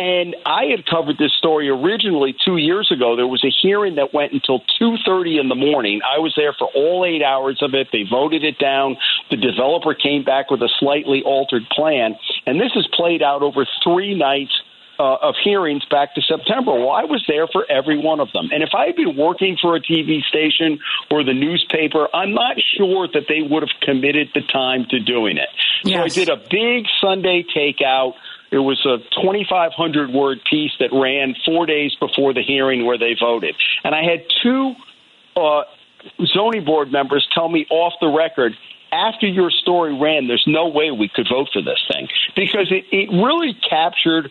And I had covered this story originally two years ago. There was a hearing that went until 2:30 in the morning. I was there for all eight hours of it. They voted it down. The developer came back with a slightly altered plan, and this has played out over three nights. Uh, of hearings back to September. Well, I was there for every one of them. And if I had been working for a TV station or the newspaper, I'm not sure that they would have committed the time to doing it. Yes. So I did a big Sunday takeout it was a 2,500 word piece that ran four days before the hearing where they voted. And I had two uh, zoning board members tell me off the record after your story ran, there's no way we could vote for this thing because it, it really captured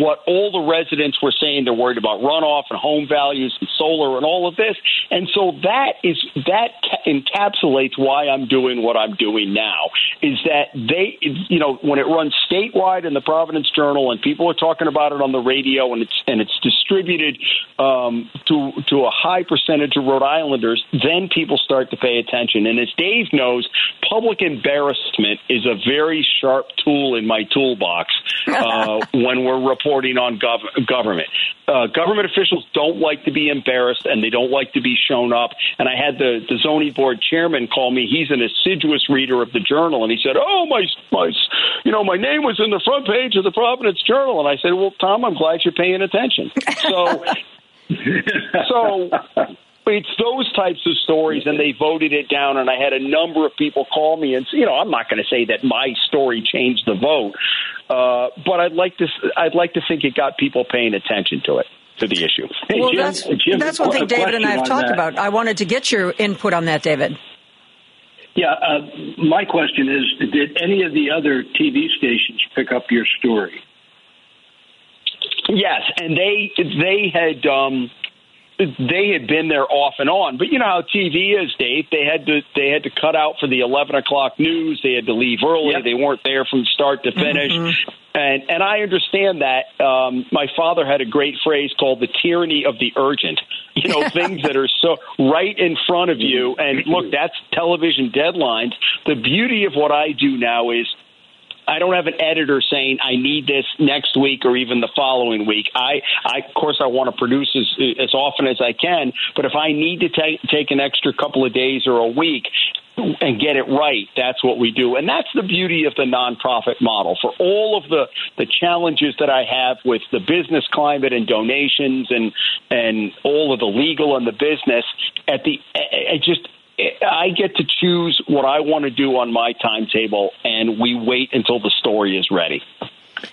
what all the residents were saying they're worried about runoff and home values and solar and all of this. And so that is that encapsulates why I'm doing what I'm doing now is that they you know when it runs statewide in the Providence Journal and people are talking about it on the radio and it's and it's distributed um, to to a high percentage of Rhode Islanders, then people start to pay attention. And as Dave knows, public embarrassment is a very sharp tool in my toolbox uh, when we're reporting on gov- government. Uh, government officials don't like to be embarrassed and they don't like to be shown up. And I had the, the zoning board chairman call me. He's an assiduous reader of the journal, and he said, "Oh, my my, you know, my name was in the front page of the Providence Journal." And I said, "Well, Tom, I'm glad you're paying attention." So. so it's those types of stories, and they voted it down. And I had a number of people call me, and you know, I'm not going to say that my story changed the vote, uh, but I'd like to. I'd like to think it got people paying attention to it to the issue. Hey, well, Jim, that's, Jim, that's one thing David and I have talked that. about. I wanted to get your input on that, David. Yeah, uh, my question is: Did any of the other TV stations pick up your story? Yes, and they they had um, they had been there off and on. But you know how TV is, Dave. They had to they had to cut out for the eleven o'clock news. They had to leave early. Yep. They weren't there from start to finish. Mm-hmm. And and I understand that. Um, my father had a great phrase called the tyranny of the urgent. You know, things that are so right in front of you. And look, that's television deadlines. The beauty of what I do now is I don't have an editor saying I need this next week or even the following week. I, I of course, I want to produce as, as often as I can, but if I need to take take an extra couple of days or a week and get it right, that's what we do, and that's the beauty of the nonprofit model. For all of the the challenges that I have with the business climate and donations and and all of the legal and the business, at the I just I get to choose what I want to do on my timetable, and we wait until the story is ready.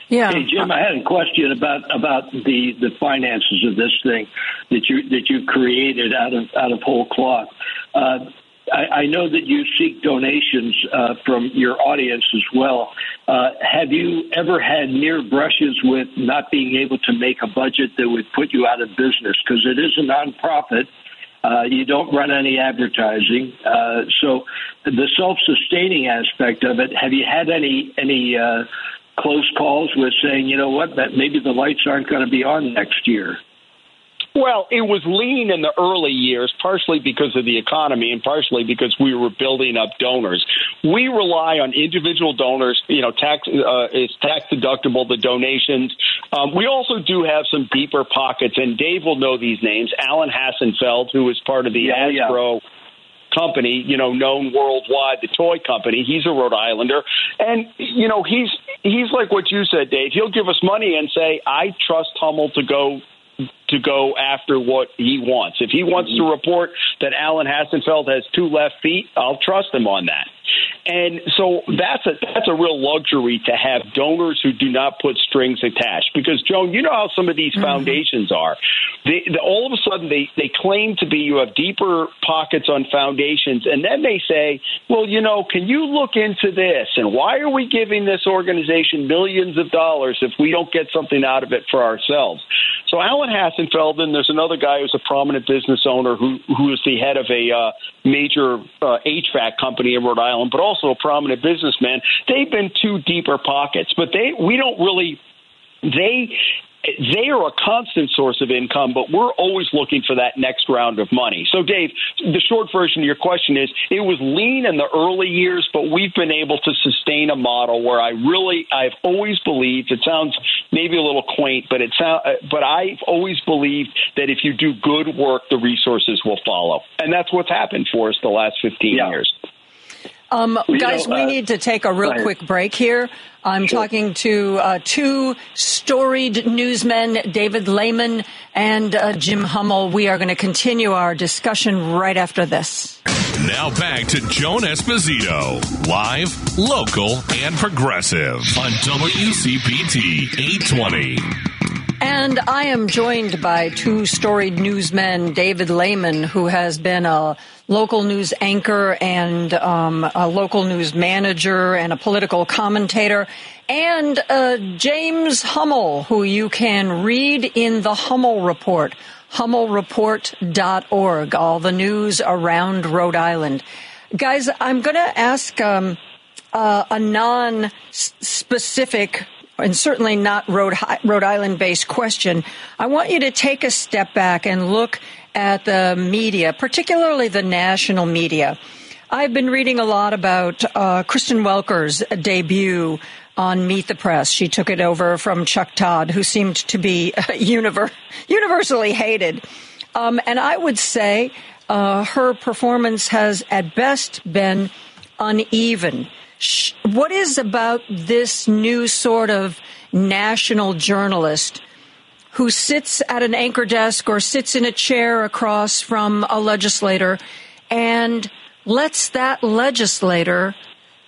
Yeah. Hey Jim, I had a question about about the the finances of this thing that you that you created out of out of whole cloth. Uh, I, I, know that you seek donations uh, from your audience as well. Uh, have you ever had near brushes with not being able to make a budget that would put you out of business? Because it is a nonprofit uh, you don't run any advertising. Uh, so the self-sustaining aspect of it, have you had any any uh, close calls with saying, you know what, maybe the lights aren't going to be on next year? Well, it was lean in the early years, partially because of the economy and partially because we were building up donors. We rely on individual donors. You know, tax uh, is tax deductible. The donations. Um, we also do have some deeper pockets, and Dave will know these names. Alan Hassenfeld, who is part of the yeah. Yeah company, you know, known worldwide, the toy company. He's a Rhode Islander, and you know, he's he's like what you said, Dave. He'll give us money and say, "I trust Hummel to go to go after what he wants. If he wants to report that Alan Hassenfeld has two left feet, I'll trust him on that. And so that's a that's a real luxury to have donors who do not put strings attached. Because Joan, you know how some of these mm-hmm. foundations are. They, they, all of a sudden, they they claim to be you have deeper pockets on foundations, and then they say, well, you know, can you look into this? And why are we giving this organization millions of dollars if we don't get something out of it for ourselves? So Alan Hassenfeld, and there's another guy who's a prominent business owner who who is the head of a uh, major uh, HVAC company in Rhode Island, but also a prominent businessman. They've been two deeper pockets, but they we don't really they they are a constant source of income, but we're always looking for that next round of money. So, Dave, the short version of your question is it was lean in the early years, but we've been able to sustain a model where I really, I've always believed, it sounds maybe a little quaint, but it sound, uh, but I've always believed that if you do good work, the resources will follow. And that's what's happened for us the last 15 yeah. years. Um, guys, know, uh, we need to take a real quick break here. I'm sure. talking to uh, two storied newsmen, David Layman and uh, Jim Hummel. We are going to continue our discussion right after this. Now back to Joan Esposito, live, local, and progressive on WCPT 820. And I am joined by two storied newsmen, David Layman, who has been a local news anchor and um, a local news manager and a political commentator, and uh, James Hummel, who you can read in the Hummel Report, hummelreport.org, all the news around Rhode Island. Guys, I'm going to ask um, uh, a non specific and certainly not Rhode, Rhode Island based question, I want you to take a step back and look at the media, particularly the national media. I've been reading a lot about uh, Kristen Welker's debut on Meet the Press. She took it over from Chuck Todd, who seemed to be univer- universally hated. Um, and I would say uh, her performance has at best been uneven what is about this new sort of national journalist who sits at an anchor desk or sits in a chair across from a legislator and lets that legislator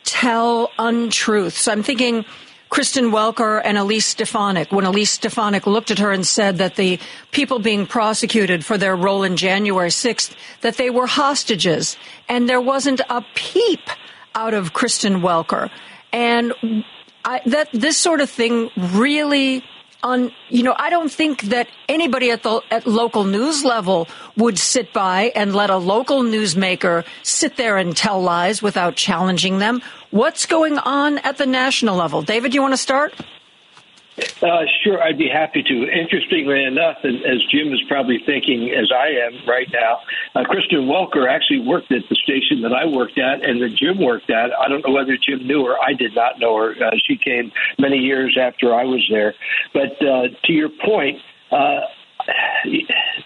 tell untruths. I'm thinking Kristen Welker and Elise Stefanik when Elise Stefanik looked at her and said that the people being prosecuted for their role in January 6th, that they were hostages. And there wasn't a peep out of Kristen Welker. And I, that this sort of thing really on you know i don't think that anybody at the at local news level would sit by and let a local newsmaker sit there and tell lies without challenging them. What's going on at the national level? David you want to start uh, sure, I'd be happy to. Interestingly enough, and as Jim is probably thinking, as I am right now, uh, Kristen Welker actually worked at the station that I worked at and that Jim worked at. I don't know whether Jim knew her. I did not know her. Uh, she came many years after I was there. But uh, to your point, uh,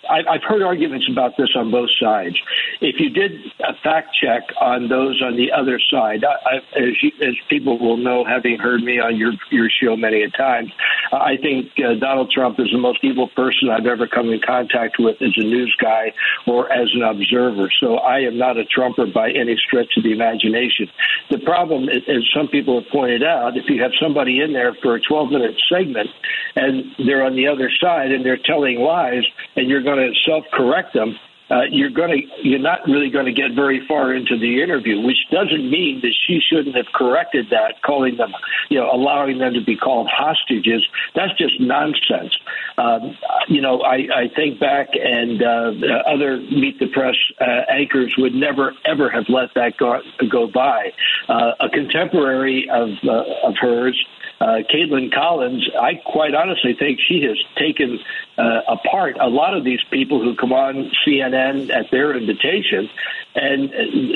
I've heard arguments about this on both sides. If you did a fact check on those on the other side, I, as, you, as people will know, having heard me on your your show many a time, I think uh, Donald Trump is the most evil person I've ever come in contact with as a news guy or as an observer. So I am not a Trumper by any stretch of the imagination. The problem, as some people have pointed out, if you have somebody in there for a 12 minute segment and they're on the other side and they're telling lies and you're going to self correct them, uh, you're going to you're not really going to get very far into the interview, which doesn't mean that she shouldn't have corrected that, calling them, you know, allowing them to be called hostages. That's just nonsense. Um, you know, I, I think back, and uh, other Meet the Press uh, anchors would never ever have let that go, go by. Uh, a contemporary of uh, of hers uh, Kaitlan Collins, I quite honestly think she has taken uh, apart a lot of these people who come on CNN at their invitation, and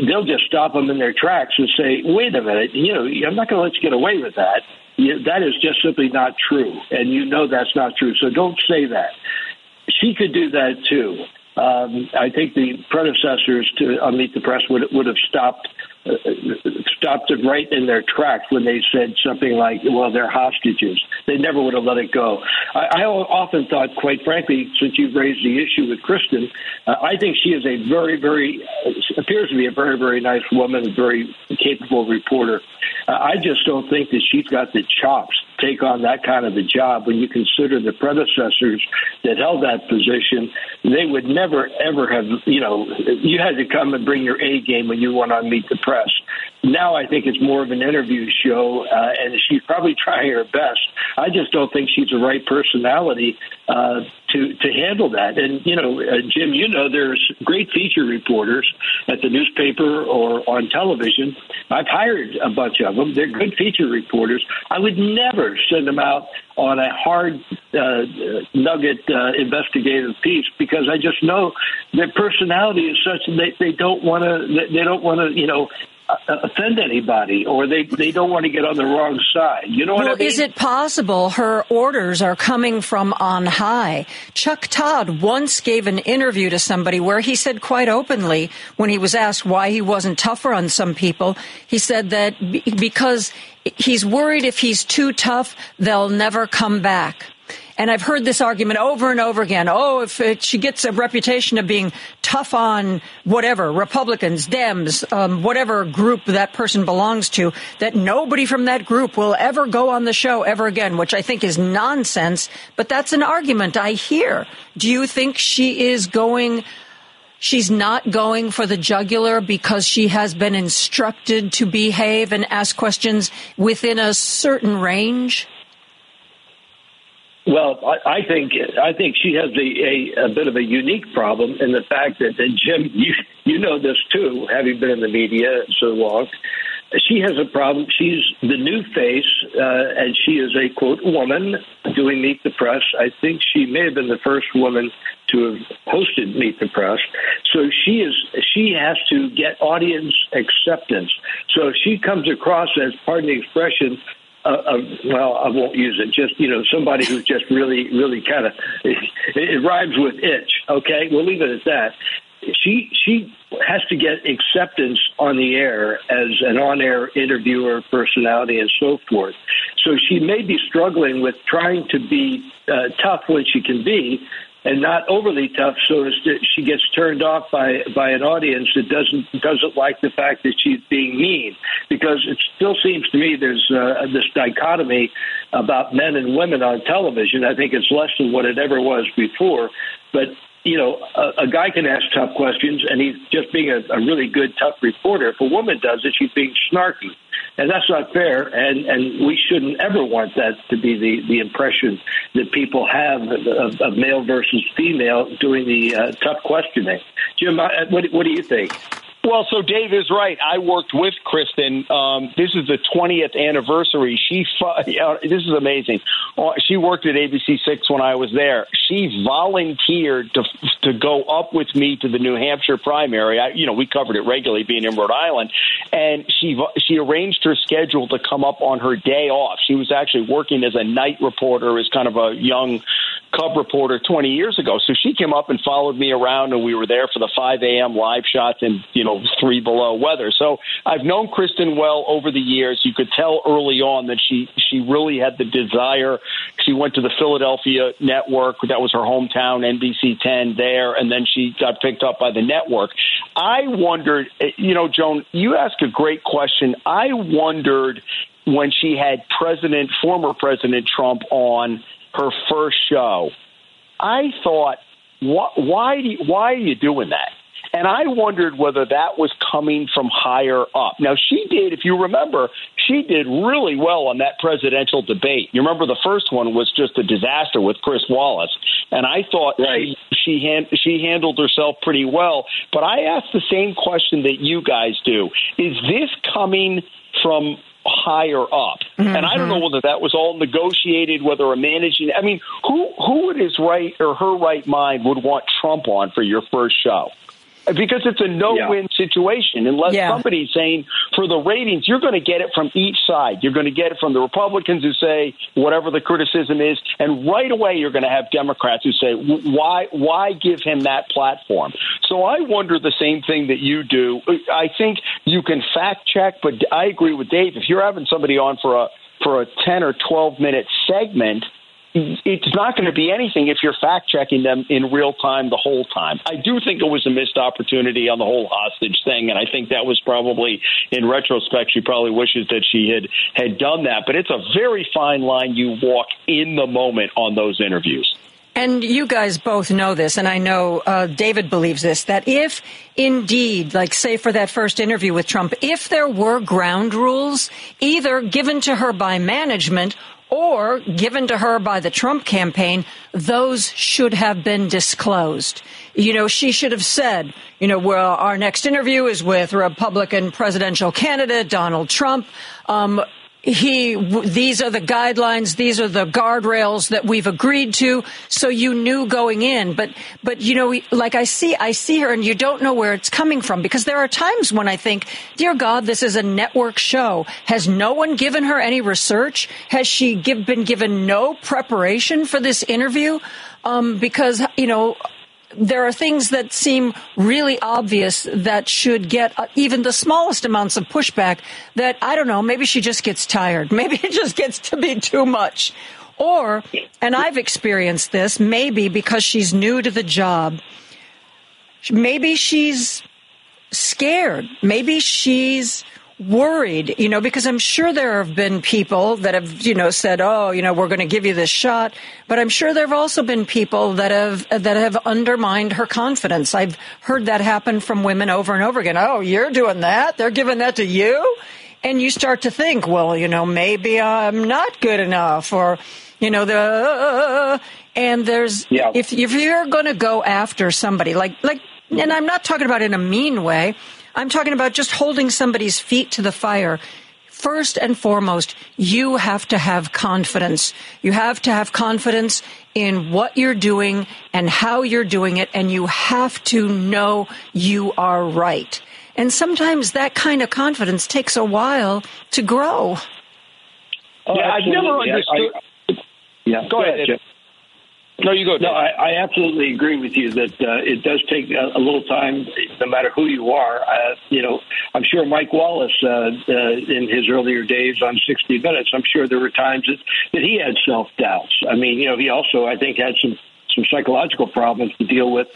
they'll just stop them in their tracks and say, "Wait a minute, you know, I'm not going to let you get away with that." You, that is just simply not true, and you know that's not true. So don't say that. She could do that too. Um, I think the predecessors to Meet the Press would would have stopped stopped it right in their tracks when they said something like, well, they're hostages. They never would have let it go. I, I often thought, quite frankly, since you've raised the issue with Kristen, uh, I think she is a very, very, appears to be a very, very nice woman, a very capable reporter. Uh, I just don't think that she's got the chops to take on that kind of a job when you consider the predecessors that held that position. They would never, ever have, you know, you had to come and bring your A game when you went on Meet the Press. Now I think it's more of an interview show, uh, and she's probably trying her best. I just don't think she's the right personality uh, to to handle that. And you know, uh, Jim, you know, there's great feature reporters at the newspaper or on television. I've hired a bunch of them. They're good feature reporters. I would never send them out on a hard uh, nugget uh, investigative piece because I just know their personality is such that they, they don't want to they don't want to you know Uh, offend anybody or they, they don't want to get on the wrong side. You know well, what I mean? Is it possible her orders are coming from on high? Chuck Todd once gave an interview to somebody where he said quite openly when he was asked why he wasn't tougher on some people, he said that because he's worried if he's too tough, they'll never come back. And I've heard this argument over and over again. Oh, if it, she gets a reputation of being tough on whatever, Republicans, Dems, um, whatever group that person belongs to, that nobody from that group will ever go on the show ever again, which I think is nonsense. But that's an argument I hear. Do you think she is going she's not going for the jugular because she has been instructed to behave and ask questions within a certain range? Well, I, I think I think she has a, a, a bit of a unique problem in the fact that, that Jim, you you know this too, having been in the media so long. She has a problem. She's the new face, uh, and she is a quote woman doing Meet the Press. I think she may have been the first woman to have hosted Meet the Press. So she is she has to get audience acceptance. So if she comes across as, pardon the expression, uh, uh, well, I won't use it. Just you know, somebody who's just really, really kind of it, it rhymes with itch. Okay, we'll leave it at that. She she has to get acceptance on the air as an on-air interviewer, personality, and so forth. So she may be struggling with trying to be uh, tough when she can be, and not overly tough, so as she gets turned off by by an audience that doesn't doesn't like the fact that she's being mean. Because it still seems to me there's uh, this dichotomy about men and women on television. I think it's less than what it ever was before, but you know, a, a guy can ask tough questions, and he's just being a, a really good, tough reporter. If a woman does it, she's being snarky, and that's not fair. And and we shouldn't ever want that to be the the impression that people have of, of male versus female doing the uh, tough questioning. Jim, what what do you think? Well, so Dave is right. I worked with Kristen. Um, this is the 20th anniversary. She, uh, this is amazing. Uh, she worked at ABC Six when I was there. She volunteered to to go up with me to the New Hampshire primary. I, you know, we covered it regularly, being in Rhode Island, and she she arranged her schedule to come up on her day off. She was actually working as a night reporter, as kind of a young cub reporter 20 years ago. So she came up and followed me around, and we were there for the 5 a.m. live shots and you know know, three below weather. So I've known Kristen well over the years. You could tell early on that she she really had the desire. She went to the Philadelphia network. That was her hometown, NBC 10 there, and then she got picked up by the network. I wondered, eh, you know, Joan, you ask a great question. I wondered when she had President, former President Trump on her first show. I thought, why, why, why are you doing that? And I wondered whether that was coming from higher up. Now, she did, if you remember, she did really well on that presidential debate. You remember the first one was just a disaster with Chris Wallace. And I thought right. she, she, hand, she handled herself pretty well. But I asked the same question that you guys do Is this coming from higher up. Mm-hmm. And I don't know whether that was all negotiated, whether a managing. I mean, who who in his right or her right mind would want Trump on for your first show? Because it's a no-win yeah. situation. Unless yeah. somebody's saying for the ratings you're going to get it from each side. You're going to get it from the republicans who say whatever the criticism is and right away you're going to have democrats who say why why give him that platform? So i wonder the same thing that you do. I think you can fact check but i agree with dave. If you're having somebody on for a for a 10 or 12 minute segment it's not going to be anything if you're fact checking them in real time the whole time. I do think it was a missed opportunity on the whole hostage thing, and I think that was probably, in retrospect, she probably wishes that she had had done that. But it's a very fine line you walk in the moment on those interviews. And you guys both know this, and I know uh, David believes this, that if indeed, like say for that first interview with Trump, if there were ground rules either given to her by management or given to her by the Trump campaign, those should have been disclosed. You know, she should have said, you know, well, our next interview is with Republican presidential candidate Donald Trump. Um, he these are the guidelines these are the guardrails that we've agreed to so you knew going in. But but you know like i see i see her and you don't know where it's coming from because there are times when i think dear god this is a network show. Has no one given her any research? Has she give, been given no preparation for this interview? Um, because you know there are things that seem really obvious that should get uh, even the smallest amounts of pushback that I don't know, maybe she just gets tired. Maybe it just gets to be too much. Or, and I've experienced this, maybe because she's new to the job, maybe she's scared. Maybe she's worried, you know, because I'm sure there have been people that have, you know, said, "Oh, you know, we're going to give you this shot," but I'm sure there have also been people that have that have undermined her confidence. I've heard that happen from women over and over again. "Oh, you're doing that? They're giving that to you?" And you start to think, "Well, you know, maybe I'm not good enough," or you know, the and there's yeah. if if you're going to go after somebody like like, and I'm not talking about in a mean way. I'm talking about just holding somebody's feet to the fire. First and foremost, you have to have confidence. You have to have confidence in what you're doing and how you're doing it, and you have to know you are right. And sometimes that kind of confidence takes a while to grow. Oh, yeah, I've never understood. I, I, yeah, go, go ahead. ahead No, you go. No, I, I absolutely agree with you that uh, it does take a, a little time, no matter who you are. Uh, you know, I'm sure Mike Wallace, uh, uh, in his earlier days on 60 Minutes, I'm sure there were times that, that he had self doubts. I mean, you know, he also, I think, had some some psychological problems to deal with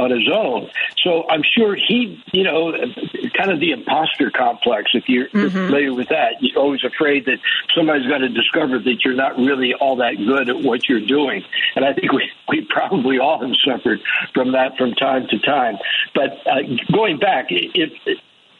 on his own. So I'm sure he, you know, kind of the imposter complex. If you're, Mm-hmm. familiar with that, you're always afraid that somebody's going to discover that you're not really all that good at what you're doing. And I think we we probably all have suffered from that from time to time. But uh, going back, if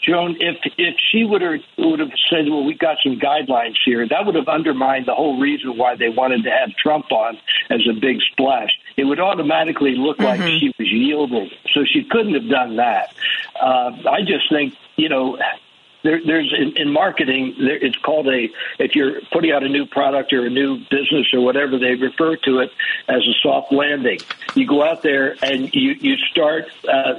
Joan, if if she would have would have said, "Well, we got some guidelines here," that would have undermined the whole reason why they wanted to have Trump on as a big splash. It would automatically look like Mhm. she was yielding, so she couldn't have done that. Uh, I just think, you know. There, there's in, in marketing, there, it's called a. If you're putting out a new product or a new business or whatever, they refer to it as a soft landing. You go out there and you you start uh,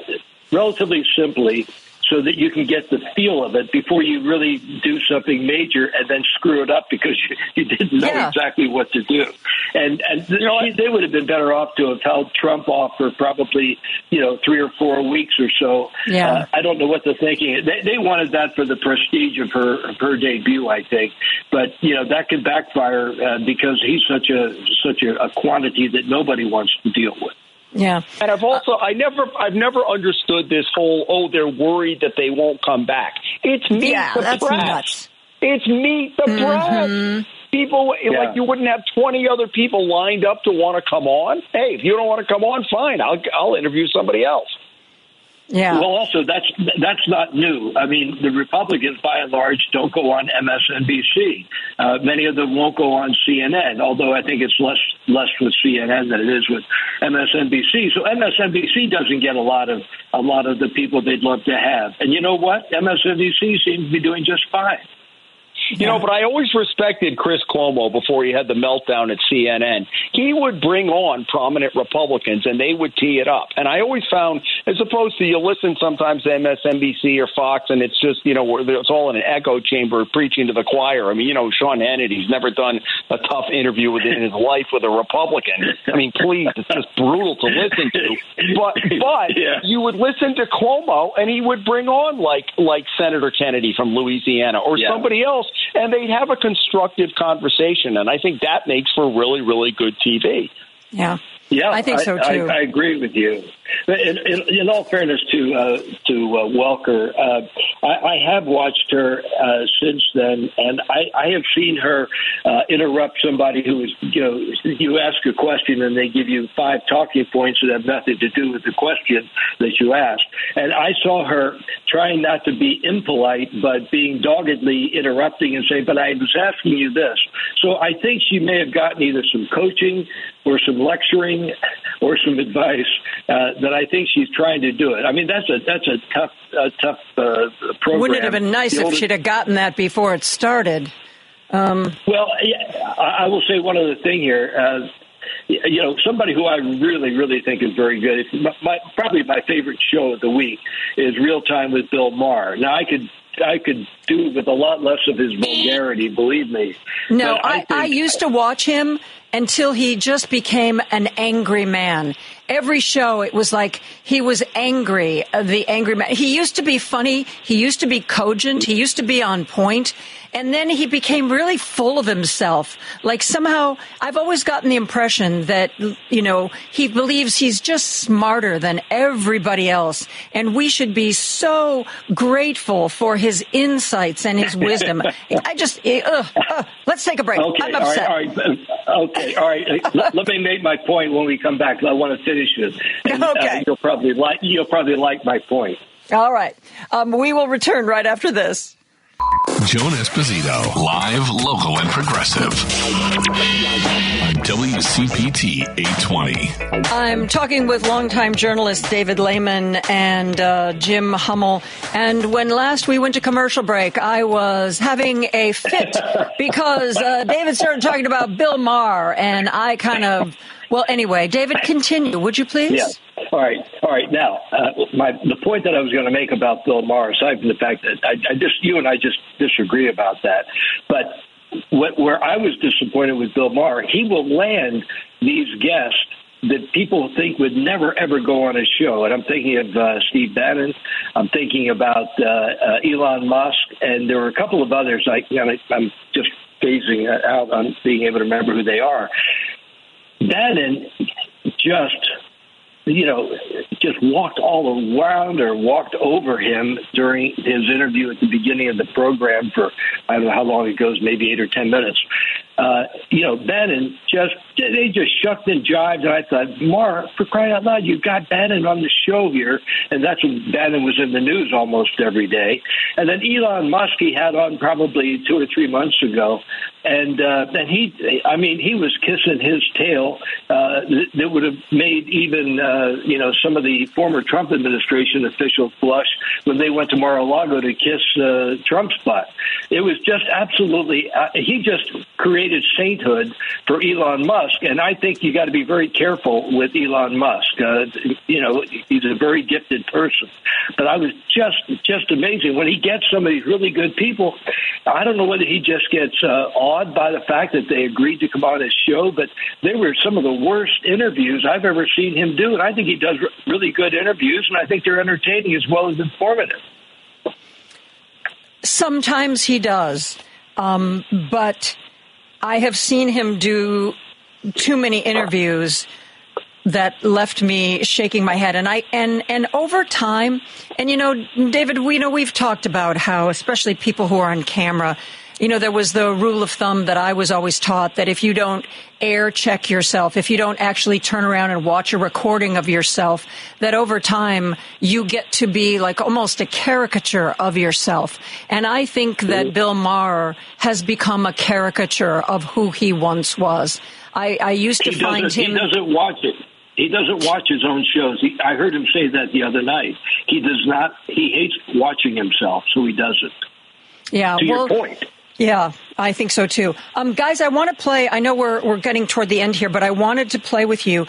relatively simply so that you can get the feel of it before you really do something major and then screw it up because you, you didn't know Yeah. exactly what to do. And and th- she- they would have been better off to have held Trump off for probably you know three or four weeks or so. Yeah. Uh, I don't know what the thinking. They, they wanted that for the prestige of her of her debut, I think. But you know that could backfire uh, because he's such a such a, a quantity that nobody wants to deal with. Yeah. And I've also I never I've never understood this whole oh they're worried that they won't come back. It's me Yeah, the that's press. nuts. It's me the press. People Yeah. like you wouldn't have twenty other people lined up to want to come on. Hey, if you don't want to come on, fine. I'll I'll interview somebody else. Yeah. Well, also that's that's not new. I mean, the Republicans, by and large, don't go on MSNBC. Uh, many of them won't go on CNN. Although I think it's less less with CNN than it is with MSNBC. So MSNBC doesn't get a lot of a lot of the people they'd love to have. And you know what? MSNBC seems to be doing just fine. You know, but I always respected Chris Cuomo before he had the meltdown at CNN. He would bring on prominent Republicans and they would tee it up. And I always found, as opposed to you listen sometimes to MSNBC or Fox and it's just, you know, it's all in an echo chamber preaching to the choir. I mean, you know, Sean Hannity's never done a tough interview with, in his life with a Republican. I mean, please, it's just brutal to listen to. But, but you would listen to Cuomo and he would bring on like, like Senator Kennedy from Louisiana or Yeah. somebody else and they'd have a constructive conversation. And I think that makes for really, really good TV. Yeah. Yeah, I think so, too. I, I agree with you. In, in, in all fairness to uh, to uh, Welker, uh, I, I have watched her uh, since then, and I, I have seen her uh, interrupt somebody who is, you know, you ask a question and they give you five talking points that have nothing to do with the question that you asked. And I saw her trying not to be impolite, but being doggedly interrupting and saying, "But I was asking you this." So I think she may have gotten either some coaching or some lecturing or some advice uh, that I think she's trying to do it. I mean, that's a that's a tough a tough uh, program. Wouldn't it have been nice The if she'd have gotten that before it started? Um, well, yeah, I I will say one other thing here. Uh, you know, somebody who I really, really think is very good. My, my, probably my favorite show of the week is Real Time with Bill Maher. Now, I could I could do with a lot less of his vulgarity, believe me. No, I, think, I used to watch him until he just became an angry man. Every show, it was like he was angry, uh, the angry man. He used to be funny. He used to be cogent. He used to be on point. And then he became really full of himself. Like somehow, I've always gotten the impression that, you know, he believes he's just smarter than everybody else. And we should be so grateful for his insights and his wisdom. I just, ugh, ugh. let's take a break. Okay, I'm all right, upset. all right, uh, okay, all right. let, let me make my point when we come back. I want to finish this. And, uh, Okay. you'll probably like you'll probably like my point. All right. Um, we will return right after this. Joan Esposito, live, local, and progressive. On WCPT 820. I'm talking with longtime journalist David Layman and uh, Jim Hummel. And when last we went to commercial break, I was having a fit because uh, David started talking about Bill Maher, and I kind of. Well, anyway, David, continue, would you please? Yeah. All right. All right. Now, uh, my the point that I was going to make about Bill Maher, aside from the fact that I, I just you and I just disagree about that, but what, where I was disappointed with Bill Maher, he will land these guests that people think would never ever go on a show. And I'm thinking of uh, Steve Bannon. I'm thinking about uh, uh, Elon Musk, and there were a couple of others. I, you know, I'm just phasing out on being able to remember who they are. Bannon just you know, just walked all around or walked over him during his interview at the beginning of the program for I don't know how long it goes, maybe eight or ten minutes. Uh, you know, Bannon just they just shucked and jived, and I thought, Mark, for crying out loud, you got Bannon on the show here, and that's when Bannon was in the news almost every day. And then Elon Musk he had on probably two or three months ago, and uh, and he, I mean, he was kissing his tail uh, that would have made even uh, you know some of the former Trump administration officials blush when they went to Mar-a-Lago to kiss uh, Trump's butt. It was just absolutely. Uh, he just created sainthood for Elon Musk, and I think you got to be very careful with Elon Musk. Uh, you know, he's a very gifted person, but I was just just amazing when he gets some of these really good people. I don't know whether he just gets uh, awed by the fact that they agreed to come on his show, but they were some of the worst interviews I've ever seen him do, and I think he does really good interviews, and I think they're entertaining as well as informative. Sometimes he does, um, but I have seen him do too many interviews that left me shaking my head and I and and over time and you know David we know we've talked about how especially people who are on camera you know, there was the rule of thumb that I was always taught that if you don't air check yourself, if you don't actually turn around and watch a recording of yourself, that over time you get to be like almost a caricature of yourself. And I think that Bill Maher has become a caricature of who he once was. I, I used to he find him. He doesn't watch it. He doesn't watch his own shows. He, I heard him say that the other night. He does not. He hates watching himself, so he doesn't. Yeah. To well, your point. Yeah, I think so too. Um, guys, I want to play. I know we're we're getting toward the end here, but I wanted to play with you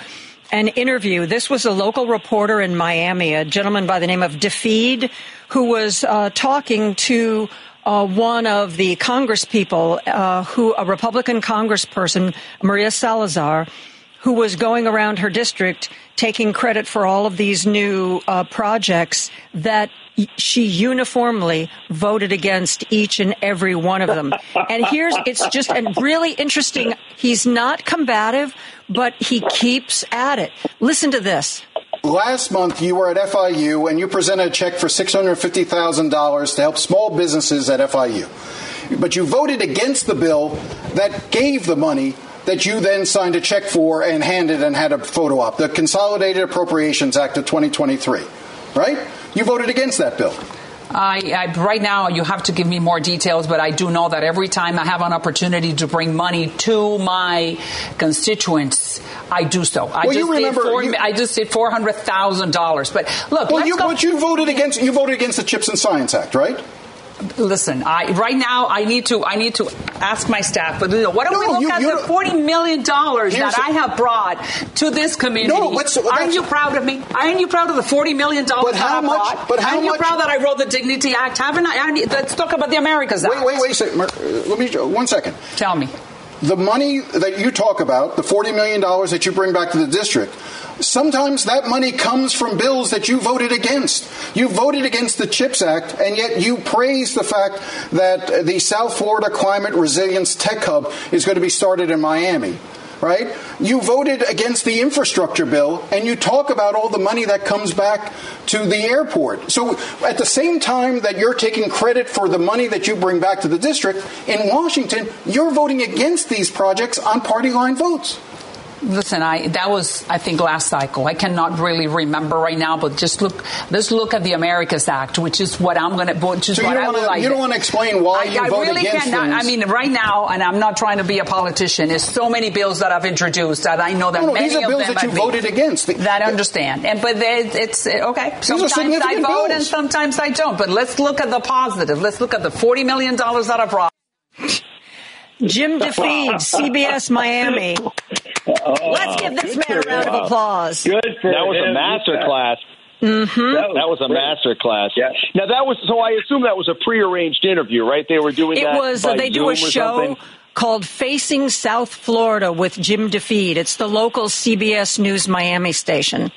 an interview. This was a local reporter in Miami, a gentleman by the name of DeFede, who was uh, talking to uh, one of the Congress people, uh, who a Republican Congressperson, Maria Salazar, who was going around her district taking credit for all of these new uh, projects that she uniformly voted against each and every one of them. And here's, it's just a really interesting. He's not combative, but he keeps at it. Listen to this. Last month, you were at FIU and you presented a check for $650,000 to help small businesses at FIU. But you voted against the bill that gave the money that you then signed a check for and handed and had a photo op, the Consolidated Appropriations Act of 2023, right? You voted against that bill. I, I, right now, you have to give me more details, but I do know that every time I have an opportunity to bring money to my constituents, I do so. I well, just you remember, did four, you, I just did four hundred thousand dollars. But look, well, you, but you voted against you voted against the Chips and Science Act, right? Listen, I right now I need to I need to ask my staff. But you know, what do no, we look you, at the forty million dollars that I have brought to this community? No, what's, aren't you proud of me? Aren't you proud of the forty million dollars that I much, brought? But how much? aren't much, you proud that I wrote the Dignity Act? Haven't I? I let's talk about the Americas Act. Wait, wait, wait a second. Uh, let me uh, one second. Tell me. The money that you talk about, the forty million dollars that you bring back to the district Sometimes that money comes from bills that you voted against. You voted against the CHIPS Act, and yet you praise the fact that the South Florida Climate Resilience Tech Hub is going to be started in Miami right? You voted against the infrastructure bill and you talk about all the money that comes back to the airport. So at the same time that you're taking credit for the money that you bring back to the district, in Washington, you're voting against these projects on party line votes. Listen, I that was I think last cycle. I cannot really remember right now, but just look. Let's look at the Americas Act, which is what I'm going to. Which is so what I would like. You don't want to explain why I, you I vote really against cannot. things. I mean, right now, and I'm not trying to be a politician. There's so many bills that I've introduced that I know that no, no, many these are bills of them that you voted against. that I understand, and but they, it's okay. Sometimes I vote bills. and sometimes I don't. But let's look at the positive. Let's look at the forty million dollars that I brought. Jim DeFede, CBS Miami. Oh, Let's give this man a round of applause. Good for That was him. a master class. Mm-hmm. That, that was a master class. Yes. Now that was so. I assume that was a prearranged interview, right? They were doing It that. was. uh, by they do a show something? called Facing South Florida with Jim DeFede. It's the local CBS News Miami station.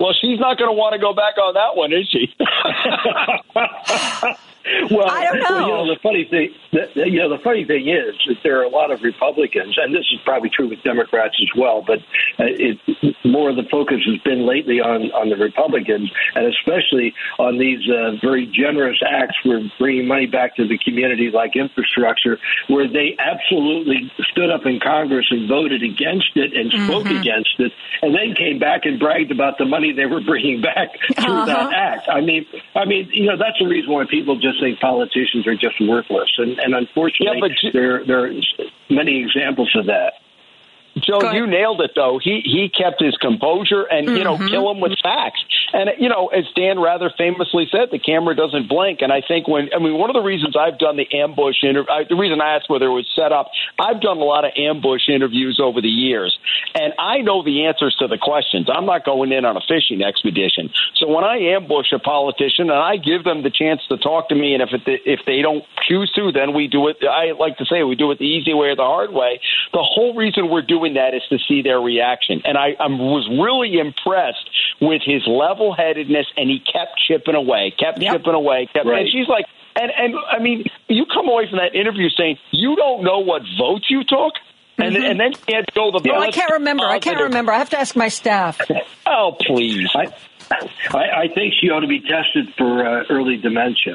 Well, she's not going to want to go back on that one, is she? Well, I don't well, you know, the funny thing, the, you know, the funny thing is that there are a lot of Republicans, and this is probably true with Democrats as well. But uh, it, more of the focus has been lately on on the Republicans, and especially on these uh, very generous acts for bringing money back to the community, like infrastructure, where they absolutely stood up in Congress and voted against it and spoke Mhm. against it, and then came back and bragged about the money they were bringing back through that Uh-huh. act. I mean, I mean, you know, that's the reason why people just think politicians are just worthless, and, and unfortunately, there there are many examples of that. Joe, you nailed it though. He he kept his composure and you know Mhm. kill him with facts. And you know, as Dan Rather famously said, the camera doesn't blink. And I think when I mean one of the reasons I've done the ambush interview, the reason I asked whether it was set up, I've done a lot of ambush interviews over the years, and I know the answers to the questions. I'm not going in on a fishing expedition. So when I ambush a politician and I give them the chance to talk to me, and if it, if they don't choose to, then we do it. I like to say we do it the easy way or the hard way. The whole reason we're doing that is to see their reaction, and I, I was really impressed with his level-headedness, and he kept chipping away, kept chipping away, kept. Right. And she's like, and and I mean, you come away from that interview saying you don't know what votes you took. And, Mhm. and then she had to go the Oh, I can't remember. I can't remember. I have to ask my staff. Oh, please. I, I, I think she ought to be tested for uh, early dementia.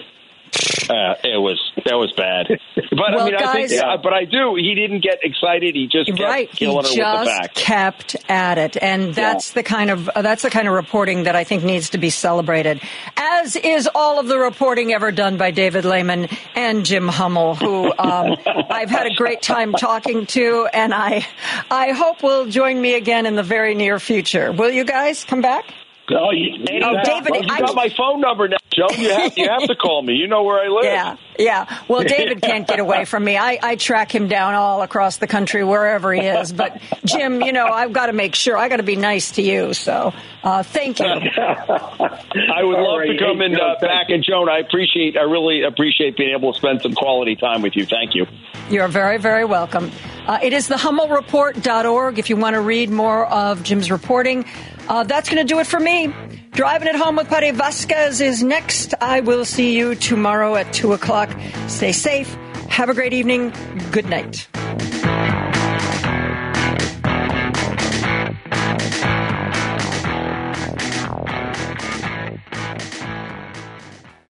Uh, it was that was bad, but Well, I mean, I think, yeah, but I do. He didn't get excited. He just kept right he killing her with the just kept at it. And that's the kind of uh, that's the kind of reporting that i think needs to be celebrated as is all of the reporting ever done by david layman and jim hummel who um, i've had a great time talking to and i i hope will join me again in the very near future. Will you guys come back? Oh, you, Hey, Oh, David, well, you I- got my phone number now, Joe. You have, you have to call me. You know where I live. Yeah, yeah. Well, David can't get away from me. I, I track him down all across the country, wherever he is. But Jim, you know, I've got to make sure. I got to be nice to you. So, uh, thank you. I would All love right. to come Hey, in Joe, uh, thank back. And Joan, I appreciate, I really appreciate being able to spend some quality time with you. Thank you. You're very, very welcome. Uh, it is thehummelreport.org if you want to read more of Jim's reporting. Uh, that's going to do it for me. Driving it home with Patti Vasquez is next. I will see you tomorrow at 2 o'clock. Stay safe. Have a great evening. Good night.